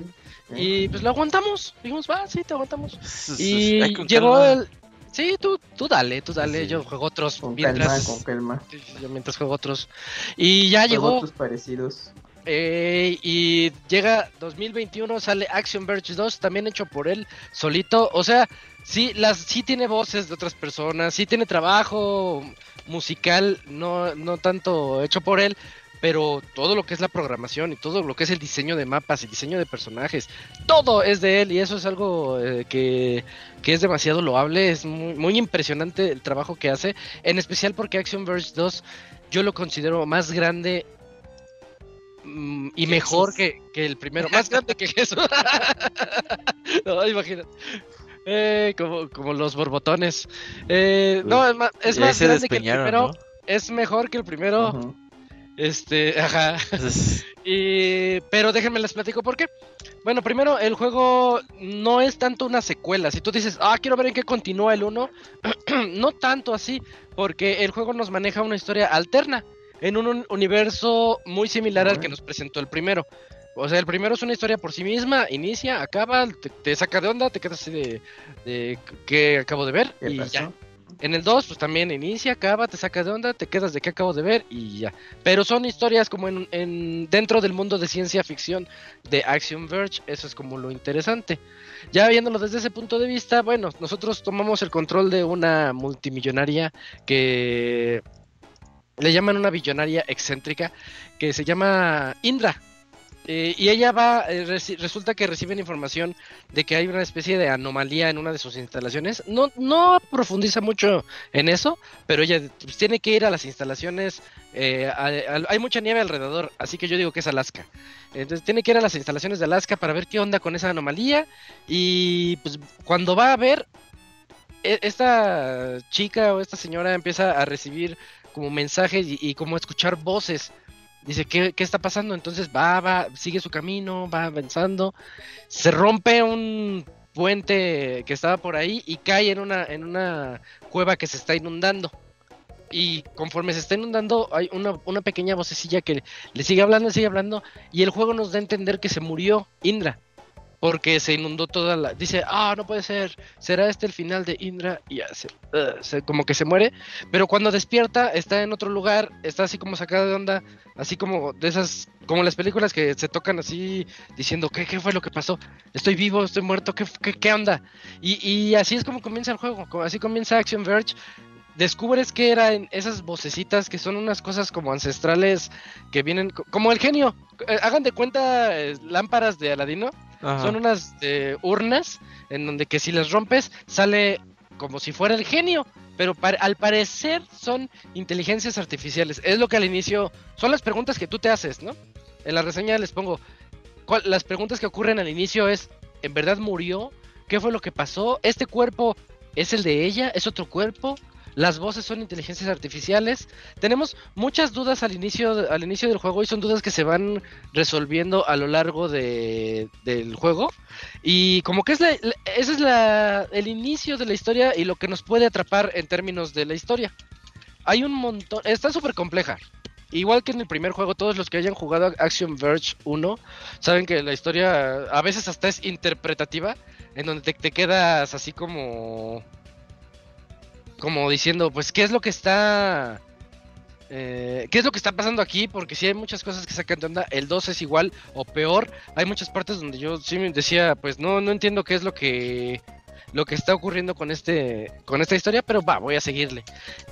Y pues lo aguantamos. Dijimos, va, sí, te aguantamos. Y llegó calma. el... Sí, tú, tú dale, tú dale. Sí. Yo juego otros Con calma, mientras... con calma. Yo mientras juego otros. Y ya llegó... Robots parecidos. Eh, y llega 2021, sale Action Verge 2, también hecho por él solito. O sea, sí, las, sí tiene voces de otras personas, sí tiene trabajo musical, no, no tanto hecho por él, pero todo lo que es la programación y todo lo que es el diseño de mapas y diseño de personajes, todo es de él y eso es algo eh, que, que es demasiado loable, es muy, muy impresionante el trabajo que hace, en especial porque Action Verge 2 yo lo considero más grande mm, y mejor que, que el primero, más grande que Jesús. <laughs> no, imagínate. Eh, como, como los borbotones. Eh, no, es más, es más grande que el primero. ¿no? Es mejor que el primero. Este, ajá. <laughs> Y, pero déjenme les platico por qué. Bueno, primero, el juego no es tanto una secuela. Si tú dices, ah, quiero ver en qué continúa el 1, <clears throat> no tanto así, porque el juego nos maneja una historia alterna en un un universo muy similar al que nos presentó el primero. O sea, el primero es una historia por sí misma, inicia, acaba, te, te saca de onda, te quedas así de, de qué acabo de ver ¿Qué y pasó? ya. En el 2, pues también inicia, acaba, te saca de onda, te quedas de qué acabo de ver y ya. Pero son historias como en, en- dentro del mundo de ciencia ficción de Action Verge, eso es como lo interesante. Ya viéndolo desde ese punto de vista, bueno, nosotros tomamos el control de una multimillonaria que le llaman una billonaria excéntrica que se llama Indra. Eh, y ella va, eh, resulta que reciben información de que hay una especie de anomalía en una de sus instalaciones. No, no profundiza mucho en eso, pero ella pues, tiene que ir a las instalaciones. eh, hay mucha nieve alrededor, así que yo digo que es Alaska. Entonces tiene que ir a las instalaciones de Alaska para ver qué onda con esa anomalía. Y pues cuando va a ver, e- esta chica o esta señora empieza a recibir como mensajes y, como escuchar voces. Dice, ¿qué, ¿qué está pasando? Entonces va, va, sigue su camino, va avanzando. Se rompe un, puente que estaba por ahí y cae en una, en una cueva que se está inundando. Y conforme se está inundando, hay una, una pequeña vocecilla que le sigue hablando, sigue hablando, y el juego nos da a entender que se murió Indra porque se inundó toda la... Dice, ah, no puede ser, será este el final de Indra y ya se, como que se muere, pero cuando despierta está en otro lugar, está así como sacada de onda, así como de esas, como las películas que se tocan así diciendo, ¿qué, qué fue lo que pasó? Estoy vivo, estoy muerto, ¿qué, qué, qué onda? Y, y así es como comienza el juego, así comienza Action Verge descubres que eran esas vocecitas que son unas cosas como ancestrales que vienen como el genio. Eh, hagan de cuenta eh, lámparas de Aladino. Son unas eh, urnas en donde que si las rompes sale como si fuera el genio, pero al parecer son inteligencias artificiales. Es lo que al inicio son las preguntas que tú te haces, ¿no? En la reseña les pongo las preguntas que ocurren al inicio es ¿en verdad murió? ¿Qué fue lo que pasó? ¿Este cuerpo es el de ella? ¿Es otro cuerpo? Las voces son inteligencias artificiales. Tenemos muchas dudas al inicio, al inicio del juego y son dudas que se van resolviendo a lo largo de, del juego. Y como que es la, ese es la, el inicio de la historia y lo que nos puede atrapar en términos de la historia. Hay un montón, está súper compleja. Igual que en el primer juego, todos los que hayan jugado Action Verge 1 saben que la historia a veces hasta es interpretativa, en donde te quedas así como como diciendo, pues, ¿qué es lo que está... Eh, ¿Qué es lo que está pasando aquí? Porque si hay muchas cosas que sacan de onda. El 2 es igual o peor. Hay muchas partes donde yo sí me decía, pues no, no entiendo qué es lo que lo que está ocurriendo con este con esta historia, pero va, voy a seguirle.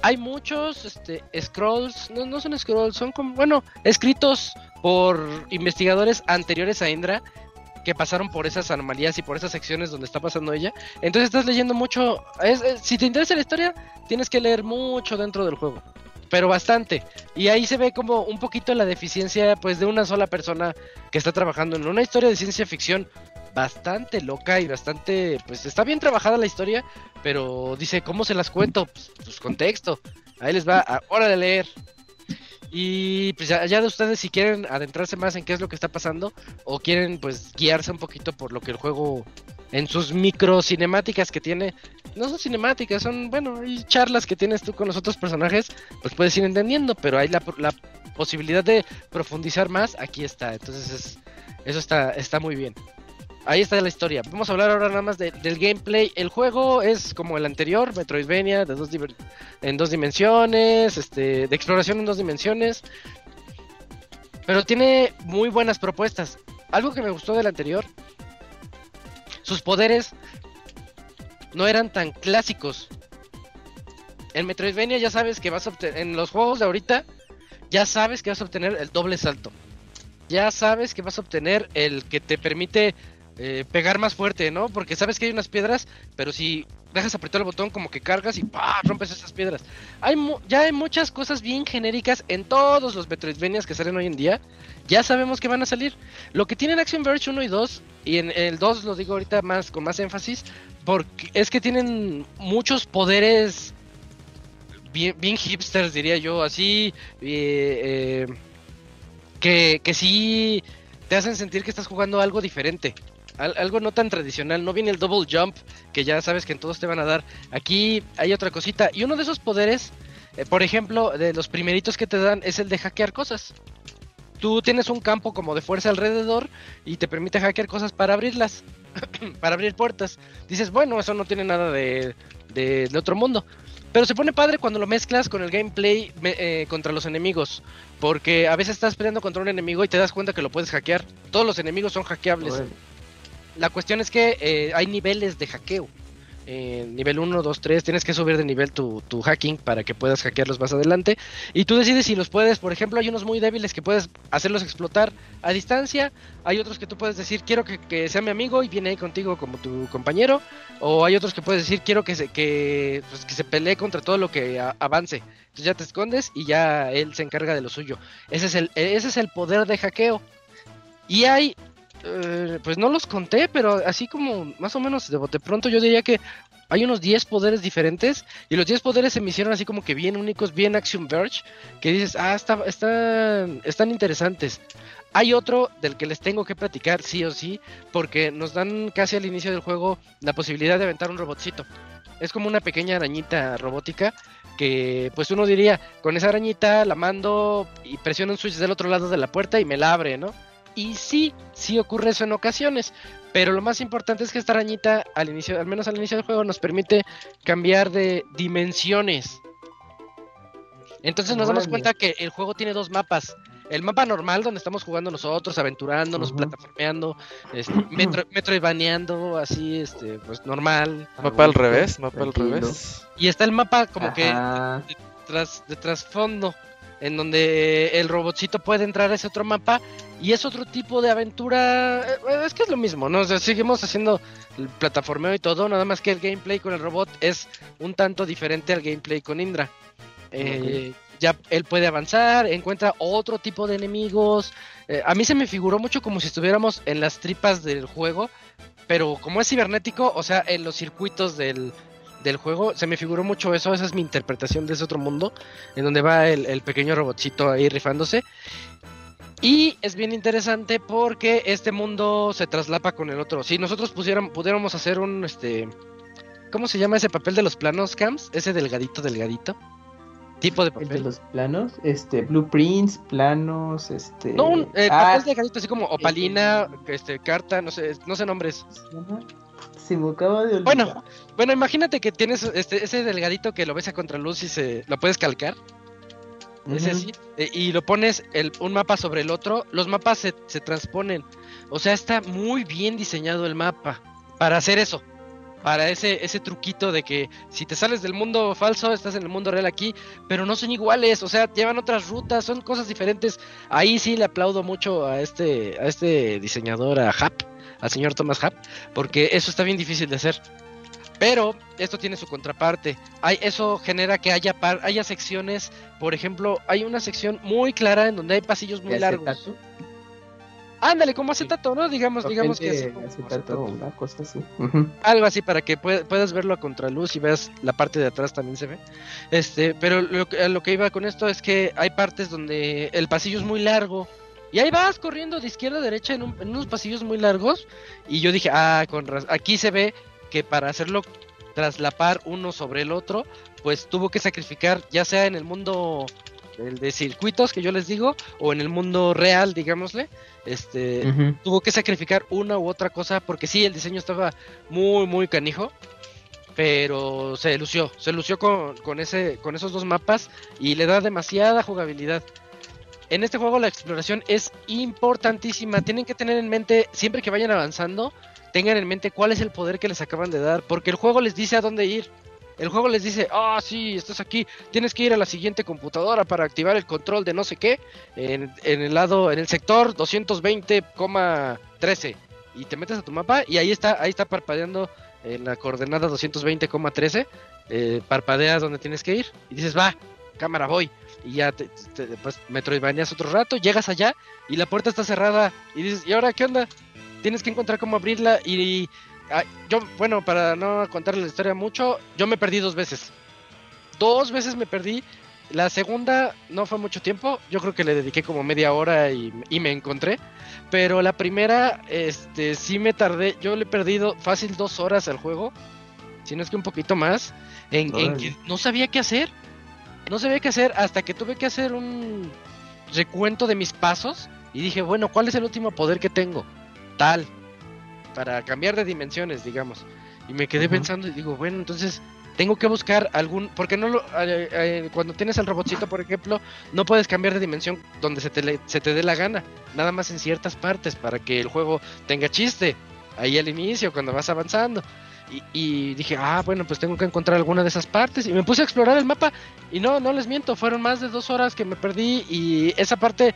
Hay muchos este, scrolls, no, no son scrolls, son como, bueno, escritos por investigadores anteriores a Indra que pasaron por esas anomalías y por esas secciones donde está pasando ella. Entonces estás leyendo mucho. si te interesa la historia, tienes que leer mucho dentro del juego. Pero bastante. Y ahí se ve como un poquito la deficiencia pues de una sola persona que está trabajando en una historia de ciencia ficción bastante loca y bastante pues está bien trabajada la historia, pero dice, ¿cómo se las cuento? Pues, pues contexto. Ahí les va, a hora de leer. Y pues ya, de ustedes si quieren adentrarse más en qué es lo que está pasando o quieren pues guiarse un poquito por lo que el juego en sus micro cinemáticas que tiene, no son cinemáticas, son bueno, y charlas que tienes tú con los otros personajes, pues puedes ir entendiendo, pero hay la, la posibilidad de profundizar más, aquí está, entonces eso está, está muy bien ahí está la historia. Vamos a hablar ahora nada más del gameplay. El juego es como el anterior, Metroidvania, de dos en dos dimensiones, este, de exploración en dos dimensiones. Pero tiene muy buenas propuestas. Algo que me gustó del anterior, sus poderes no eran tan clásicos. En Metroidvania ya sabes que vas a obtener, en los juegos de ahorita, ya sabes que vas a obtener el doble salto. Ya sabes que vas a obtener el que te permite eh, pegar más fuerte, ¿no? Porque sabes que hay unas piedras, pero si dejas apretar el botón como que cargas y ¡pah! rompes esas piedras. Hay ya hay muchas cosas bien genéricas en todos los Metroidvanias que salen hoy en día. Ya sabemos que van a salir. Lo que tienen Action Verge 1 y 2, y en el 2 lo digo ahorita más con más énfasis, porque es que tienen muchos poderes bien, hipsters, diría yo, así, eh, eh, que, que sí te hacen sentir que estás jugando algo diferente algo no tan tradicional. No viene el double jump, que ya sabes que en todos te van a dar. Aquí hay otra cosita. Y uno de esos poderes, eh, por ejemplo, de los primeritos que te dan, es el de hackear cosas. Tú tienes un campo como de fuerza alrededor y te permite hackear cosas para abrirlas, <clears throat> para abrir puertas. Dices, bueno, eso no tiene nada de, de, otro mundo. Pero se pone padre cuando lo mezclas con el gameplay eh, contra los enemigos. Porque a veces estás peleando contra un enemigo y te das cuenta que lo puedes hackear. Todos los enemigos son hackeables. La cuestión es que eh, hay niveles de hackeo. Eh, nivel 1, 2, 3, tienes que subir de nivel tu, tu, hacking para que puedas hackearlos más adelante. Y tú decides si los puedes, por ejemplo, hay unos muy débiles que puedes hacerlos explotar a distancia. Hay otros que tú puedes decir, quiero que, sea mi amigo y viene ahí contigo como tu compañero. O hay otros que puedes decir, quiero que se, que, pues, que se pelee contra todo lo que avance. Entonces ya te escondes y ya él se encarga de lo suyo. Ese es el, ese es el poder de hackeo. Y hay eh, pues no los conté, pero así como más o menos de bote pronto yo diría que hay unos 10 poderes diferentes y los 10 poderes se me hicieron así como que bien únicos, bien Action Verge, que dices, ah, está, están interesantes. Hay otro del que les tengo que platicar sí o sí, porque nos dan casi al inicio del juego la posibilidad de aventar un robotcito. Es como una pequeña arañita robótica que pues uno diría, con esa arañita la mando y presiono un switch del otro lado de la puerta y me la abre, ¿no? Y sí, sí ocurre eso en ocasiones, pero lo más importante es que esta arañita al inicio, al menos al inicio del juego nos permite cambiar de dimensiones. Entonces nos damos cuenta que el juego tiene dos mapas. El mapa normal donde estamos jugando nosotros, aventurándonos, plataformeando, este, <clears throat> metro, metroidvaneando, así, este, pues normal. Mapa al revés, mapa al revés. Y está el mapa como que de, trasfondo, en donde el robotcito puede entrar a ese otro mapa y es otro tipo de aventura. Eh, es que es lo mismo, ¿no? seguimos haciendo el plataformeo y todo, nada más que el gameplay con el robot es un tanto diferente al gameplay con Indra. Eh, ya él puede avanzar, encuentra otro tipo de enemigos. Eh, a mí se me figuró mucho como si estuviéramos en las tripas del juego, pero como es cibernético, o sea, en los circuitos del, juego, se me figuró mucho eso, esa es mi interpretación de ese otro mundo, en donde va el, pequeño robotcito ahí rifándose. Y es bien interesante porque este mundo se traslapa con el otro. Si nosotros pusiéramos, pudiéramos hacer un, este, ¿cómo se llama ese papel de los planos, Cams? Ese delgadito, delgadito tipo de papel. de los planos, este, blueprints, planos, este. No, un eh, ah, papel así como opalina, este, carta, no sé, no sé nombres. Se me acaba de olvidar. Bueno, bueno, imagínate que tienes este, ese delgadito que lo ves a contraluz y se lo puedes calcar. Ese eh, y lo pones el, un mapa sobre el otro, los mapas se, se transponen. O sea, está muy bien diseñado el mapa para hacer eso para ese, ese truquito de que si te sales del mundo falso, estás en el mundo real aquí, pero no son iguales, o sea, llevan otras rutas, son cosas diferentes. Ahí sí le aplaudo mucho a este, a este diseñador, a Hap, al señor Thomas Hap, porque eso está bien difícil de hacer. Pero esto tiene su contraparte. Hay, eso genera que haya, haya secciones, por ejemplo, hay una sección muy clara en donde hay pasillos muy largos. Ándale, como acetato, ¿no? Digamos, digamos que una cosa así. Algo así para que puedas verlo a contraluz y veas la parte de atrás también se ve. Este, pero lo, lo que iba con esto es que hay partes donde el pasillo es muy largo y ahí vas corriendo de izquierda a derecha en, unos pasillos muy largos y yo dije, ah, con aquí se ve que para hacerlo traslapar uno sobre el otro, pues tuvo que sacrificar, ya sea en el mundo el de circuitos que yo les digo, o en el mundo real, digámosle, este, tuvo que sacrificar una u otra cosa, porque sí, el diseño estaba muy, muy canijo, pero se lució, se lució con, con, ese, con esos dos mapas y le da demasiada jugabilidad. En este juego la exploración es importantísima, tienen que tener en mente, siempre que vayan avanzando, tengan en mente cuál es el poder que les acaban de dar, porque el juego les dice a dónde ir. El juego les dice, ah, sí, estás aquí, tienes que ir a la siguiente computadora para activar el control de no sé qué, en, el lado, en el sector 220,13. Y te metes a tu mapa y ahí está, ahí está parpadeando en la coordenada 220,13, eh, parpadeas donde tienes que ir y dices, va, cámara, voy. Y ya te, te, pues metroidvaneas otro rato, llegas allá y la puerta está cerrada y dices, ¿y ahora qué onda? Tienes que encontrar cómo abrirla y Ah, yo, bueno, para no contarle la historia mucho, yo me perdí dos veces. Dos veces me perdí. La segunda no fue mucho tiempo, yo creo que le dediqué como media hora y, me encontré. Pero la primera, este, sí me tardé, yo le he perdido fácil dos horas al juego, si no es que un poquito más, en, que no sabía qué hacer. No sabía qué hacer hasta que tuve que hacer un recuento de mis pasos y dije, bueno, ¿cuál es el último poder que tengo? Tal, para cambiar de dimensiones, digamos. Y me quedé pensando y digo, bueno, entonces tengo que buscar algún, porque no lo, eh, eh, cuando tienes el robotcito, por ejemplo, no puedes cambiar de dimensión donde se te, se te dé la gana, nada más en ciertas partes para que el juego tenga chiste, ahí al inicio, cuando vas avanzando. Y, dije, ah, bueno, pues tengo que encontrar alguna de esas partes. Y me puse a explorar el mapa. Y no, no les miento, fueron más de dos horas que me perdí. Y esa parte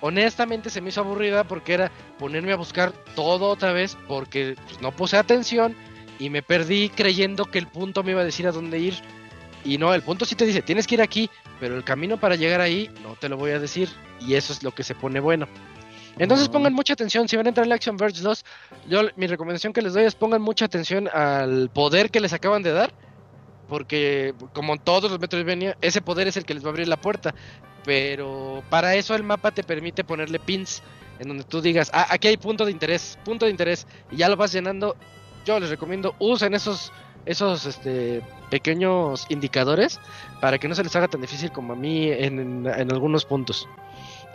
honestamente se me hizo aburrida porque era ponerme a buscar todo otra vez porque pues, no puse atención y me perdí creyendo que el punto me iba a decir a dónde ir. Y no, el punto sí te dice, tienes que ir aquí, pero el camino para llegar ahí no te lo voy a decir. Y eso es lo que se pone bueno. Entonces pongan mucha atención, si van a entrar en Action Verge 2, yo mi recomendación que les doy es pongan mucha atención al poder que les acaban de dar porque como todos los Metroidvania, ese poder es el que les va a abrir la puerta. Pero para eso el mapa te permite ponerle pins. en donde tú digas, ah, aquí hay punto de interés, punto de interés, y ya lo vas llenando, yo les recomiendo, usen esos, esos este, pequeños indicadores para que no se les haga tan difícil como a mí en, en algunos puntos.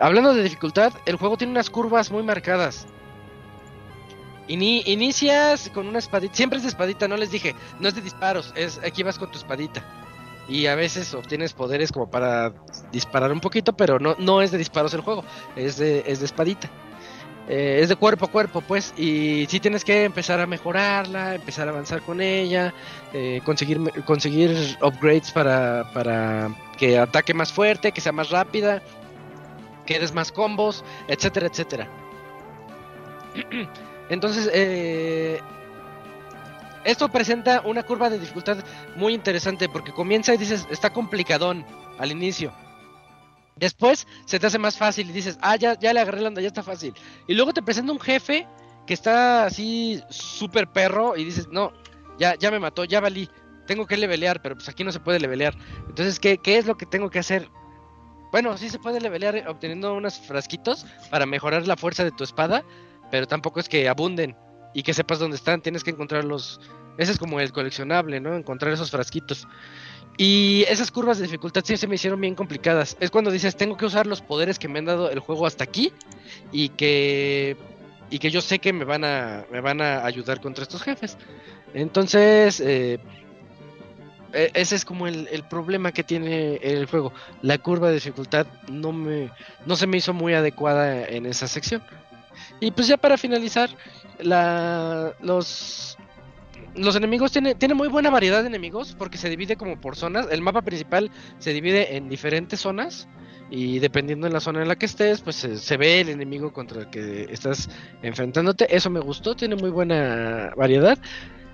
Hablando de dificultad, el juego tiene unas curvas muy marcadas. Ini inicias con una espadita, siempre es de espadita, no les dije, no es de disparos, es aquí vas con tu espadita. Y a veces obtienes poderes como para disparar un poquito, pero no, no es de disparos el juego, es de, es de espadita. Eh, es de cuerpo a cuerpo, pues, y sí tienes que empezar a mejorarla, empezar a avanzar con ella, eh, conseguir, conseguir upgrades para, para que ataque más fuerte, que sea más rápida, que des más combos, etcétera, etcétera. <clears throat> Entonces, eh, esto presenta una curva de dificultad muy interesante porque comienza y dices, está complicadón al inicio. Después se te hace más fácil y dices, ah, ya, ya le agarré la onda, ya está fácil. Y luego te presenta un jefe que está así súper perro y dices, no, ya, ya me mató, ya valí, tengo que levelear, pero pues aquí no se puede levelear. Entonces, ¿qué, qué es lo que tengo que hacer? Bueno, sí se puede levelear obteniendo unos frasquitos para mejorar la fuerza de tu espada, pero tampoco es que abunden y que sepas dónde están, tienes que encontrarlos. Ese es como el coleccionable, ¿no? Encontrar esos frasquitos. Y esas curvas de dificultad sí se me hicieron bien complicadas. Es cuando dices, tengo que usar los poderes que me han dado el juego hasta aquí y que y que yo sé que me van a me van a ayudar contra estos jefes. Entonces, eh, ese es como el, el, problema que tiene el juego. La curva de dificultad no me no se me hizo muy adecuada en esa sección. Y pues ya para finalizar, la, los, los enemigos tiene, tiene muy buena variedad de enemigos porque se divide como por zonas. El mapa principal se divide en diferentes zonas y dependiendo de la zona en la que estés, pues se, ve el enemigo contra el que estás enfrentándote. Eso me gustó, tiene muy buena variedad.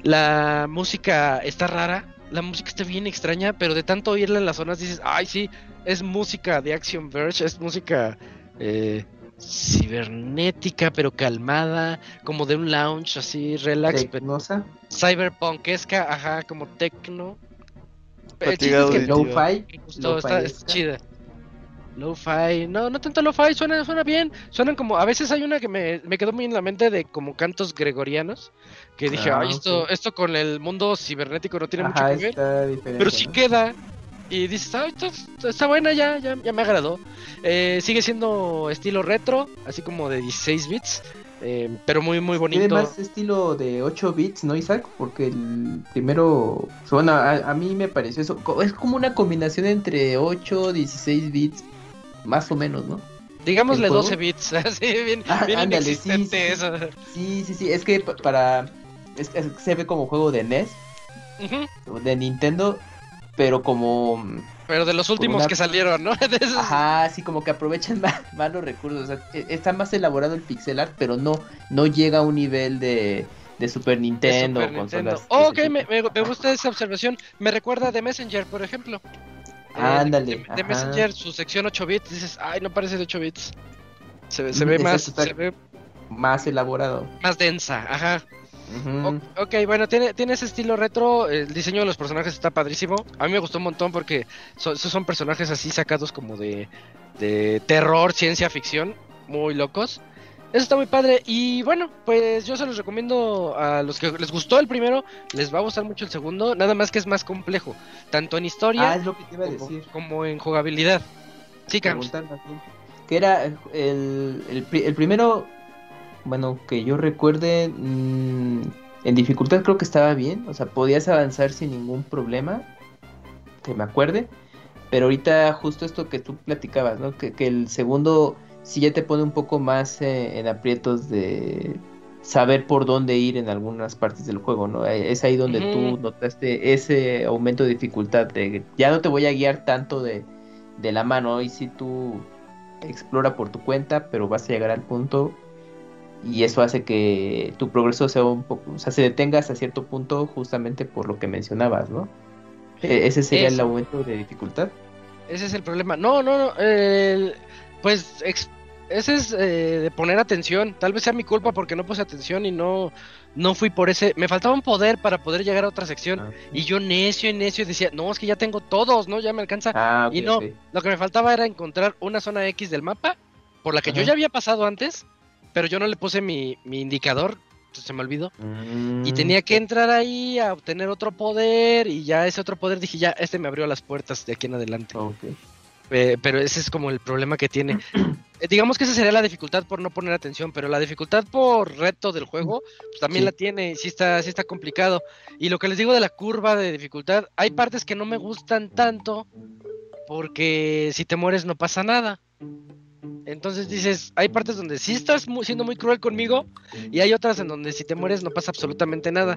La música está rara, la música está bien extraña, pero de tanto oírla en las zonas dices, ay sí, es música de Action Verge, es música eh, cibernética pero calmada, como de un lounge así, relax. Tecnosa. Cyberpunkesca, ajá, como techno. Lo-fi. Está, chida. Lo-fi, no, no tanto lo-fi, suena, suena bien. Suenan como, a veces hay una que me, me quedó muy en la mente de como cantos gregorianos. Que dije, ah, esto, esto con el mundo cibernético no tiene mucho que ver. Pero sí queda. Y dices, ah, está, buena, ya, ya, ya me agradó. Eh, sigue siendo estilo retro, así como de 16 bits, eh, pero muy, muy bonito. Tiene más estilo de 8 bits, ¿no, Isaac? Porque el primero, bueno, a, mí me pareció eso. Es como una combinación entre 8, 16 bits, más o menos, ¿no? Digámosle 12 bits, <laughs> así bien, ah, bien ándale, sí, eso. Sí, sí, sí, es que para... Es, se ve como juego de NES, de Nintendo, pero como... Pero de los últimos que salieron, ¿no? <laughs> Ajá, sí, como que aprovechan <laughs> más, los recursos. O sea, e, está más elaborado el pixel art, pero no, no llega a un nivel de, de Super Nintendo. Oh, ok, me, me, gusta esa observación. Me recuerda de Messenger, por ejemplo. Ándale. de, Messenger, su sección 8 bits, dices, ay, no parece de 8 bits. Se, se ve más... Se ve... Más elaborado. Más densa, ajá ok, bueno, tiene, tiene ese estilo retro. El diseño de los personajes está padrísimo. A mí me gustó un montón porque son, son personajes así sacados como de, de terror, ciencia ficción, muy locos. Eso está muy padre. Y bueno, pues yo se los recomiendo a los que les gustó el primero, les va a gustar mucho el segundo. Nada más que es más complejo, tanto en historia ah, lo que te iba a decir. como en jugabilidad. Sí, Que era el, el, el primero bueno, que yo recuerde, mm, en dificultad creo que estaba bien, o sea, podías avanzar sin ningún problema, que me acuerde, pero ahorita justo esto que tú platicabas, ¿no? Que, el segundo sí ya te pone un poco más eh, en aprietos de saber por dónde ir en algunas partes del juego, ¿no? Eh, es ahí donde tú notaste ese aumento de dificultad, de ya no te voy a guiar tanto de, de la mano, y si tú explora por tu cuenta, pero vas a llegar al punto y eso hace que tu progreso sea un poco, o sea, se detenga hasta cierto punto justamente por lo que mencionabas, ¿no? E-, ese sería el aumento de dificultad. Ese es el problema. No, no, no. pues ese es eh, de poner atención. Tal vez sea mi culpa porque no puse atención y no, no fui por ese. Me faltaba un poder para poder llegar a otra sección. Ah, y yo necio y necio decía, no, es que ya tengo todos, ¿no? Ya me alcanza. Ah, y no, lo que me faltaba era encontrar una zona X del mapa por la que yo ya había pasado antes pero yo no le puse mi, mi indicador, se me olvidó. Y mm. tenía que entrar ahí a obtener otro poder y ya ese otro poder dije, ya, este me abrió las puertas de aquí en adelante. Eh, pero ese es como el problema que tiene. Eh, digamos que esa sería la dificultad por no poner atención, pero la dificultad por reto del juego pues, también la tiene y sí está, sí está complicado. Y lo que les digo de la curva de dificultad, hay partes que no me gustan tanto porque si te mueres no pasa nada. Entonces dices, hay partes donde sí estás siendo muy cruel conmigo y hay otras en donde si te mueres no pasa absolutamente nada.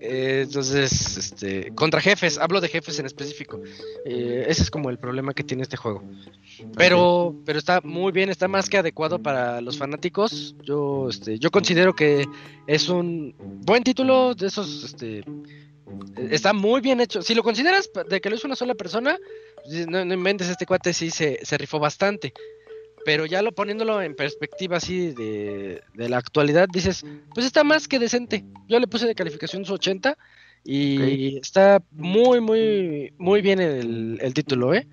Eh, entonces, este, contra jefes, hablo de jefes en específico. Eh, ese es como el problema que tiene este juego. Pero, pero está muy bien, está más que adecuado para los fanáticos. Yo, este, yo considero que es un buen título de esos, este, está muy bien hecho. Si lo consideras de que lo hizo una sola persona, no, no inventes, este cuate sí se, se rifó bastante. Pero ya lo poniéndolo en perspectiva así de, la actualidad, dices, pues está más que decente. Yo le puse de calificación su 80 y está muy, muy, muy bien el, el título, ¿eh?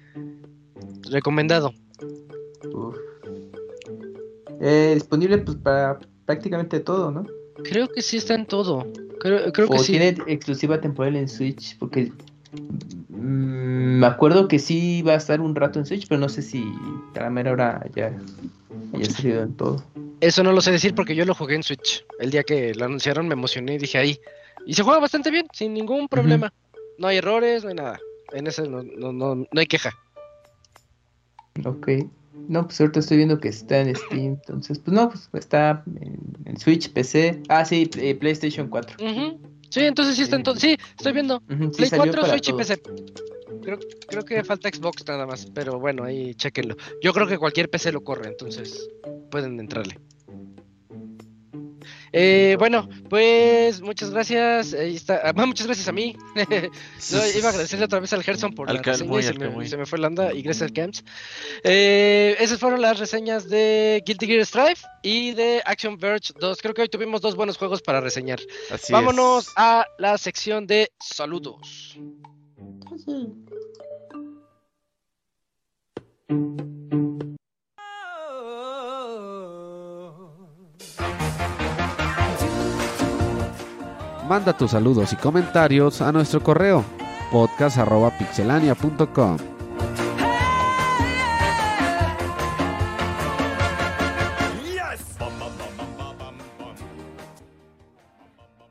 Recomendado. Eh, disponible pues para prácticamente todo, ¿no? Creo que sí está en todo. Creo, creo que sí. tiene exclusiva temporal en Switch, porque Mm, me acuerdo que sí iba a estar un rato en Switch, pero no sé si a la mera hora ya haya salido en todo. Eso no lo sé decir porque yo lo jugué en Switch. El día que lo anunciaron me emocioné y dije ahí. Y se juega bastante bien, sin ningún problema. No hay errores, no hay nada. En ese no, no, no, no hay queja. Ok. No, pues ahorita estoy viendo que está en Steam, entonces, pues no, pues está en, Switch, PC. Ah, sí, eh, PlayStation 4. Sí, entonces sí está en todo. Sí, estoy viendo. Play 4, Switch y PC. Creo, creo que falta Xbox nada más, pero bueno, ahí chequenlo. Yo creo que cualquier PC lo corre, entonces pueden entrarle. Eh, bueno, pues muchas gracias. Ahí está. Ah, muchas gracias a mí. <laughs> iba a agradecerle otra vez al Gerson por la reseña y se, me, fue la onda y gracias al Camps. Eh, esas fueron las reseñas de Guilty Gear Strive y de Action Verge 2. Creo que hoy tuvimos dos buenos juegos para reseñar. Vámonos a la sección de saludos. Manda tus saludos y comentarios a nuestro correo podcast.pixelania.com.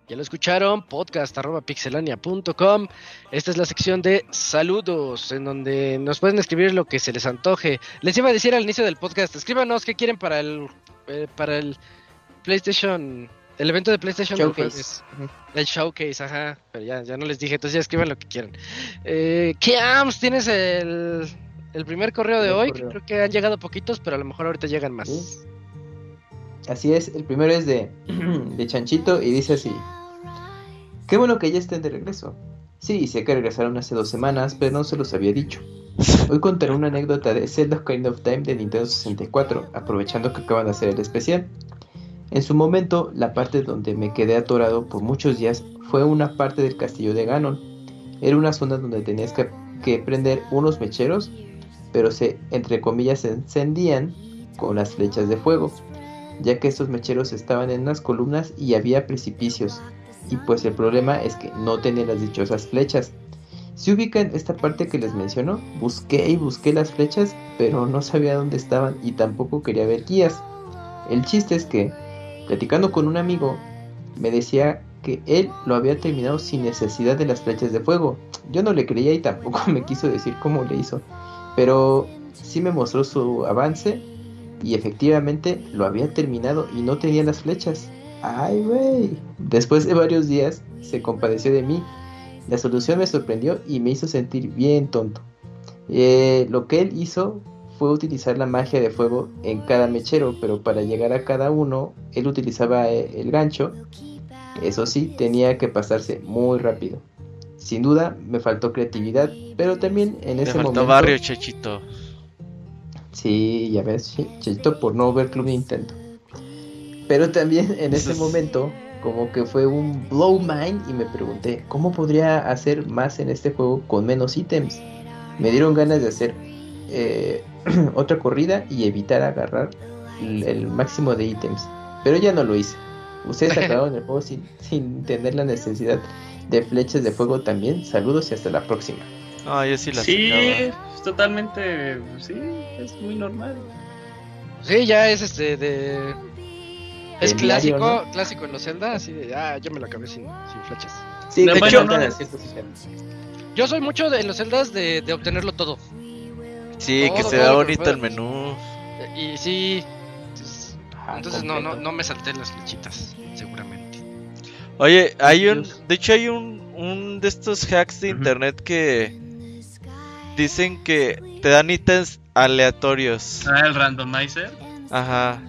Ya lo escucharon, podcast.pixelania.com. Esta es la sección de saludos, en donde nos pueden escribir lo que se les antoje. Les iba a decir al inicio del podcast, escríbanos qué quieren para el, eh, para el PlayStation el evento de PlayStation Showcase. el showcase, ajá. Pero ya, ya no les dije, entonces ya escriban lo que quieran. Eh, ¿Qué AMS tienes el, el primer correo de hoy? creo que han llegado poquitos, pero a lo mejor ahorita llegan más. Así es, el primero es de, <clears throat> de Chanchito y dice así. Qué bueno que ya estén de regreso. Sí, sé que regresaron hace dos semanas, pero no se los había dicho. Hoy contaré una anécdota de Zelda Kind of Time de Nintendo 64, aprovechando que acaban de hacer el especial. En su momento, la parte donde me quedé atorado por muchos días fue una parte del castillo de Ganon. Era una zona donde tenías que, prender unos mecheros, pero se, entre comillas, se encendían con las flechas de fuego, ya que estos mecheros estaban en unas columnas y había precipicios. Y pues el problema es que no tenía las dichosas flechas. Si ubican esta parte que les menciono, busqué y busqué las flechas, pero no sabía dónde estaban y tampoco quería ver guías. El chiste es que Platicando con un amigo, me decía que él lo había terminado sin necesidad de las flechas de fuego. Yo no le creía y tampoco <laughs> me quiso decir cómo le hizo, pero sí me mostró su avance y efectivamente lo había terminado y no tenía las flechas. Ay, güey. Después de varios días se compadeció de mí. La solución me sorprendió y me hizo sentir bien tonto. Eh, lo que él hizo fue utilizar la magia de fuego en cada mechero, pero para llegar a cada uno, él utilizaba eh, el gancho. Eso sí, tenía que pasarse muy rápido. Sin duda, me faltó creatividad, pero también en ese faltó momento. barrio, Chechito. Sí, ya ves, Chechito por no ver Club Nintendo. Pero también en ese momento, como que fue un blow mind y me pregunté, ¿cómo podría hacer más en este juego con menos ítems? Me dieron ganas de hacer eh, otra corrida y evitar agarrar el, máximo de ítems. Pero ya no lo hice. Ustedes acabaron el juego sin, sin tener la necesidad de flechas de fuego también. Saludos y hasta la próxima. Ah, yo sí la Sí, es totalmente. Sí, es muy normal. Sí, ya es este de. Es clásico, clásico en los Zelda, así de, ah, yo me lo acabé sin, sin flechas. Sí, de hecho, no, yo soy mucho de, en los celdas de, de obtenerlo todo. Sí, que se vea bonito el menú. Y sí. Entonces, no, no, no me salté las flechitas, seguramente. Oye, hay un. De hecho, hay un, un de estos hacks de internet que dicen que te dan ítems aleatorios. Ah, el randomizer. Ajá.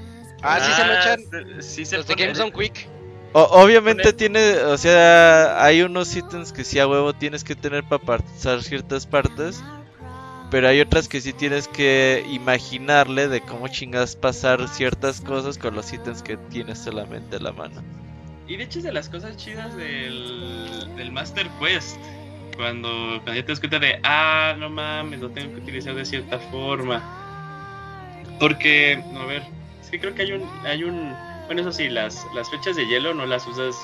Ah, sí se lo ah, echan. Sí se los de Games on Quick obviamente tiene, o sea, hay unos ítems que sí a huevo tienes que tener para pasar ciertas partes. Pero hay otras que sí tienes que imaginarle de cómo chingas pasar ciertas cosas con los ítems que tienes solamente a la mano. Y de hecho es de las cosas chidas del, del Master Quest. Cuando, cuando ya te das cuenta de, ah, no mames, lo tengo que utilizar de cierta forma. Porque, a ver, es que creo que hay un, hay un, bueno, eso sí, las, las flechas de hielo no las usas,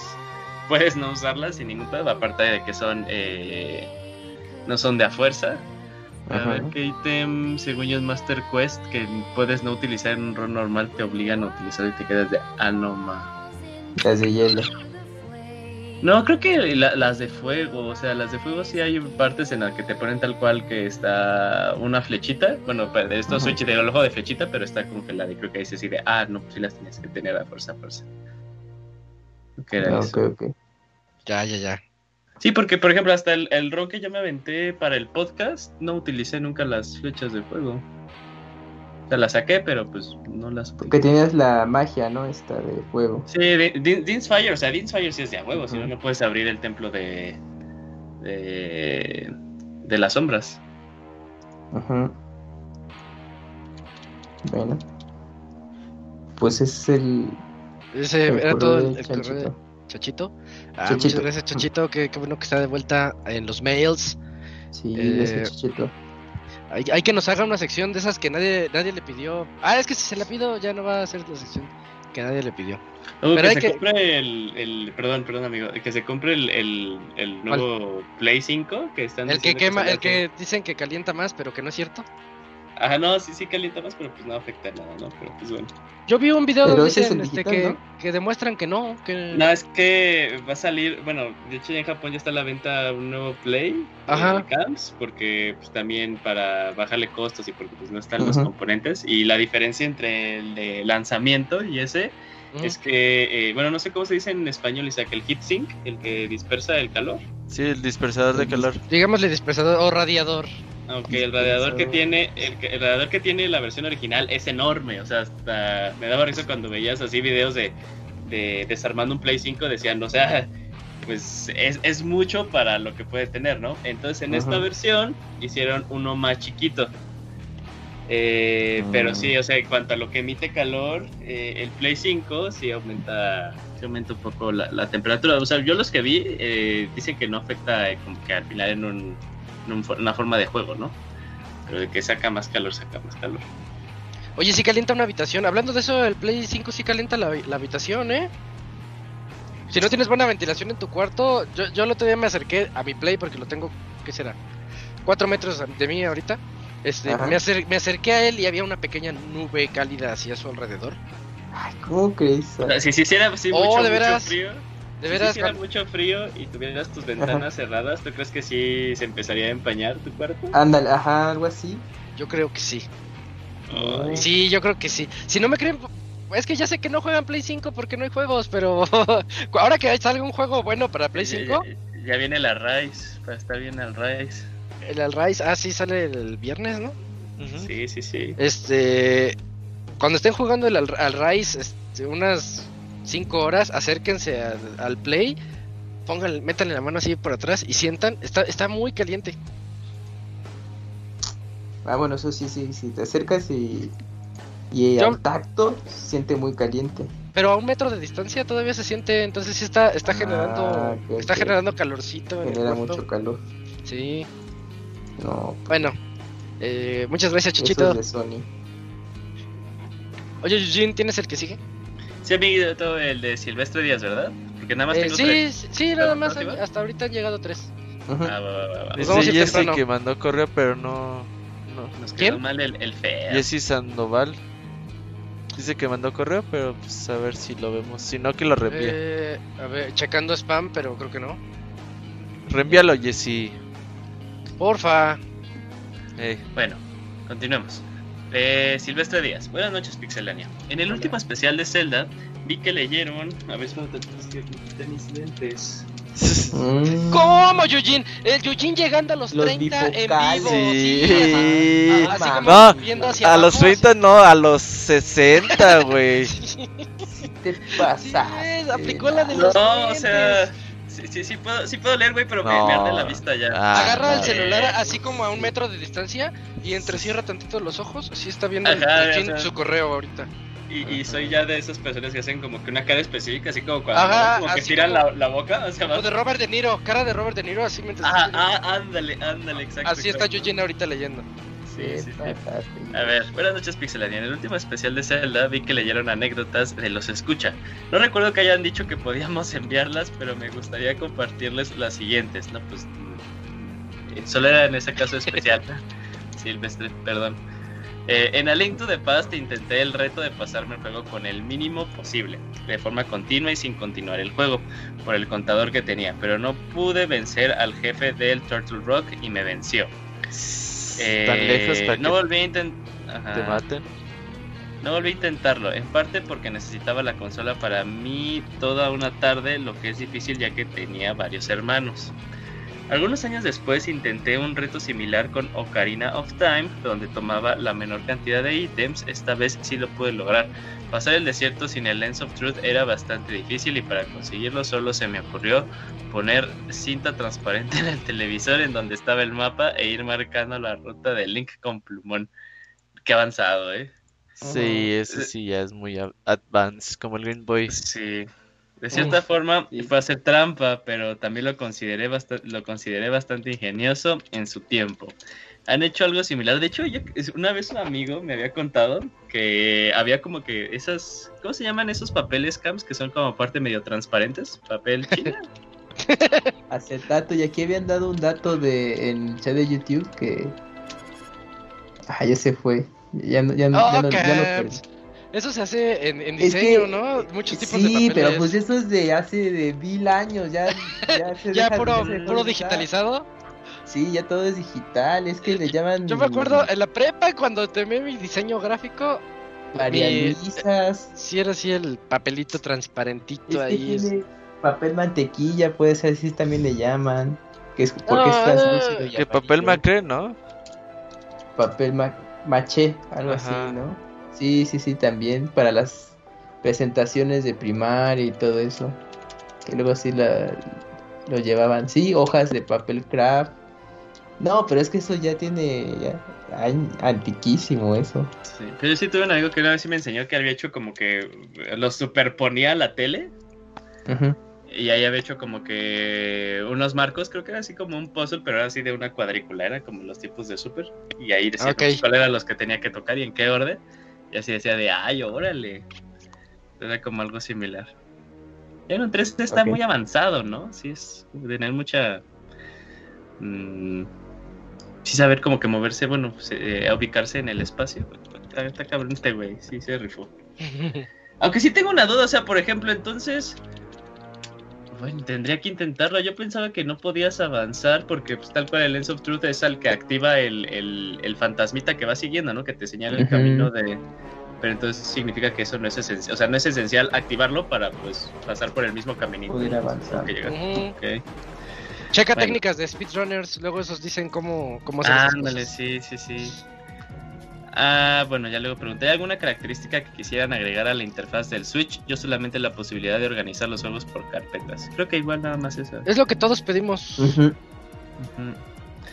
puedes no usarlas sin ningún pedo, aparte de que son, eh, no son de a fuerza. A ver qué ítem, según yo es Master Quest, que puedes no utilizar en un rol normal, te obligan a utilizar y te quedas de anoma. Las de hielo. No, creo que las de fuego, o sea, las de fuego sí hay partes en las que te ponen tal cual que está una flechita, bueno, pues, de estos switch de ojo de flechita, pero está la de creo que dice así de, ah, no, pues sí las tienes que tener a fuerza, fuerza. ¿Qué era eso? Ya, ya, ya. Sí, porque por ejemplo, hasta el, el que yo me aventé para el podcast, no utilicé nunca las flechas de fuego. O sea, la saqué, pero pues no las. Porque tienes la magia, ¿no? Esta de fuego. Sí, Dean's Fire, o sea, Dean's Fire sí es de a huevo, si no, no puedes abrir el templo de. de. de las sombras. Ajá. Bueno. Pues es el. Ese era todo el, el Chachito. Chachito. Ah, muchas gracias, Chachito. Qué, qué, bueno que está de vuelta en los mails. Sí, eh, ese Chachito. Hay, que nos haga una sección de esas que nadie nadie le pidió. Ah, es que si se la pido ya no va a ser la sección que nadie le pidió. Pero que se compre el, el, Perdón, perdón, amigo. Que se compre el, el, el nuevo Play 5 que están El que quema, el que dicen que calienta más, pero que no es cierto. Ajá, no, sí, sí calienta más, pero pues no afecta nada, ¿no? Pero pues bueno. Yo vi un video donde dicen este, que, que, demuestran que no, que... No, es que va a salir, bueno, de hecho ya en Japón ya está a la venta un nuevo Play Ajá. Camps, porque pues también para bajarle costos y porque pues no están los componentes. Y la diferencia entre el de lanzamiento y ese es que, eh, bueno, no sé cómo se dice en español, Isaac, el heat sink, el que dispersa el calor. Sí, el dispersador de calor. Digámosle dispersador o radiador. Aunque el radiador que tiene, el, radiador que tiene la versión original es enorme, o sea, hasta me daba risa cuando veías así videos de, de desarmando un Play 5, decían, o sea, pues es, es, mucho para lo que puede tener, ¿no? Entonces en esta versión hicieron uno más chiquito. Eh, pero sí, o sea, en cuanto a lo que emite calor, eh, el Play 5 sí aumenta, sí aumenta un poco la, temperatura. O sea, yo los que vi eh, dicen que no afecta como que al final en, un, una forma de juego, ¿no? Pero de que saca más calor, saca más calor. Oye, sí calienta una habitación. Hablando de eso, el Play 5 sí calienta la, la habitación, ¿eh? Si no tienes buena ventilación en tu cuarto, yo, yo el otro día me acerqué a mi Play porque lo tengo, ¿qué será? Cuatro metros de mí ahorita. Este, me, me, acerqué a él y había una pequeña nube cálida hacia su alrededor. Ay, ¿cómo crees? Si, si hiciera oh, mucho, de veras, frío, de veras, si hiciera mucho frío y tuvieras tus ventanas cerradas, ¿tú crees que sí se empezaría a empañar tu cuarto? Ándale, ajá, algo así. Yo creo que sí. Sí, yo creo que sí. Si no me creen, es que ya sé que no juegan Play 5 porque no hay juegos, pero <laughs> ahora que salga un juego bueno para Play 5. Ya, viene la Rise, para estar bien el Rise. El Rise, ah, sí, sale el viernes, ¿no? Sí, sí, sí. Este, cuando estén jugando el Al, Rise, este, unas 5 horas, acérquense al, Play, pónganle, métanle la mano así por atrás y sientan, está, está muy caliente. Ah, bueno, eso sí, sí, si te acercas y, y al tacto se siente muy caliente. Pero a un metro de distancia todavía se siente, entonces sí está, está ah, generando, está generando calorcito. Genera mucho calor. Sí. No. Bueno, eh, muchas gracias, de Sony. Oye, Eugene, ¿tienes el que sigue? Sí, amiguito, el de Silvestre Díaz, ¿verdad? Porque nada más Eh, tengo sí, tres. sí, sí, nada más. Hasta ahorita han llegado tres. Ah, va, va, va. Pues Jesse temprano. que mandó correo, pero no. no. Nos ¿Quién? quedó mal el, el feo. Jesse Sandoval. Dice que mandó correo, pero pues a ver si lo vemos. Si no, que lo reenvíe. Eh, a ver, checando spam, pero creo que no. Reenvíalo, Jesse. Porfa. Bueno, continuemos. Eh, Silvestre Díaz, buenas noches, Pixelania. En el último especial de Zelda, vi que leyeron. A ver, espérate, es que quité mis lentes. Mm. ¿Cómo, Eugene? El Eugene llegando a los, Los 30 en bifocales. vivo. Sí. ajá. Así como No, viendo hacia A los abajo, 30 no, a los 60, güey. <laughs> te Sí, pasaste. aplicó la de No, los o lentes. sea, sí, sí, sí puedo, sí puedo leer, güey, pero me, No. me arde la vista ya. Ah, Agarra el no. celular así como a un metro de distancia y entrecierra tantito los ojos. Así está viendo el Ajá, o sea. su correo ahorita. Y, y soy ya de esas personas que hacen como que una cara específica, así como cuando Ajá, como que tiran como- la, la boca. O sea, O más- de Robert De Niro, cara de Robert De Niro, así mientras. Ah, ah, ándale, ándale, exacto. así está. Eugene ahorita leyendo. Sí, Te sí, sí. A ver, buenas noches Pixelania. En el último especial de Zelda vi que leyeron anécdotas de los escucha. No recuerdo que hayan dicho que podíamos enviarlas, pero me gustaría compartirles las siguientes. No, pues mm, eh, solo era en ese caso especial. <laughs> Silvestre, perdón. Eh, en A Link to the Past intenté el reto de pasarme el juego con el mínimo posible, de forma continua y sin continuar el juego, por el contador que tenía, pero no pude vencer al jefe del Turtle Rock y me venció. Eh, Tan lejos para no que volví a intentar. te maten. No volví a intentarlo, en parte porque necesitaba la consola para mí toda una tarde, lo que es difícil ya que tenía varios hermanos. Algunos años después intenté un reto similar con Ocarina of Time, donde tomaba la menor cantidad de ítems, esta vez sí lo pude lograr. Pasar el desierto sin el Lens of Truth era bastante difícil y para conseguirlo solo se me ocurrió poner cinta transparente <laughs> en el televisor en donde estaba el mapa e ir marcando la ruta de Link con plumón. Qué avanzado, eh. Sí, ese sí ya es muy advanced, como el Game Boy. Sí. De cierta forma sí. fue hacer trampa, pero también lo consideré, lo consideré bastante ingenioso en su tiempo. Han hecho algo similar. De hecho, yo- una vez un amigo me había contado que había como que esas, ¿cómo se llaman esos papeles cams que son como parte medio transparentes? Papel china. <laughs> Acetato, y aquí habían dado un dato de en el chat de YouTube que. Ah, ya se fue. Ya no, ya no, ya no, ya lo perdí. Eso se hace en, en Es que- diseño, ¿no? Muchos tipos de Sí, pero pues eso es de hace de mil años, ya, ya, <laughs> se ya deja- puro, se puro digitalizado. Sí, ya todo es digital, es que le llaman Yo me acuerdo en la prepa cuando temé mi diseño gráfico, varializas, si era así el papelito transparentito es que ahí. tiene papel mantequilla, puede ser así también le llaman, que es porque No, es translúcido y Que papel macré, ¿no? papel ma- maché, algo Ajá. así, ¿no? Sí, sí, sí, también para las presentaciones de primaria y todo eso. Que luego sí la, lo llevaban, sí, hojas de papel craft. No, pero es que eso ya tiene ya, antiquísimo eso. Sí. Pero yo sí tuve un amigo que una vez sí me enseñó que había hecho como que lo superponía a la tele Ujú. y ahí había hecho como que unos marcos, creo que era así como un puzzle, pero era así de una cuadrícula, era como los tipos de super. Y ahí decía Ok. pues, cuáles eran los que tenía que tocar y en qué orden. Y así decía de, ay, órale. Era como algo similar. Un 3D está muy avanzado, ¿no? Sí, es tener mucha... mm, sí saber como que moverse, bueno, se- eh, ubicarse en el espacio. Está, está cabrón este güey, sí se rifó. <laughs> Aunque sí tengo una duda, o sea, por ejemplo, entonces. Bueno, tendría que intentarlo. Yo pensaba que no podías avanzar porque, pues, tal cual el Lens of Truth es al que activa el, el, el fantasmita que va siguiendo, ¿no? Que te señala el camino de. Pero entonces significa que eso no es esencial. O sea, no es esencial activarlo para, pues, pasar por el mismo caminito. Poder avanzar. que. Checa Bueno. técnicas de speedrunners, luego esos dicen cómo, cómo hacer estas Ándale, sí, sí, sí. Ah, bueno, ya luego pregunté, ¿hay alguna característica que quisieran agregar a la interfaz del Switch? Yo solamente la posibilidad de organizar los juegos por carpetas. Creo que igual nada más eso. Es lo que todos pedimos.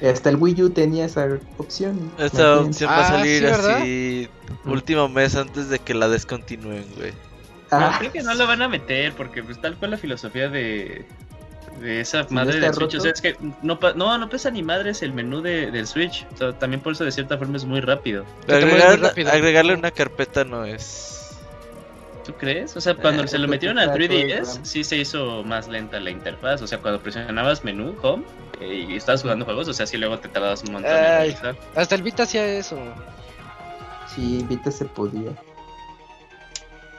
Hasta el Wii U tenía esa opción. Esta opción va a Ah, salir así último mes antes de que la descontinúen, güey. No, Ah, creo que no lo van a meter porque pues tal cual la filosofía de, Esa Si madre no del Switch, o sea, es que no, pa- no, no pesa ni madres el menú de, del Switch. O sea, también por eso de cierta forma es muy rápido. muy Agregar- rápido. agregarle una carpeta no es. ¿Tú crees? O sea, cuando Eh, se lo porque metieron al está todo el 3DS, programa. sí se hizo más lenta la interfaz. O sea, cuando presionabas menú, home, eh, y estabas jugando juegos, o sea, sí luego te tardabas un montón en Ay. realizar. Hasta el Vita hacía eso. Sí, Vita se podía.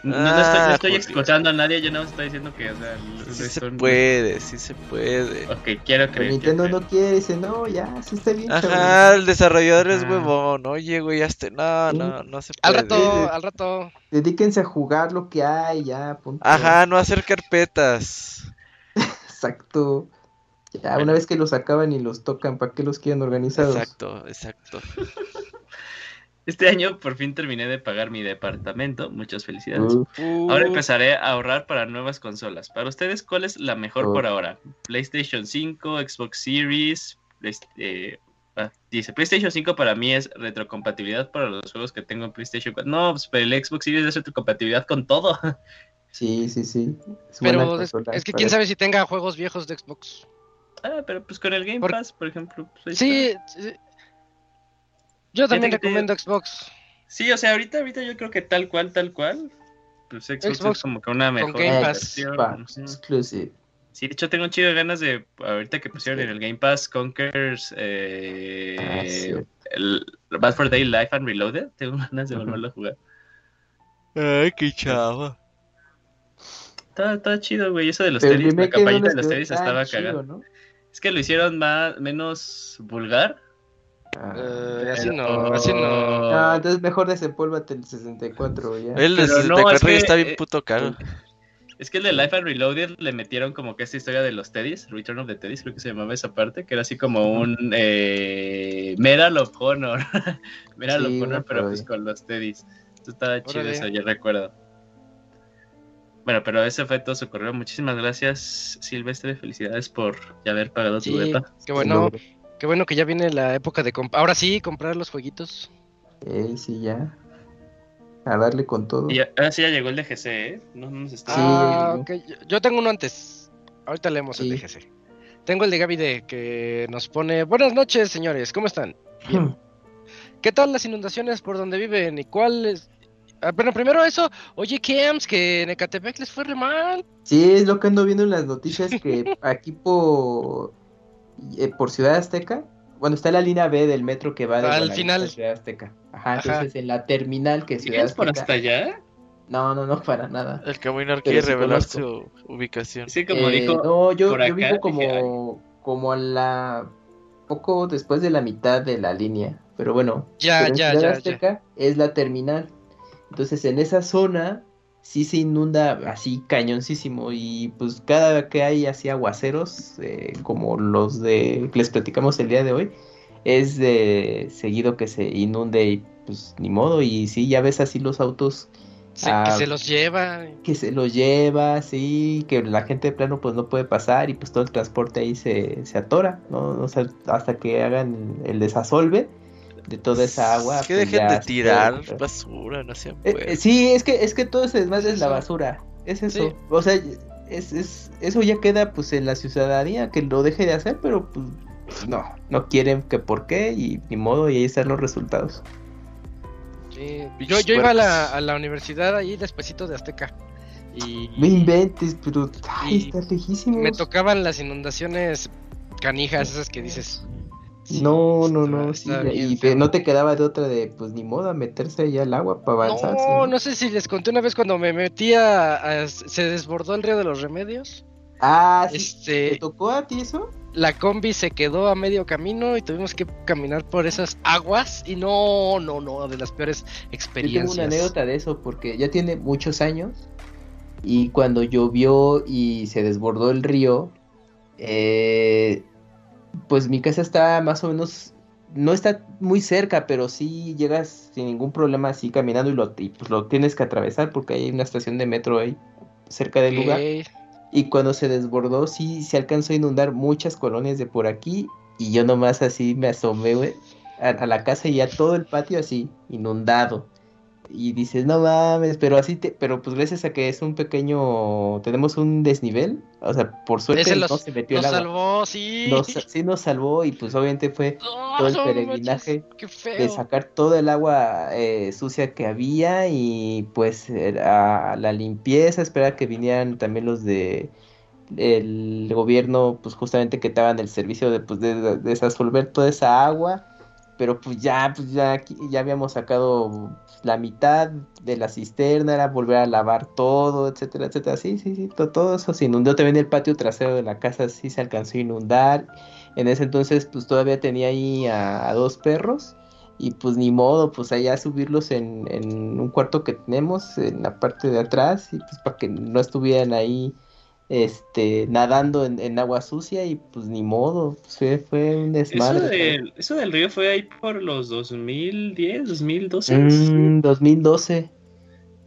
No, no estoy, no Ah, estoy Dios. excusando a nadie, yo no estoy diciendo que, o sea, Sí se son- puede, sí se puede. Ok, quiero Pero creer. Nintendo quiero no quiere, dice, no, ya, sí está bien. Ajá, el desarrollador es Ah. huevón. Oye, güey, ya este. No, no, no se Al puede. rato, al rato. Dedíquense a jugar lo que hay, ya, punto. Ajá, no hacer carpetas. <laughs> Exacto. Ya, una vez que los acaban y los tocan, ¿para qué los quieren organizados? Exacto, exacto. Este año por fin terminé de pagar mi departamento. Muchas felicidades. Ahora empezaré a ahorrar para nuevas consolas. Para ustedes, ¿cuál es la mejor por ahora? PlayStation 5, Xbox Series. Eh, ah, dice, PlayStation 5 para mí es retrocompatibilidad para los juegos que tengo en PlayStation 4. No, pues pero el Xbox Series es retrocompatibilidad con todo. <laughs> sí, sí, sí. Es buena Pero es, consola es que quién sabe si tenga juegos viejos de Xbox. ah, pero pues con el Game Por- Pass, por ejemplo. pues Sí, está. Yo también te- recomiendo Xbox. Sí, o sea, ahorita, ahorita yo creo que tal cual, tal cual. Pues Xbox, Xbox es como que una mejor Game Pass. Exclusive. Sí, de hecho tengo un chido de ganas de, ahorita que pusieron en el Game Pass Conquers, eh, Ah, sí. el Bad for Day Life and Reloaded, tengo ganas de volverlo a jugar. Ay, qué chava. Está, está chido, güey, eso de los Pero el tenis, la campañita de los tenis estaba chido, cagada. ¿no? Es que lo hicieron más, menos vulgar. Ah. Eh, así pero- no, así no. No, entonces mejor desempólvate el 64 <laughs> ya. El de Pero no, 64 es que, está bien eh, puto caro. Es que el de Life and Reloaded le metieron como que esta historia de los Teddies, Return of the Teddies, creo que se llamaba esa parte, que era así como un eh, Medal of Honor. <laughs> Medal Sí, of Honor, pero pues con los Teddies. Esto estaba chido eso, yo recuerdo. Bueno, pero ese fue todo su correo. Muchísimas gracias, Silvestre. Felicidades por ya haber pagado tu depa. qué bueno, qué bueno que ya viene la época de comprar. Ahora sí, comprar los jueguitos. Eh, sí, ya. A darle con todo. Y ya- ahora sí ya llegó el DGC, ¿eh? No, no nos está... Sí. Ah, ok. Yo- Yo tengo uno antes. Ahorita leemos el. DGC. Tengo el de Gaby de que nos pone Buenas noches, señores. ¿Cómo están? Bien. ¿Qué tal las inundaciones por donde viven? ¿Y cuáles? Ah, bueno, primero eso. Oye, Kems, que en Ecatepec les fue re mal. Sí, es lo que ando viendo en las noticias que <laughs> aquí por, eh, por Ciudad Azteca, bueno, está la línea B del metro que va de Al final. a Ciudad Azteca. Ajá, Ajá. entonces en la terminal que es Ciudad ¿Sigues por Azteca. hasta allá? No, no, no, para nada. El Caminar quiere sí revelar conozco. su ubicación. Sí, como Eh, dijo... no, yo, por yo acá, vivo dije, como, como a la poco después de la mitad de la línea, pero bueno, Ya, pero en ya, Ciudad ya, ya. Azteca es la terminal. Entonces en esa zona sí se inunda así cañoncísimo y pues cada que hay así aguaceros eh, como los de que les platicamos el día de hoy es de seguido que se inunde y pues ni modo y sí ya ves así los autos Se- Ah. que se los lleva. que se los lleva, sí, que la gente de plano pues no puede pasar y pues todo el transporte ahí se, se atora, ¿no? O sea, hasta que hagan el desasolve de toda esa agua. Es que pues, dejen de tirar basura, no sean Eh, sí, es que, es que todo ese desmadre es la basura, es eso. Sí. O sea, es, es, eso ya queda pues en la ciudadanía que lo deje de hacer, pero pues no, no quieren que por qué y ni modo y ahí están los resultados. Sí. Yo, yo iba a la, a la universidad ahí despacito de Azteca. Y No inventes, pero ay, está lejísimo. me tocaban las inundaciones canijas, esas que dices. Sí, No, no, no, sí, y te- no te quedaba de otra de, pues ni modo, a meterse ahí al agua para avanzar. ¿sí, No, no sé si les conté una vez cuando me metía, a- se desbordó el río de los remedios. Ah, sí, ¿te Este, tocó a ti eso? la combi se quedó a medio camino y tuvimos que caminar por esas aguas y no, no, no, de las peores Yo tengo experiencias. una anécdota de eso porque ya tiene muchos años y cuando llovió y se desbordó el río, eh, pues mi casa está más o menos, no está muy cerca, pero sí llegas sin ningún problema así caminando y lo, y, pues, lo tienes que atravesar porque hay una estación de metro ahí cerca del lugar. Y cuando se desbordó, sí se alcanzó a inundar muchas colonias de por aquí. Y yo nomás así me asomé, güey, a, a la casa y ya todo el patio así, inundado. Y dices, no mames, pero así te, pero pues gracias a que es un pequeño, tenemos un desnivel, o sea, por suerte no se metió Nos el agua. salvó, sí. Nos- sí nos salvó y pues obviamente fue Oh, todo el peregrinaje de sacar todo el agua eh, sucia que había y pues era la limpieza, esperar que vinieran también los de el gobierno, pues justamente que estaban el servicio de, pues, de, de desasolver toda esa agua, pero pues ya, pues ya, ya habíamos sacado la mitad de la cisterna, era volver a lavar todo, etcétera, etcétera, sí, sí, sí, to- todo, eso se inundó, también el patio trasero de la casa sí se alcanzó a inundar, en ese entonces pues todavía tenía ahí a, a dos perros, y pues ni modo, pues allá subirlos en, en un cuarto que tenemos en la parte de atrás y pues para que no estuvieran ahí este nadando en, en agua sucia y pues ni modo, fue, fue un Eso, desmadre. del- eso del río fue ahí por los 2010, 2012. Mm, 2012.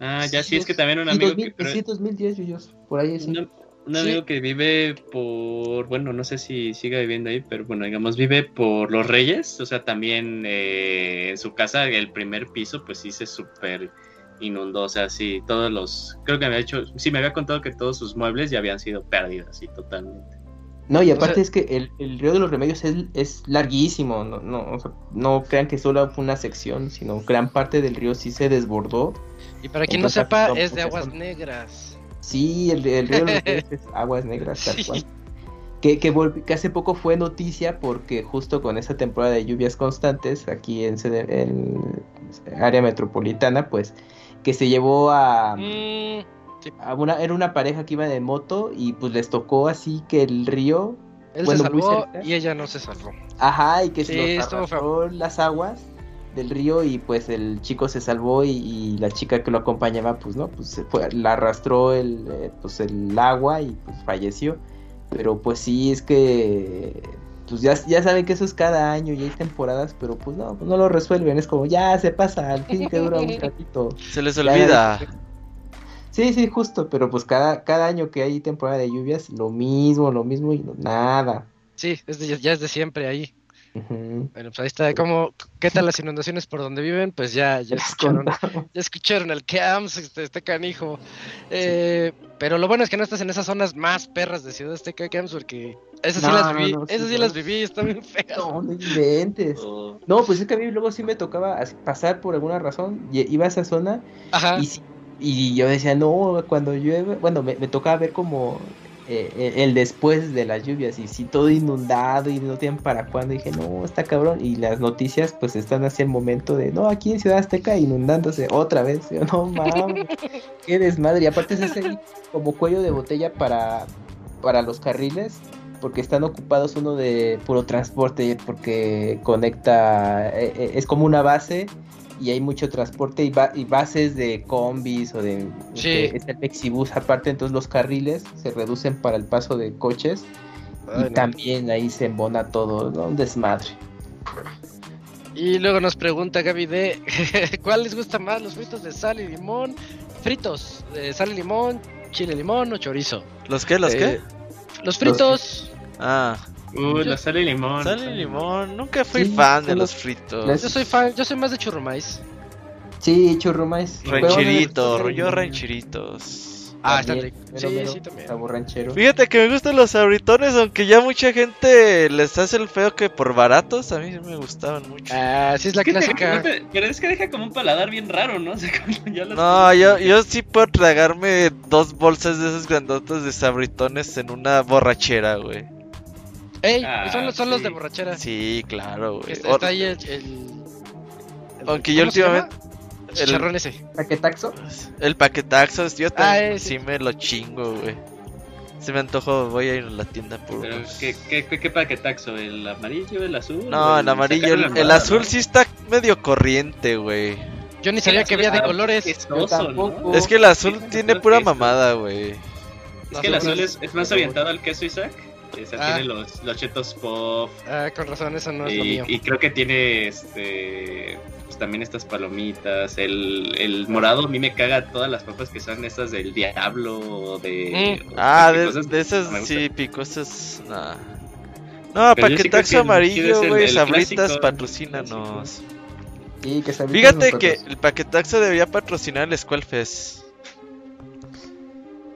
Ah, ya sí, es que también un Sí, amigo 2000, que, sí, 2010, Yuyos, por ahí sí. un, un Sí. amigo que vive por, bueno, no sé si siga viviendo ahí, pero bueno, digamos, vive por Los Reyes, o sea, también eh, en su casa, el primer piso, pues sí se súper inundó, o sea, sí, todos los, creo que me había hecho, sí, me había contado que todos sus muebles ya habían sido perdidos, así, totalmente. No, y O aparte sea- es que el, el río de los remedios es, es larguísimo, no, no, o sea, no crean que solo fue una sección, sino gran parte del río sí se desbordó. Y para quien no sepa, son- es de aguas son- negras. Sí, el, el río de los remedios es <laughs> aguas negras, tal Sí. cual. Que, que, volvi- que hace poco fue noticia porque justo con esa temporada de lluvias constantes aquí en, en área metropolitana, pues que se llevó a, Mm, a una, era una pareja que iba en moto y pues les tocó así que el río, él Bueno, se salvó y ella no se salvó. ajá, y que Sí, se arrastró las aguas del río y pues el chico se salvó y, y la chica que lo acompañaba pues no, pues se fue, la arrastró el, eh, pues el agua y pues falleció. Pero pues sí, es que pues ya, ya saben que eso es cada año y hay temporadas, pero pues no, pues no lo resuelven, es como ya se pasa, al fin que dura un <laughs> ratito. Se les Ya, olvida. Sí, sí, justo, pero pues cada, cada año que hay temporada de lluvias, lo mismo, lo mismo y no- nada. Sí, es de- ya es de siempre ahí. Bueno, pues ahí está. ¿Cómo, ¿Qué tal las inundaciones por donde viven? Pues ya, ya <laughs> escucharon, ya escucharon el CAMS, este, este canijo. Eh, Pero lo bueno es que no estás en esas zonas más perras de Ciudad Azteca, CAMS, porque esas sí las viví. no, esas sí las viví, están bien feas. No, no inventes. Oh, No, pues es que a mí luego sí me tocaba así pasar por alguna razón, y iba a esa zona Ajá. y, sí- y yo decía, no, cuando llueve, bueno, me, me tocaba ver como eh, el, después de las lluvias y sí todo inundado y no tienen para cuándo, dije, no, está cabrón, y las noticias pues están hacia el momento de, no, aquí en Ciudad Azteca inundándose otra vez, yo, no mames, <laughs> qué desmadre, y aparte es ese como cuello de botella para, para los carriles, porque están ocupados uno de puro transporte, porque conecta, eh, eh, es como una base y hay mucho transporte y, ba- y bases de combis o de Sí. de- es el Mexibus aparte, entonces los carriles se reducen para el paso de coches Ay, y no. también ahí se embona todo, ¿no? Un desmadre. Y luego nos pregunta Gaby de <laughs> ¿cuál les gusta más? ¿Los fritos de sal y limón? Fritos de sal y limón, chile limón o chorizo. ¿Los qué? ¿Los qué? Eh, Los fritos. Ah, uh, la sal y limón. sal y limón. Nunca fui Sí, fan de los los- fritos. las- Yo soy fan, yo soy más de churrumais. Sí, churrumais. Rancherito, Pero, yo bueno, rancheritos. Ah, también, ricos. mero, Sí, mero, sí, también. Sabor ranchero. Fíjate que me gustan los abritones, aunque ya mucha gente les hace el feo que por baratos, a mí sí me gustaban mucho. Ah, sí es la clásica. te- pero es que deja como un paladar bien raro, ¿no? <laughs> O sea, cuando ya los No, yo, yo sí puedo tragarme dos bolsas de esos grandotes de sabritones en una borrachera, güey. Ey, Ah, son, los- son los de borrachera. Sí, claro, güey. Está, O- está ahí el. el- el- Aunque yo últimamente- el- Chicharrón ese. ¿Paquetaxo? El paquetaxos, yo Ah, también ese. sí me lo chingo, güey. Se me antojó, voy a ir a la tienda por Pero. ¿qué, qué, qué, qué paquetaxo? ¿El amarillo, el azul? No, el amarillo, el, azul no? sí está medio corriente, güey. Yo ni sabía que había de colores. Es que el azul tiene pura mamada, güey. Es que el azul es, es más orientado al queso Isaac. Ah. tiene los, los chetos pop. Ah, con razón, eso no es lo mío. Y, creo que tiene este pues también estas palomitas. El, el morado a mí me caga todas las papas que son estas del diablo de. o Ah, de de, cosas de esas no sí, picosas. Nah. No, Pero sí paquetaxo amarillo, güey, sabritas, patrocínanos. Que Sabritas Fíjate que el paquetaxo debería patrocinar el Squall Fest.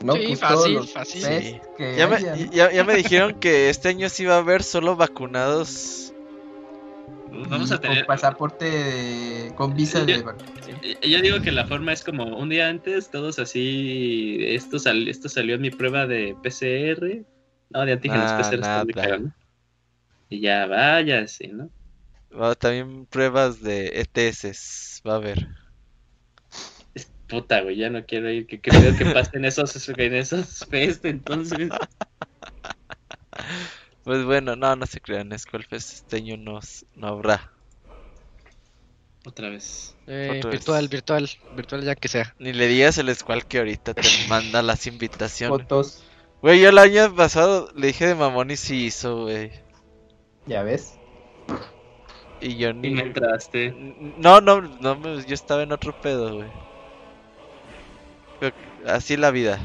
No, Sí, pues fácil, fácil. Sí. Ya me, ya, ya me dijeron que este año sí va a haber solo vacunados. Vamos a tener. Con pasaporte de- con visa de Yo- vacunación. Eh, Yo digo que la forma es como un día antes, todos así. Esto, sal- esto salió en mi prueba de PCR. No, de antígenos Nah, PCR. Y ya váyase, ¿no? Va, también pruebas de ETS. Va a haber. Puta, güey, ya no quiero ir. Que creo que pasen esos, en esos fest, entonces. Pues bueno, no, no se crean. Squall Fest este año no, no habrá. Otra vez. Eh, Otra vez. virtual, virtual, virtual ya que sea. Ni le digas el Squall que ahorita te <laughs> manda las invitaciones. Fotos, Güey, yo el año pasado le dije de mamón y sí hizo, güey. ya ves. Y yo Y ni. me entraste. No, no, no, me- yo estaba en otro pedo, güey. Así es la vida.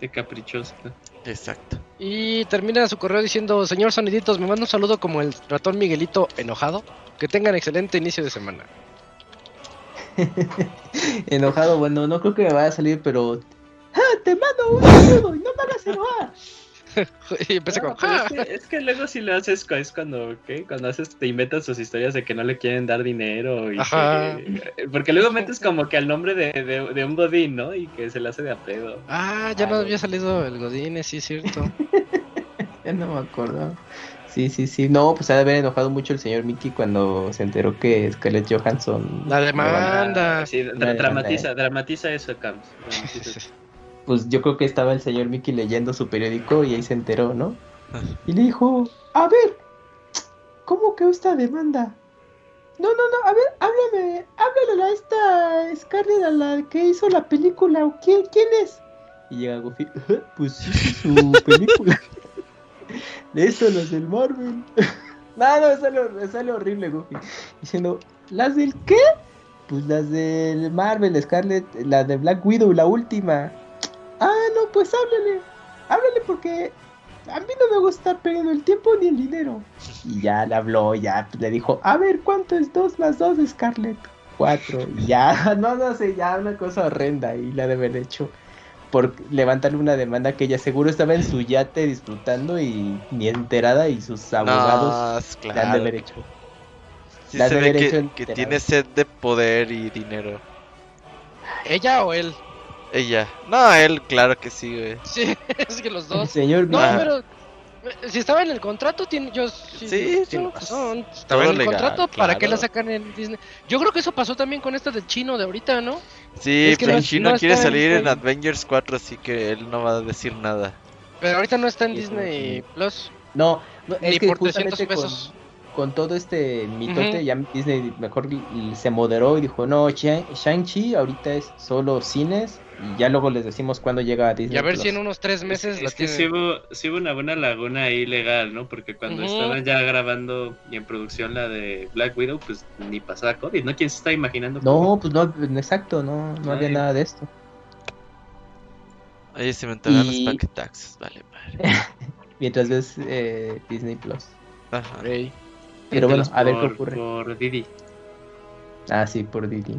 Qué caprichoso. Exacto. Y termina su correo diciendo, señor Soniditos, me manda un saludo como el ratón Miguelito enojado. Que tengan excelente inicio de semana. <laughs> Enojado, bueno, no creo que me vaya a salir, pero. ¡Ah, te mando un saludo y no me hagas enojar! <laughs> y empecé No, con, es, que, es que luego si lo haces es cuando, ¿qué? Cuando haces, te inventas sus historias de que no le quieren dar dinero y que- porque luego metes como que al nombre de, de, de un godín, ¿no? Y que se le hace de a pedo. Ah, ya no Ah, había salido el Godín, sí es cierto. <laughs> Ya no me acuerdo. Sí, sí, sí. No, pues ha de haber enojado mucho el señor Mickey cuando se enteró que Scarlett Johansson. La demanda. Sí, Una dramatiza, demanda, dramatiza eso, Camps. dramatiza eso. <laughs> Pues yo creo que estaba el señor Mickey leyendo su periódico y ahí se enteró, ¿no? Y le dijo: A ver, ¿cómo que esta demanda? No, no, no, a ver, háblame, háblale a esta Scarlett, a la que hizo la película, ¿o quién, quién es? Y llega Goofy, "Ajá, pues sí, su <laughs> película. De eso, los del Marvel. <laughs> no, no, sale, sale horrible Goofy. Diciendo, ¿las del qué? Pues las del Marvel, Scarlett, la de Black Widow, la última. Pues háblale, háblale porque a mí no me gusta estar perdiendo el tiempo ni el dinero. Y ya le habló, ya le dijo, a ver, ¿cuánto es 2 más 2, Scarlett? 4. Y ya, <laughs> no, no sé, ya una cosa horrenda y la de haber hecho. Por levantarle una demanda que ella seguro estaba en su yate disfrutando y ni enterada y sus abogados No, le han de haber hecho. Sí la se de ve haber hecho que, enterado. que tiene sed de poder y dinero. ¿Ella o él? Ella. No, él, claro que sí, güey. <laughs> Sí, es que los El dos. señor No, Ah. pero eh, si estaba en el contrato, tiene, yo sí, Sí, tiene no, razón. Estaba en el legal, contrato, ¿para qué la sacan en Disney? Yo creo que eso pasó también con esta del chino de ahorita, ¿no? Sí, Es que pero no- el chino no quiere en salir en Disney. Avengers 4, así que él no va a decir nada. Pero ahorita no está en Sí, Disney sí. Plus. No, no es Ni que por 300 justamente con, pesos. con todo este mitote, ya Disney mejor se moderó y dijo, no, Shang- Shang-Chi ahorita es solo cines y ya luego les decimos cuándo llega a Disney. Y a ver Plus". si en unos tres meses es, la es que tienen. sí hubo, sí hubo una buena laguna ahí legal, ¿no? Porque cuando estaban ya grabando y en producción la de Black Widow, pues ni pasaba COVID, ¿no? ¿Quién se está imaginando? No, pues no, exacto, no, no había nada de esto. Oye, se me entregan Y- los paquetaxos, vale, madre. <laughs> Mientras ves eh, Disney Plus. Ajá. Pero bueno, a ver qué por- ocurre. Por Didi. Ah, sí, por Didi.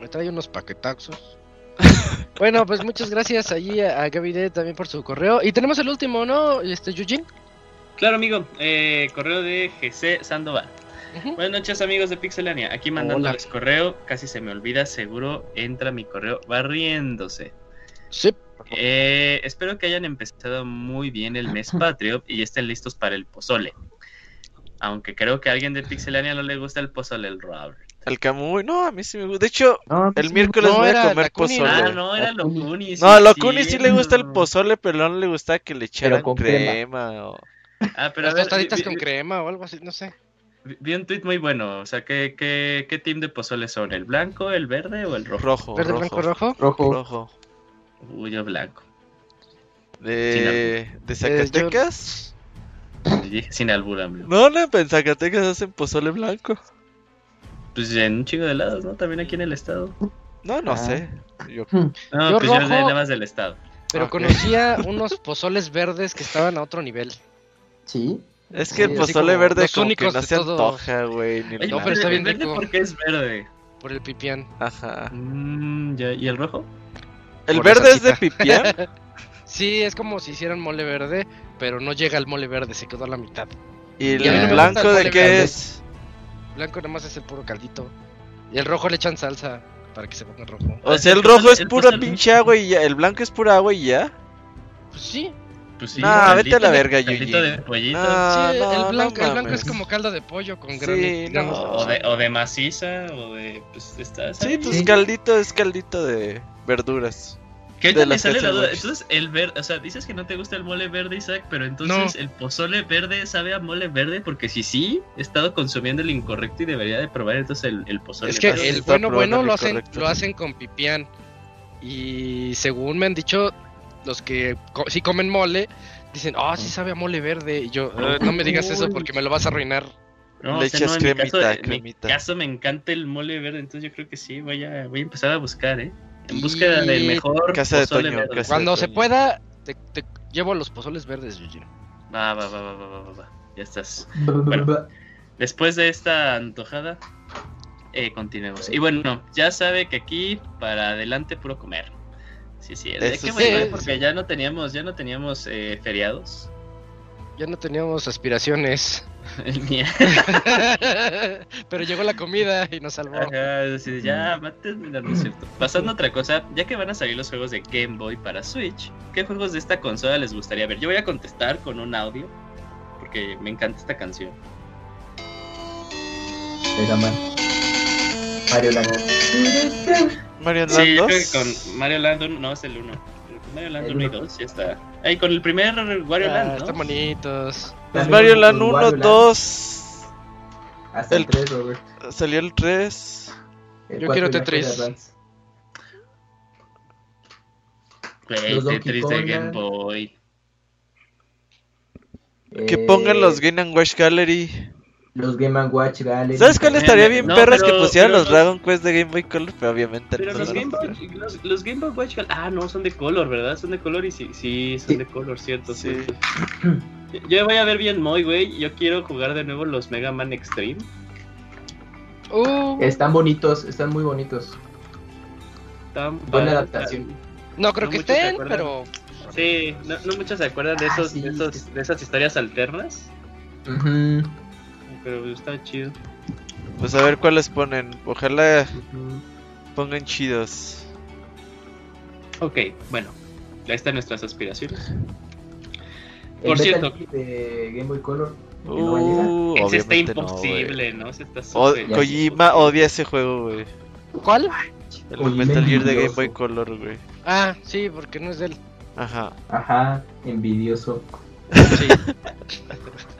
Me trae unos paquetaxos. <laughs> bueno, pues muchas gracias allí a, a Gaby D también por su correo. Y tenemos el último, ¿no? Este, Yujin. Claro, amigo. Eh, correo de GC Sandoval. Buenas noches, amigos de Pixelania. Aquí mandándoles correo. Casi se me olvida, seguro entra mi correo barriéndose. Sí. Eh, espero que hayan empezado muy bien el mes <laughs> patrio y estén listos para el pozole. Aunque creo que a alguien de Pixelania no le gusta el pozole, el Robert. El Camuy, no, a mí sí me gusta. De hecho, No, el sí, miércoles no, voy a comer pozole. Ah, no, era Locuni. No, a sí, Locuni sí le gusta el pozole, pero no le gusta que le echaran con crema. o- Ah, pero a Las ver, tostaditas vi- con vi- crema o algo así, no sé. vi- Vi un tweet muy bueno. O sea, ¿qué, qué, qué team de pozole son? ¿El blanco, el verde o el rojo? Rojo, Verde, rojo, blanco, rojo. rojo. rojo. Uy, yo blanco. De, de Zacatecas. Sí, Sin albur, amigo. No, no, en Zacatecas hacen pozole blanco. Pues en un chico de lados, ¿no? También aquí en el estado. No, no Ah. sé. Yo, No, Yo pues yo rojo- de nada más del estado. Pero Ok. conocía unos pozoles verdes que estaban a otro nivel. Sí. Es que el Sí, pozole verde como que no se todo. antoja, güey. ni No, pero está bien el verde rico. porque es verde. Por el pipián. Ajá. Mm, ya, ¿Y el rojo? ¿El Por verde es de pipián? <laughs> Sí, es como si hicieran mole verde, pero no llega al mole verde, se quedó a la mitad. ¿Y el no blanco el de qué verde. es? Blanco nada más es el puro caldito. Y el rojo le echan salsa para que se ponga rojo. O sea, el rojo pozole- es el pura pozole- pinche agua y ya. El blanco es pura agua y ya. Pues sí. Pues sí. Nah, vete a la verga, Yuji. de pollito. Sí, no, el no blanco, el blanco es como caldo de pollo con Sí, no. O de, o de maciza, o de. Pues está. Sí, pues Sí. caldito es caldito de verduras. Que ahorita me sale la duda. muchos. Entonces, el verde. O sea, dices que no te gusta el mole verde, Isaac, pero entonces No. el pozole verde sabe a mole verde, porque si sí, he estado consumiendo el incorrecto y debería de probar entonces el, el pozole Es que verde. el bueno bueno lo hacen, lo hacen con pipián. Y según me han dicho, los que co- sí comen mole, dicen, ah, sí sabe a mole verde. Y yo, "Eh, no me digas eso porque me lo vas a arruinar. No, Le o sea, echas no, en mi cremita, caso, en mi cremita. caso me encanta el mole verde, entonces yo creo que sí, voy a, voy a empezar a buscar, ¿eh? En búsqueda del mejor Casa de pozole Toño, verde. casa- Cuando se Toño. pueda, te, te llevo los pozoles verdes, Yuji. Va, va, va, va, va, va, va, va. Ya estás. Bueno. Después de esta antojada, eh, continuemos. Y bueno, ya sabe que aquí para adelante puro comer. Sí, sí, es Eso que sí. bueno, Sí. porque ya no teníamos, ya no teníamos eh, feriados. Ya no teníamos aspiraciones. <laughs> El mío. <laughs> Pero llegó la comida y nos salvó. Ajá, ya, mátenme, no, no es cierto. Pasando a otra cosa, ya que van a salir los juegos de Game Boy para Switch, ¿qué juegos de esta consola les gustaría ver? Yo voy a contestar con un audio, porque me encanta esta canción. Mega Man. Mario Land. Mario Sí, Land yo 2. creo que con Mario Land 1, no, es el 1. Mario Land El 1 y uno. 2 ya está. Ahí con el primer Wario Ah, Land, Están ¿no? bonitos. Pues También Mario Land 1, Wario Land. 2. Hasta el el- 3, Robert. Salió el 3. El Yo quiero Tetris. Güey, Los Tetris de Game. Boy. Que Eh, pongan los Game and Watch Gallery. Los Game Watch Gallery. ¿Sabes cuál estaría bien No, perras que pusieran pero los Dragon Quest de Game Boy Color? Pero obviamente Pero no los lo Game, Boy, los, los Game Boy Watch Gal- Ah, no, son de color, ¿verdad? Son de color y sí, sí, son Sí. de color, cierto. Sí. Yo voy a ver bien Moy, güey. Yo quiero jugar de nuevo los Mega Man Extreme. Uh, Están bonitos, están muy bonitos. Tan Buena adaptación. no creo no que estén, pero Sí, no, no muchos se acuerdan de, Ah, esos, sí, de, esos, sí. de esas historias alternas. Ujú, Pero está chido. Pues a ver cuáles ponen. Ojalá pongan chidos. Ok, bueno. Ahí están nuestras aspiraciones. El Por cierto. De Game Boy Color. no. Uh, Ese está obviamente no, imposible, ¿no? Ese está O- Kojima imposible. odia ese juego, güey. ¿cuál? El Kojima Metal Gear de Game. Boy Color, güey. Ah, sí, porque no es de él. Ajá. Ajá, envidioso. <laughs> Sí, <laughs>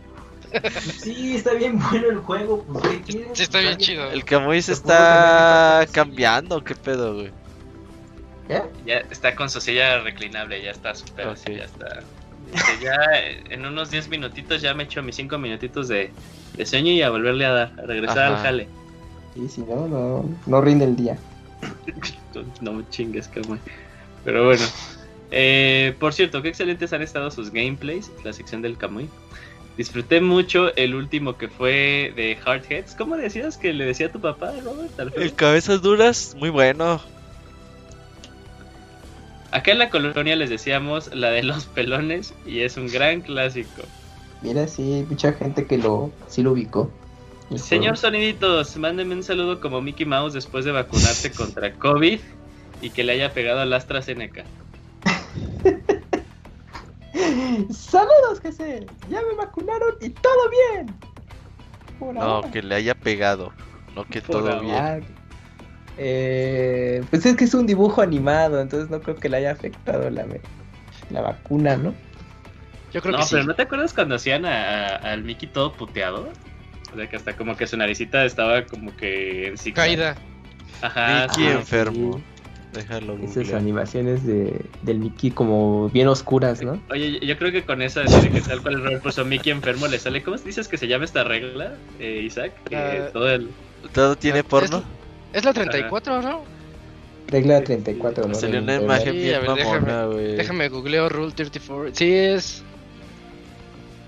Sí, está bien bueno el juego. Pues, ¿qué quieres? sí está bien chido. El Kamui se está cambiando, ¿qué pedo, güey? ¿Qué? Ya está con su silla reclinable, ya está así, ya está. Dice, ya en unos 10 minutitos ya me echo mis 5 minutitos de, de sueño y a volverle a dar, a regresar al jale. Sí, si no, no, no rinde el día. <laughs> No me chingues, cabrón. Pero bueno. Eh, por cierto, qué excelentes han estado sus gameplays, la sección del Kamui. Disfruté mucho el último que fue de Hardheads. ¿Cómo decías que le decía a tu papá, Robert? El Cabezas Duras, muy bueno. Acá en la colonia les decíamos la de los pelones y es un gran clásico. Mira, sí, hay mucha gente que lo, sí lo ubicó. el Señor juego. Soniditos, mándeme un saludo como Mickey Mouse después de vacunarse <laughs> contra COVID y que le haya pegado al AstraZeneca. <laughs> <laughs> Saludos, que sé. Ya me vacunaron y todo bien. Por No, ahora. que le haya pegado. No que Por todo ahora. bien. Eh, pues es que es un dibujo animado, entonces no creo que le haya afectado la, la vacuna, ¿no? Yo creo No, que sí. pero ¿no te acuerdas cuando hacían a- a- al Mickey todo puteado? O sea, que hasta como que su naricita estaba como que en zigzag. Caída. Ajá. Mickey sí. enfermo. Déjalo Esas googlear. animaciones de, del Mickey como bien oscuras, ¿no? Oye, yo creo que con esa de que tal cual el puso Mickey enfermo le sale. ¿Cómo dices que se llama esta regla, eh, Isaac? Que La- todo el. ¿Todo tiene Es- porno? Es la 34, ¿no? Regla 34, ¿no? Salió una imagen Sí, bien ver, mamona, déjame- güey. Déjame googleo Rule 34. Sí, es.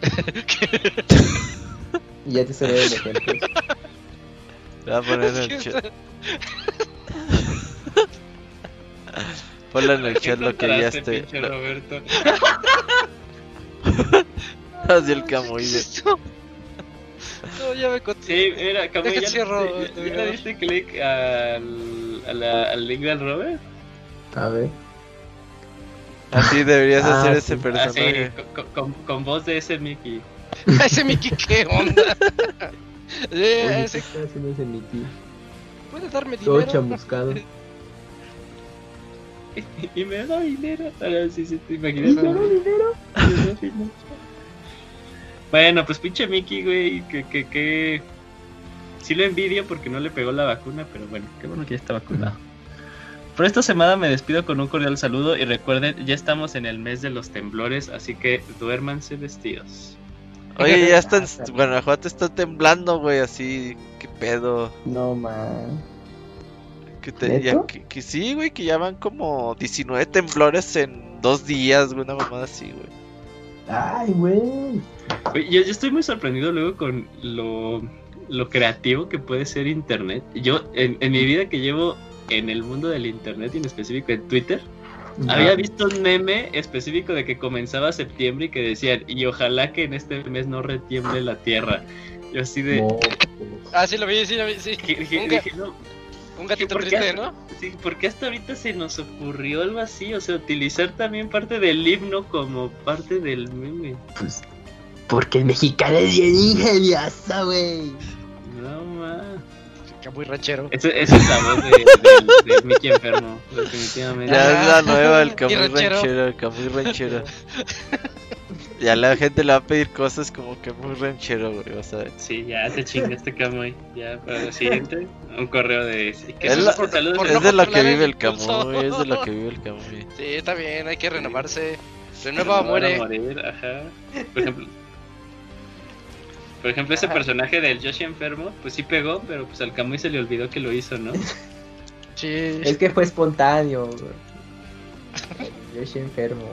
<laughs> ya te estoy dando ejemplos. Voy a poner <laughs> en el chat. <laughs> Ponle en el chat lo que ya pinche lo- Roberto? <laughs> Así el camoide. No, ya me Sí, conté. mira, Camuy, Deja ¿ya, cierro, ya- ya video. le diste clic al, a la- al link del Robert? A ver. Así deberías Ah, hacer sí. ese Ah, sí, personaje. con, con- con voz de ese Mickey. <laughs> ese Mickey, ¿qué onda? Eh, Oye, ¿qué ese, está haciendo ese Mickey? ¿Puede darme Todo dinero? chamuscado. <laughs> y me da dinero. Ahora sí, sí, te imaginas. ¿Me da dinero? Me da dinero. Bueno, pues pinche Mickey, güey, que, que, que... Sí lo envidio porque no le pegó la vacuna, pero bueno, qué bueno que ya está vacunado. Por esta semana me despido con un cordial saludo y recuerden, ya estamos en el mes de los temblores, así que duérmanse vestidos. Oye, ya <laughs> están. Guanajuato está temblando, güey, así. ¿Qué pedo? No, man. Que, te- ya- que, que sí, güey, que ya van como 19 temblores en dos días, güey, una mamada así, güey. Ay, güey. Yo, yo estoy muy sorprendido luego con lo, lo creativo que puede ser Internet. Yo, en, en mi vida que llevo en el mundo del Internet y en específico en Twitter, había visto un meme específico de que comenzaba septiembre y que decían, y ojalá que en este mes no retiemble la tierra. Yo así de... No, <laughs> Ah, sí lo vi, sí lo vi, sí. Dije, dije, no, un gatito ¿por qué triste, hace- ¿no? Sí, porque hasta ahorita se nos ocurrió algo así, o sea, utilizar también parte del himno como parte del meme. pues. Porque el mexicano es bien ingenioso, güey. No más. Muy ranchero. Ese, esa es la voz de, del- del Mickey enfermo, definitivamente. Ya es la Ah, nueva, el <laughs> y Camuy ranchero. ranchero, el Camuy ranchero. <laughs> Ya la gente le va a pedir cosas como que muy ranchero, güey, vas a ver. Sí, ya se chinga este Camuy. Ya, para lo siguiente, un correo de... Es, la- por de- lo que vive el. Camuy, es de lo que vive el Camuy. Sí, está bien, hay que renovarse. No Renueva o muere. morir, ajá. Por ejemplo... Por ejemplo, ese personaje del Yoshi enfermo, pues sí pegó, pero pues al Camuy se le olvidó que lo hizo, ¿no? Sí. Es que fue espontáneo, güey. <laughs> Yo estoy enfermo.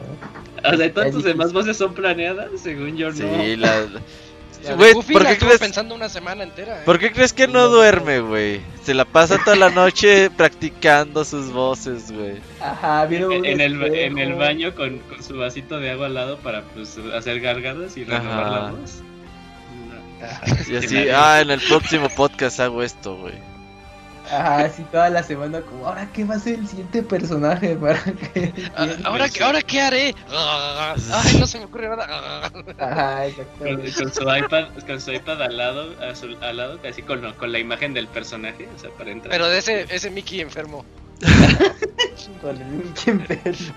O sea, todas tus demás voces son planeadas, según yo, Sí, no. la... <laughs> La Güey, Goofy ¿por la qué crees- pensando una semana entera. ¿eh? ¿Por qué crees que no duerme, güey? Se la pasa toda la <laughs> noche practicando sus voces, güey. Ajá, vieron un En el, en el baño con, con su vasito de agua al lado para pues hacer gargadas y renovar Ajá. la voz. No. Y así, ah, en el próximo podcast hago esto, güey. Ajá, sí, toda la semana como, ahora qué va a ser el siguiente personaje para que... Ah, <laughs> ¿Ahora, qué- ¿Ahora qué haré? Ah, Ay, no se me ocurre nada. Ajá, <laughs> Con, su iPad, con su iPad al lado, a su- al lado, así con, con la imagen del personaje, o sea, para entrar. Pero de ese, ese Mickey enfermo. <laughs> Con el Mickey enfermo.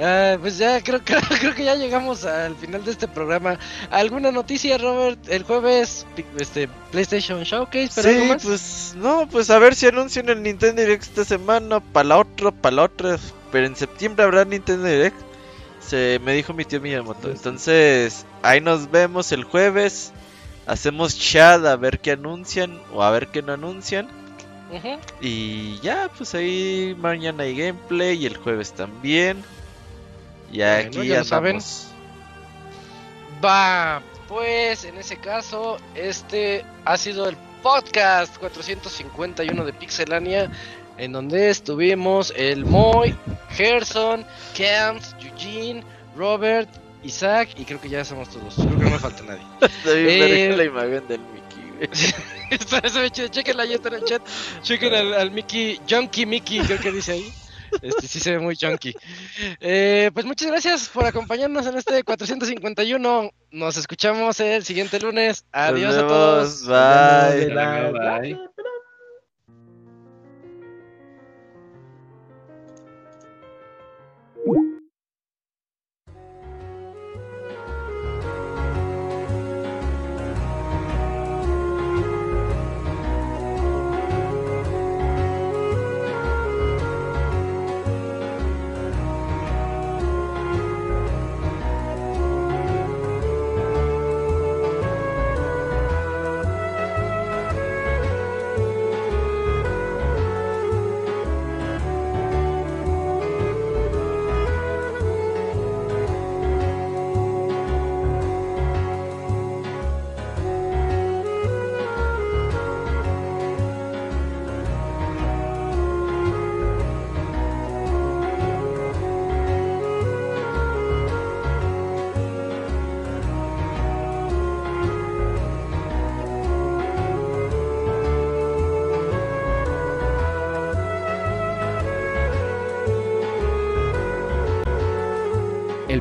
Ah, pues ya creo, <laughs> creo, creo que ya llegamos al final de este programa. ¿Alguna noticia, Robert? El jueves, este PlayStation Showcase, pero algo Sí, más? pues no, pues a ver si anuncian el Nintendo Direct esta semana, para la otra, para la otra, pero en septiembre habrá Nintendo Direct. Se me dijo mi tío Miyamoto. Entonces, ahí nos vemos el jueves. Hacemos chat a ver qué anuncian o a ver qué no anuncian. Y ya, pues ahí mañana hay gameplay y el jueves también. Ya Bueno, aquí ya saben. Va, pues en ese caso, este ha sido el podcast 451 de Pixelania, en donde estuvimos el Moy, Gerson, Camps, Eugene, Robert, Isaac, y creo que ya somos todos. Creo que no me falta nadie. <laughs> Está bien Eh, la imagen del Mickey. <laughs> Está chequenla ahí está en el chat. Chequen al, al Mickey, Junkie Mickey, creo que dice ahí. Este sí se ve muy junkie. Eh, pues muchas gracias por acompañarnos en este 451. Nos escuchamos el siguiente lunes. Adiós a todos. Bye. Bye.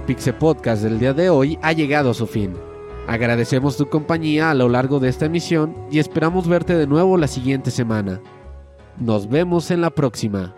Pixel Podcast del día de hoy ha llegado a su fin. Agradecemos tu compañía a lo largo de esta emisión y esperamos verte de nuevo la siguiente semana. Nos vemos en la próxima.